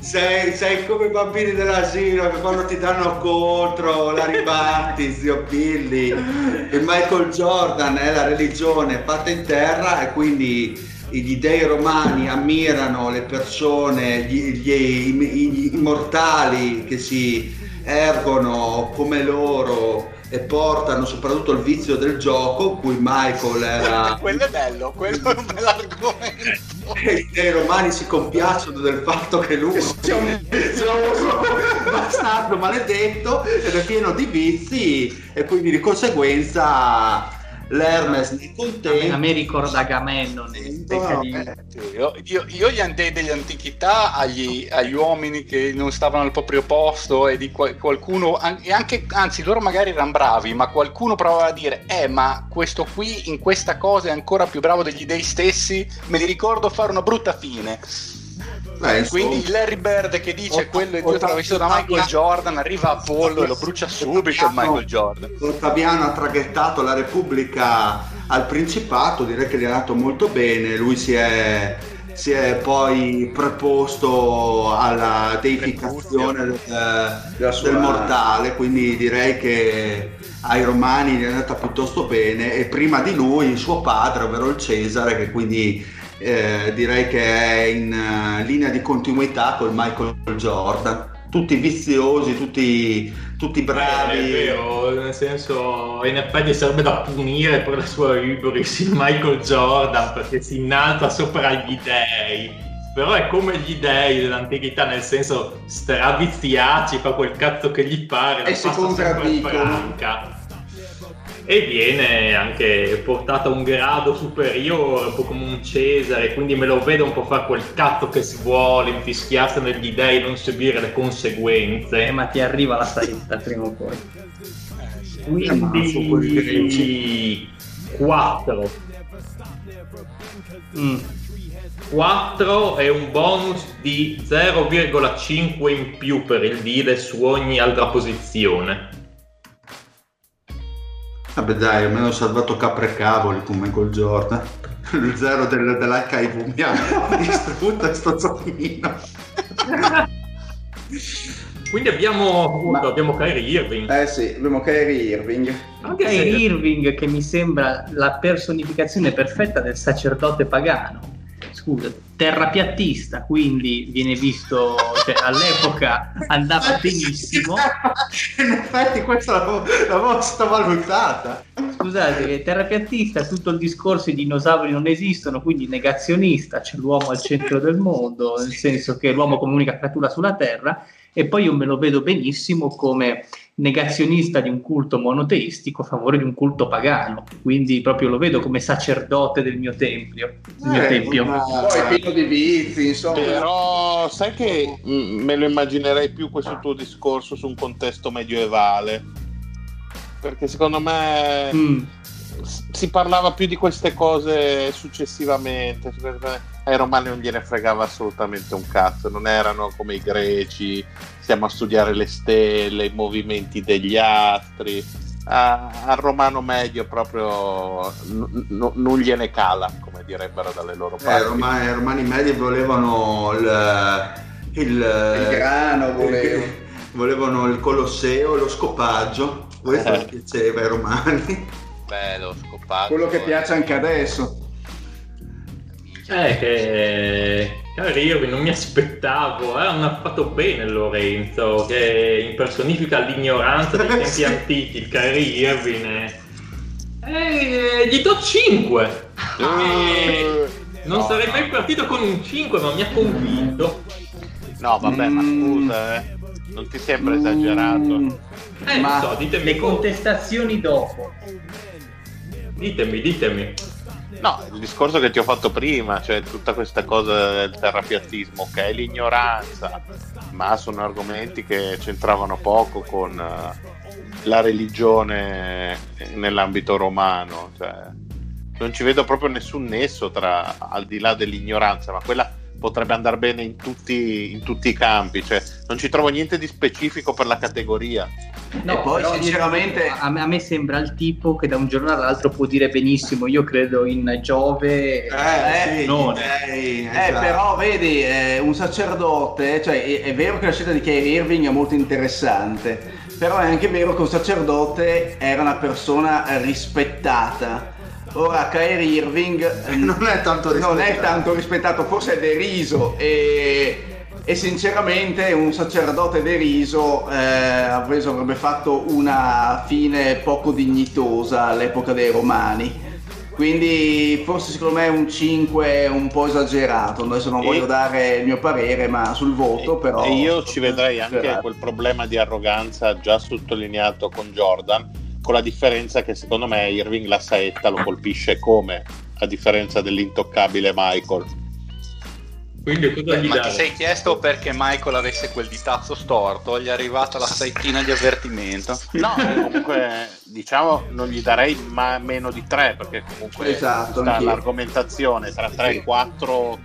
sei, sei, come i bambini dell'asilo che quando ti danno contro la ribatti, zio Billy. Il Michael Jordan è la religione fatta in terra e quindi gli dei romani ammirano le persone, gli, gli, gli immortali che si ergono come loro e portano soprattutto il vizio del gioco, cui Michael era... quello è bello, quello è un bel argomento. I romani si compiacciono del fatto che lui sia un bastardo maledetto ed è pieno di vizi e quindi di conseguenza l'Hermes nel contempo. a me ricorda Agamennone no, io, io, io, gli andei dell'antichità agli, agli, uomini che non stavano al proprio posto e di qualcuno e anche anzi loro magari erano bravi ma qualcuno provava a dire eh ma questo qui in questa cosa è ancora più bravo degli dei stessi me li ricordo fare una brutta fine Beh. Quindi il Larry Bird che dice Ot- quello è dietro la vestito da Michael Jordan arriva a pollo e lo brucia subito il Michael Jordan. Ottaviano ha traghettato la Repubblica al Principato, direi che gli è andato molto bene. Lui si è, si è poi preposto alla deificazione del, sua- del mortale, quindi direi che ai romani gli è andata piuttosto bene. E prima di lui suo padre, ovvero il Cesare, che quindi eh, direi che è in eh, linea di continuità col Michael Jordan. Tutti viziosi, tutti, tutti bravi. Eh, è vero, nel senso, in effetti sarebbe da punire per la sua hubris il Michael Jordan perché si innalza sopra gli dei. Però è come gli dei dell'antichità, nel senso, straviziaci, fa quel cazzo che gli pare, E la si passa sempre franca. E viene anche portato a un grado superiore, un po' come un Cesare, quindi me lo vedo un po' fare quel cazzo che si vuole, infischiarsi negli dei, non subire le conseguenze. Eh, ma ti arriva la saetta prima o poi. Ammazzo quei Quindi 4. Mm. 4 è un bonus di 0,5 in più per il Dile su ogni altra posizione. Vabbè dai, almeno ho salvato capre e cavoli con Michael Jordan. Il zero del, dell'HIV mi ha distrutto sto zoccino. Quindi abbiamo, appunto, abbiamo Kyrie Irving. Eh sì, abbiamo Kyrie Irving. Anche se- Kyrie Irving che mi sembra la personificazione perfetta del sacerdote pagano. Scusa, terrapiattista, quindi viene visto, cioè all'epoca andava benissimo. In effetti questa l'avevo, l'avevo sottovalutata. Scusate, che terrapiattista, tutto il discorso i dinosauri non esistono, quindi negazionista, c'è l'uomo al centro del mondo, nel senso che l'uomo come unica creatura sulla Terra, e poi io me lo vedo benissimo come negazionista di un culto monoteistico a favore di un culto pagano, quindi proprio lo vedo come sacerdote del mio tempio. Del mio Eh, tempio. ma- Poi pieno di vizi, insomma. Però sai che mm, me lo immaginerei più questo tuo discorso su un contesto medievale. Perché secondo me Mm. si parlava più di queste cose successivamente. Ai romani non gliene fregava assolutamente un cazzo, non erano come i greci, stiamo a studiare le stelle, i movimenti degli astri. A- al romano medio proprio n- n- non gliene cala, come direbbero dalle loro Eh, parti. i romani, i romani medi volevano il, il, Il grano volevo. il- volevano il Colosseo e lo scopaggio. Questo Eh. piaceva ai romani. Bello, scopato. Quello che piace anche adesso. Eh, che Irving non mi aspettavo, eh, hanno fatto bene Lorenzo, che impersonifica l'ignoranza dei tempi Sì. antichi, il Kyrie Irving. eh. Eh, gli do 5. non No, sarei mai partito con un 5, ma mi ha convinto. No, vabbè, ma Mm. scusa, eh. Non ti sembra esagerato? Mm, Eh, Ma- so, ditemi, Le contestazioni dopo. ditemi, ditemi. No, il discorso che ti ho fatto prima, cioè tutta questa cosa del terrapiattismo, che è l'ignoranza, ma sono argomenti che c'entravano poco con eh, la religione nell'ambito romano. Cioè, non ci vedo proprio nessun nesso tra, al di là dell'ignoranza, ma quella potrebbe andare bene in tutti, in tutti i campi. Cioè, non ci trovo niente di specifico per la categoria. E poi, sinceramente- a me, a me sembra il tipo che da un giorno all'altro può dire benissimo io credo in Giove Eh, sì, non gli dei, Eh, esatto. però vedi, eh, un sacerdote, cioè è, è vero che la scelta di Kyrie Irving è molto interessante, però è anche vero che un sacerdote era una persona rispettata. Ora Kyrie Irving non è tanto non è rispettato. tanto rispettato, forse è deriso e, e sinceramente un sacerdote deriso eh, avrebbe fatto una fine poco dignitosa all'epoca dei romani. Quindi forse secondo me un 5 è un po' esagerato, adesso non E- voglio dare il mio parere ma sul voto però... E io ci vedrei anche quel problema di arroganza già sottolineato con Jordan, con la differenza che secondo me Irving la saetta lo colpisce come, a differenza dell'intoccabile Michael. Quindi cosa Beh, gli ma ti dai? sei chiesto perché Michael avesse quel ditazzo storto? Gli è arrivata la saettina di avvertimento. No, comunque diciamo non gli darei ma meno di 3 perché comunque Esatto, l'argomentazione tra 3 Sì. e 4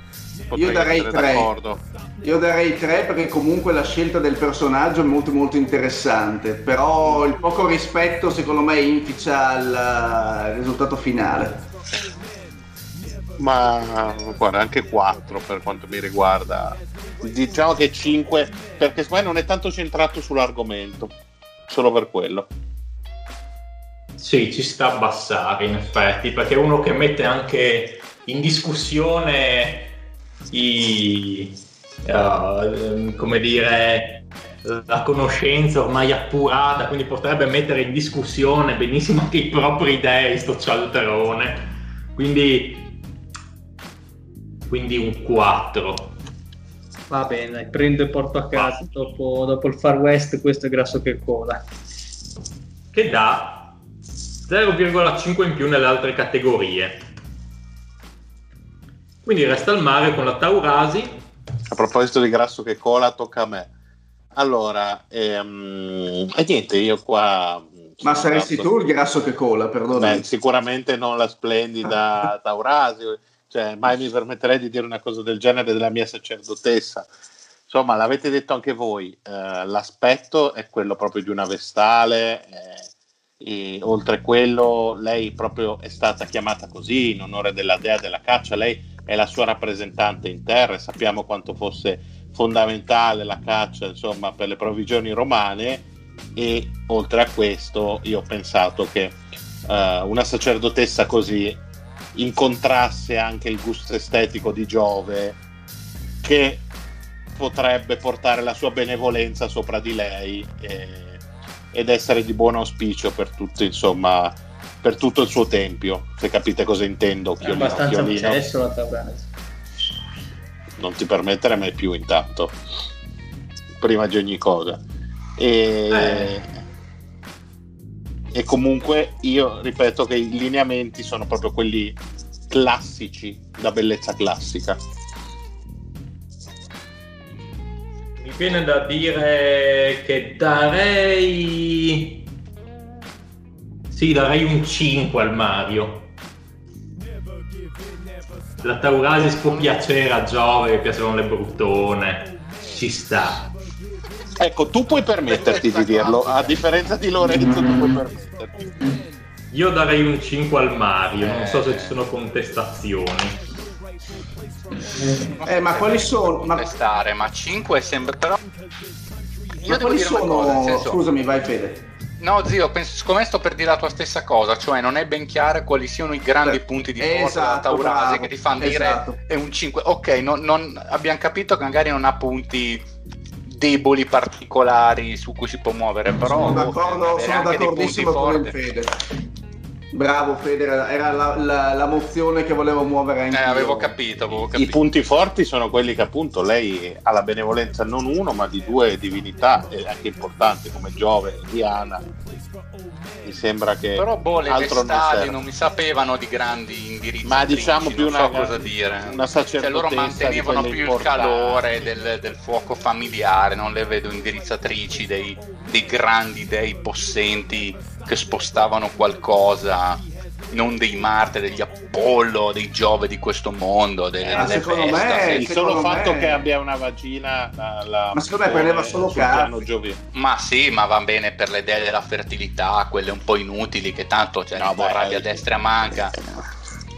potrei Io darei tre. d'accordo. Io darei 3 perché comunque la scelta del personaggio è molto molto interessante, però il poco rispetto secondo me inficia il uh, risultato finale. Ma guarda, anche 4 per quanto mi riguarda. Diciamo che 5 perché secondo me non è tanto centrato sull'argomento, solo per quello. Sì, ci sta a abbassare in effetti, perché è uno che mette anche in discussione i, uh, come dire, la conoscenza ormai appurata, quindi potrebbe mettere in discussione benissimo anche i propri idee, sto cialtrone. Quindi, quindi un 4. Va bene, prendo e porto a casa dopo, dopo il Far West, questo è grasso che cola. Che dà 0,5 in più nelle altre categorie. Quindi resta al mare con la Taurasi. A proposito di grasso che cola, tocca a me. Allora, ehm, e niente, io qua... Ma saresti tu il grasso che cola, perdona. sicuramente non la splendida Taurasi, cioè mai mi permetterei di dire una cosa del genere della mia sacerdotessa. Insomma, l'avete detto anche voi, eh, l'aspetto è quello proprio di una vestale, eh, e oltre a quello lei proprio è stata chiamata così in onore della dea della caccia, lei è la sua rappresentante in terra e sappiamo quanto fosse fondamentale la caccia insomma, per le provvigioni romane. E oltre a questo io ho pensato che uh, una sacerdotessa così incontrasse anche il gusto estetico di Giove che potrebbe portare la sua benevolenza sopra di lei e, ed essere di buon auspicio per tutto insomma per tutto il suo tempio, se capite cosa intendo. È abbastanza accesso la. Non ti permettere mai più intanto, prima di ogni cosa. E, eh. e comunque io ripeto che i lineamenti sono proprio quelli classici, da bellezza classica. Mi viene da dire che darei sì, darei un 5 al Mario. La Taurasi può piacere a Giove, piacevano le bruttone. Ci sta. Ecco, tu puoi permetterti di dirlo, a differenza di Lorenzo, tu puoi permetterti. Io darei un 5 al Mario, non so se ci sono contestazioni. Eh, ma quali sono? Ma... Stare, ma 5 sembra però. Io ma quali sono? Cosa, senso... Scusami, vai Fede. No, zio, penso, siccome sto per dire la tua stessa cosa, cioè non è ben chiaro quali siano i grandi Beh, punti di forza esatto, della Taurasi bravo, che ti fanno esatto. dire è un 5. Ok, non, non, abbiamo capito che magari non ha punti deboli particolari su cui si può muovere, però sono d'accordo, sono d'accordissimo con Fede. Bravo Fede, era la, la, la, mozione che volevo muovere anche eh, avevo capito, avevo capito, I punti forti sono quelli che appunto lei ha la benevolenza non uno ma di due divinità, anche importanti come Giove e Diana. Mi sembra che però boh, le altro non, non, mi sapevano di grandi indirizzi. Ma diciamo più una, so cosa dire. Una cioè, loro mantenevano più importanti. il calore del, del, fuoco familiare, non le vedo indirizzatrici dei, dei grandi dei possenti che spostavano qualcosa non dei Marte, degli Apollo, dei Giove di questo mondo. Delle, eh, secondo me il solo fatto me... che abbia una vagina, la, la ma secondo me prendeva solo cazzo. Ma sì, ma va bene per le idee della fertilità, quelle un po' inutili che tanto cioè, no, vorrà a destra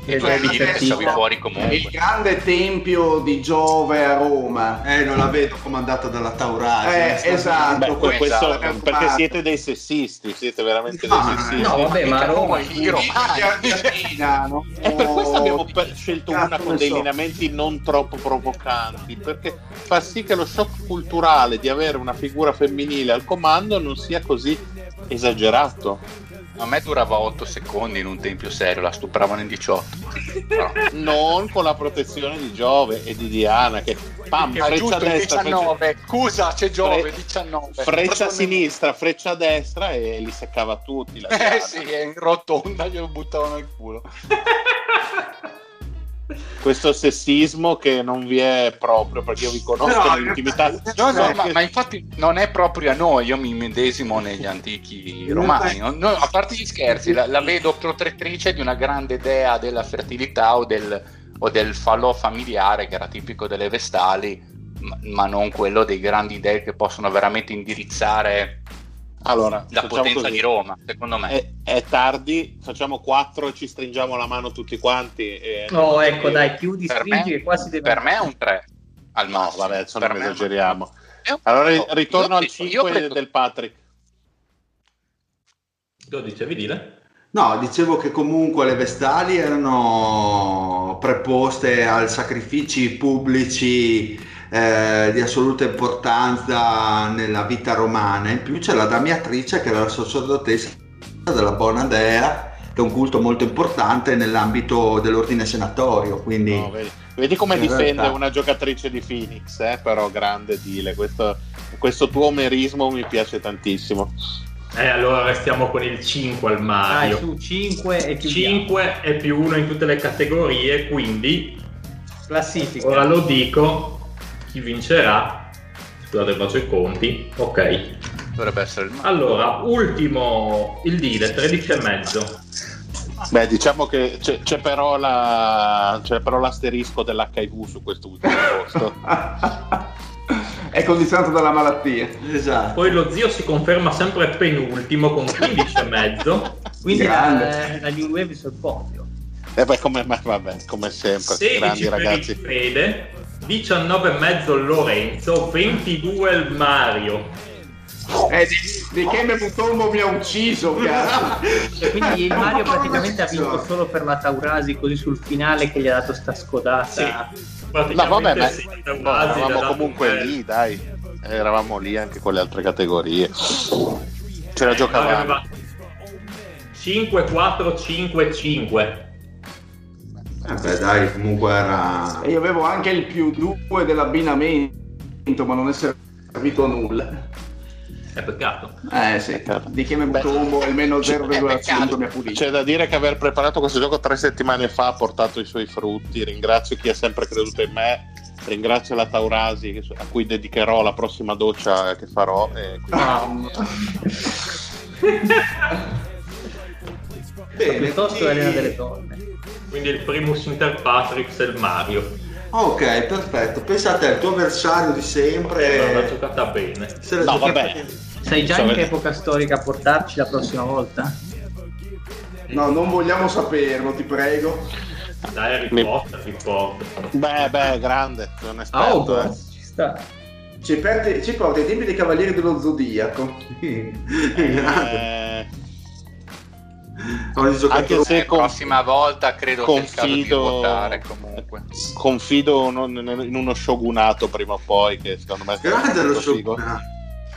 e ed è diverso fuori comunque. Il grande tempio di Giove a Roma. Eh, non la vedo comandata dalla Taurasi. Eh, esatto. Beh, questo, esatto. perché siete dei sessisti, siete veramente no, dei sessisti. No, vabbè, ma a Roma i romani. È per questo abbiamo per, scelto una con dei so. lineamenti non troppo provocanti, perché fa sì che lo shock culturale di avere una figura femminile al comando non sia così esagerato. A me durava 8 secondi in un tempio serio, la stupravano in 18. No. non con la protezione di Giove e di Diana che pam, che freccia a destra, 19. Freccia... Scusa, c'è Giove, 19. Freccia a sinistra, freccia a destra e li seccava tutti. eh sì, in rotonda glielo buttavano nel culo. questo sessismo che non vi è proprio perché io vi conosco no, nell'intimità. no, no, ma, ma, infatti non è proprio a noi io mi medesimo negli antichi romani. No, a parte gli scherzi la, la vedo protettrice di una grande dea della fertilità o del, o del falò familiare che era tipico delle vestali ma, ma non quello dei grandi dei che possono veramente indirizzare Allora, la potenza così. di Roma, secondo me. È, è tardi, facciamo quattro e ci stringiamo la mano tutti quanti. No, ecco, dai, chiudi, Per stringi me- che qua si deve... Per me è un 3 al No, massimo. vabbè, adesso non me- esageriamo. un- Allora no, ritorno io al penso- io 5 penso- del Patrick. Lo dicevi, Dile? No, dicevo che comunque le vestali erano preposte al sacrifici pubblici eh, di assoluta importanza nella vita romana. In più c'è la damiatrice che era la sacerdotessa della Bonadea, che è un culto molto importante nell'ambito dell'ordine senatorio. Quindi No, vedi, vedi come difende realtà- una giocatrice di Phoenix, eh? però grande Dile. Questo, questo tuo omerismo mi piace tantissimo. Eh, allora restiamo con il 5 al Dai, Mario. su 5 e chiudiamo. 5 e più 1 in tutte le categorie, quindi Classifica. ora lo dico, chi vincerà, scusate faccio i conti, ok. Dovrebbe essere il. Allora, ultimo, il Dile, 13 e mezzo. Beh, diciamo che c'è, c'è però, la, c'è però l'asterisco dell'HIV su questo ultimo posto. È condizionato dalla malattia. esatto. Poi lo zio si conferma sempre penultimo con 15 e mezzo. Quindi la, la New Wave sul podio. E beh, come, vabbè, come sempre, 16 grandi ragazzi. Fede, 19 e mezzo il Lorenzo, 22 il Mario. Eh, di, di che Mutombo mi ha ucciso, cazzo. Cioè, quindi il Mario praticamente ha vinto solo per la Taurasi così sul finale che gli ha dato sta scodata. Praticamente No, vabbè, ma sì, no, eravamo comunque eh, lì, dai. Eravamo lì anche con le altre categorie. Ce la giocavamo. 5, 4, 5, 5. Eh beh, dai, comunque era. E io avevo anche il più 2 dell'abbinamento, ma non è servito a nulla. È peccato. Eh sì, Peccato. di che Mutombo almeno Cioè, 0,5 mi ha pulito. C'è da dire che aver preparato questo gioco tre settimane fa ha portato i suoi frutti. Ringrazio chi ha sempre creduto in me. Ringrazio la Taurasi a cui dedicherò la prossima doccia che farò. E quindi-. Bene, Piuttosto quindi- Elena delle Donne. Quindi il primus inter Patrix e il Mario. Ok, perfetto. Pensate al tuo avversario di L'ha sempre. giocata bene. Se la No, gioca- vabbè. Sai già So in che epoca storica portarci la prossima volta? No, non vogliamo saperlo, ti prego. Dai, Harry Mi- Potter, Harry Potter. Beh, beh, grande. Sono un Ah, esperto. eh. Hogwarts, ci sta. Ci, perdi- ci porta ai tempi dei Cavalieri dello Zodiaco. Eh, Anche se La con- prossima volta credo confido, votare comunque. confido in uno shogunato prima o poi che secondo me Grande lo shogunato.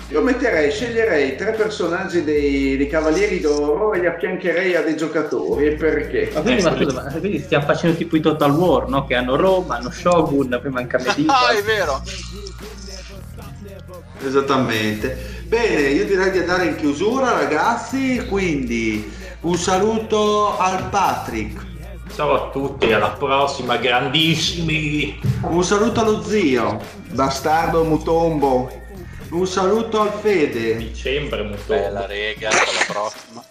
Io metterei, sceglierei tre personaggi dei, dei Cavalieri d'Oro e li affiancherei a dei giocatori. E perché? Ma quindi, Eh, ma scusa, ma quindi stiamo facendo tipo i Total War, no? Che hanno Roma, hanno Shogun, poi manca Medieval. Ah, è vero. Esattamente. Bene, io direi di andare in chiusura, ragazzi. Quindi un saluto al Patrick, Ciao a tutti, alla prossima, grandissimi. un saluto allo zio, Bastardo Mutombo. un saluto al Fede, Dicembre, molto. Bella rega, alla prossima.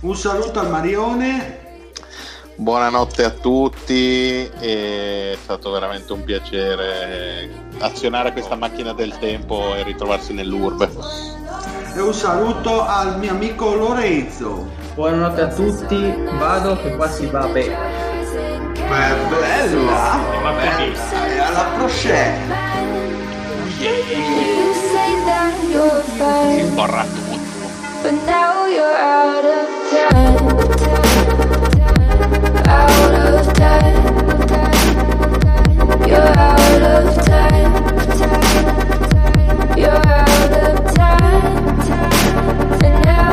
un saluto al Marione. Buonanotte a tutti, è stato veramente un piacere azionare questa macchina del tempo e ritrovarsi nell'urbe. E un saluto al mio amico Lorenzo. Buonanotte a tutti, vado che qua si va bene. Beh, bella! Ma E alla you're fine, Borra tutto. but now you're out of time. Out of time. You're out of time. You're out of time.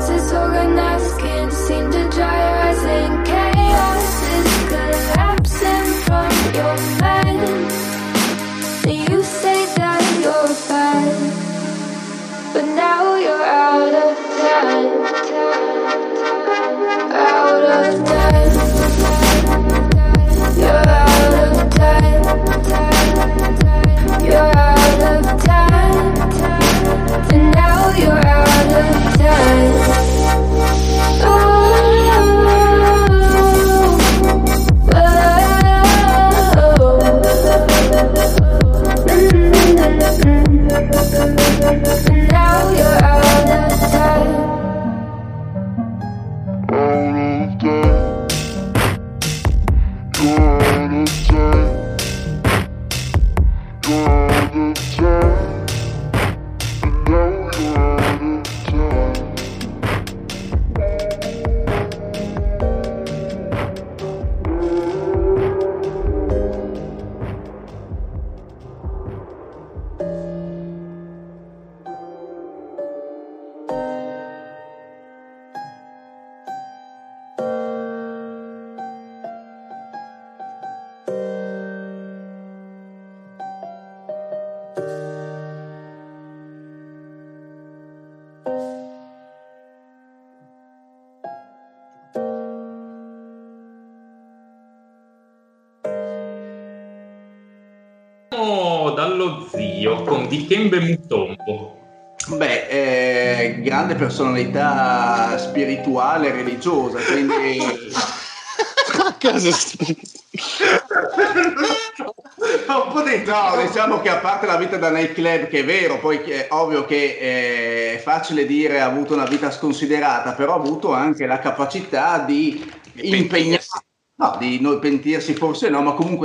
thoughts disorganized Can't seem to dry. Your eyes in chaos. Is collapsing from your And you say that you're fine But now you're out of time. Out of time. You're out of time. You're out of time. And now you're out of time. And Now you're out of con Dikembe Mutombo. Beh, eh, grande personalità spirituale e religiosa, quindi un po' di no, diciamo che a parte la vita da nightclub, che è vero, poi è ovvio che eh, è facile dire ha avuto una vita sconsiderata, però ha avuto anche la capacità di impegnare, no, di non pentirsi forse no, ma comunque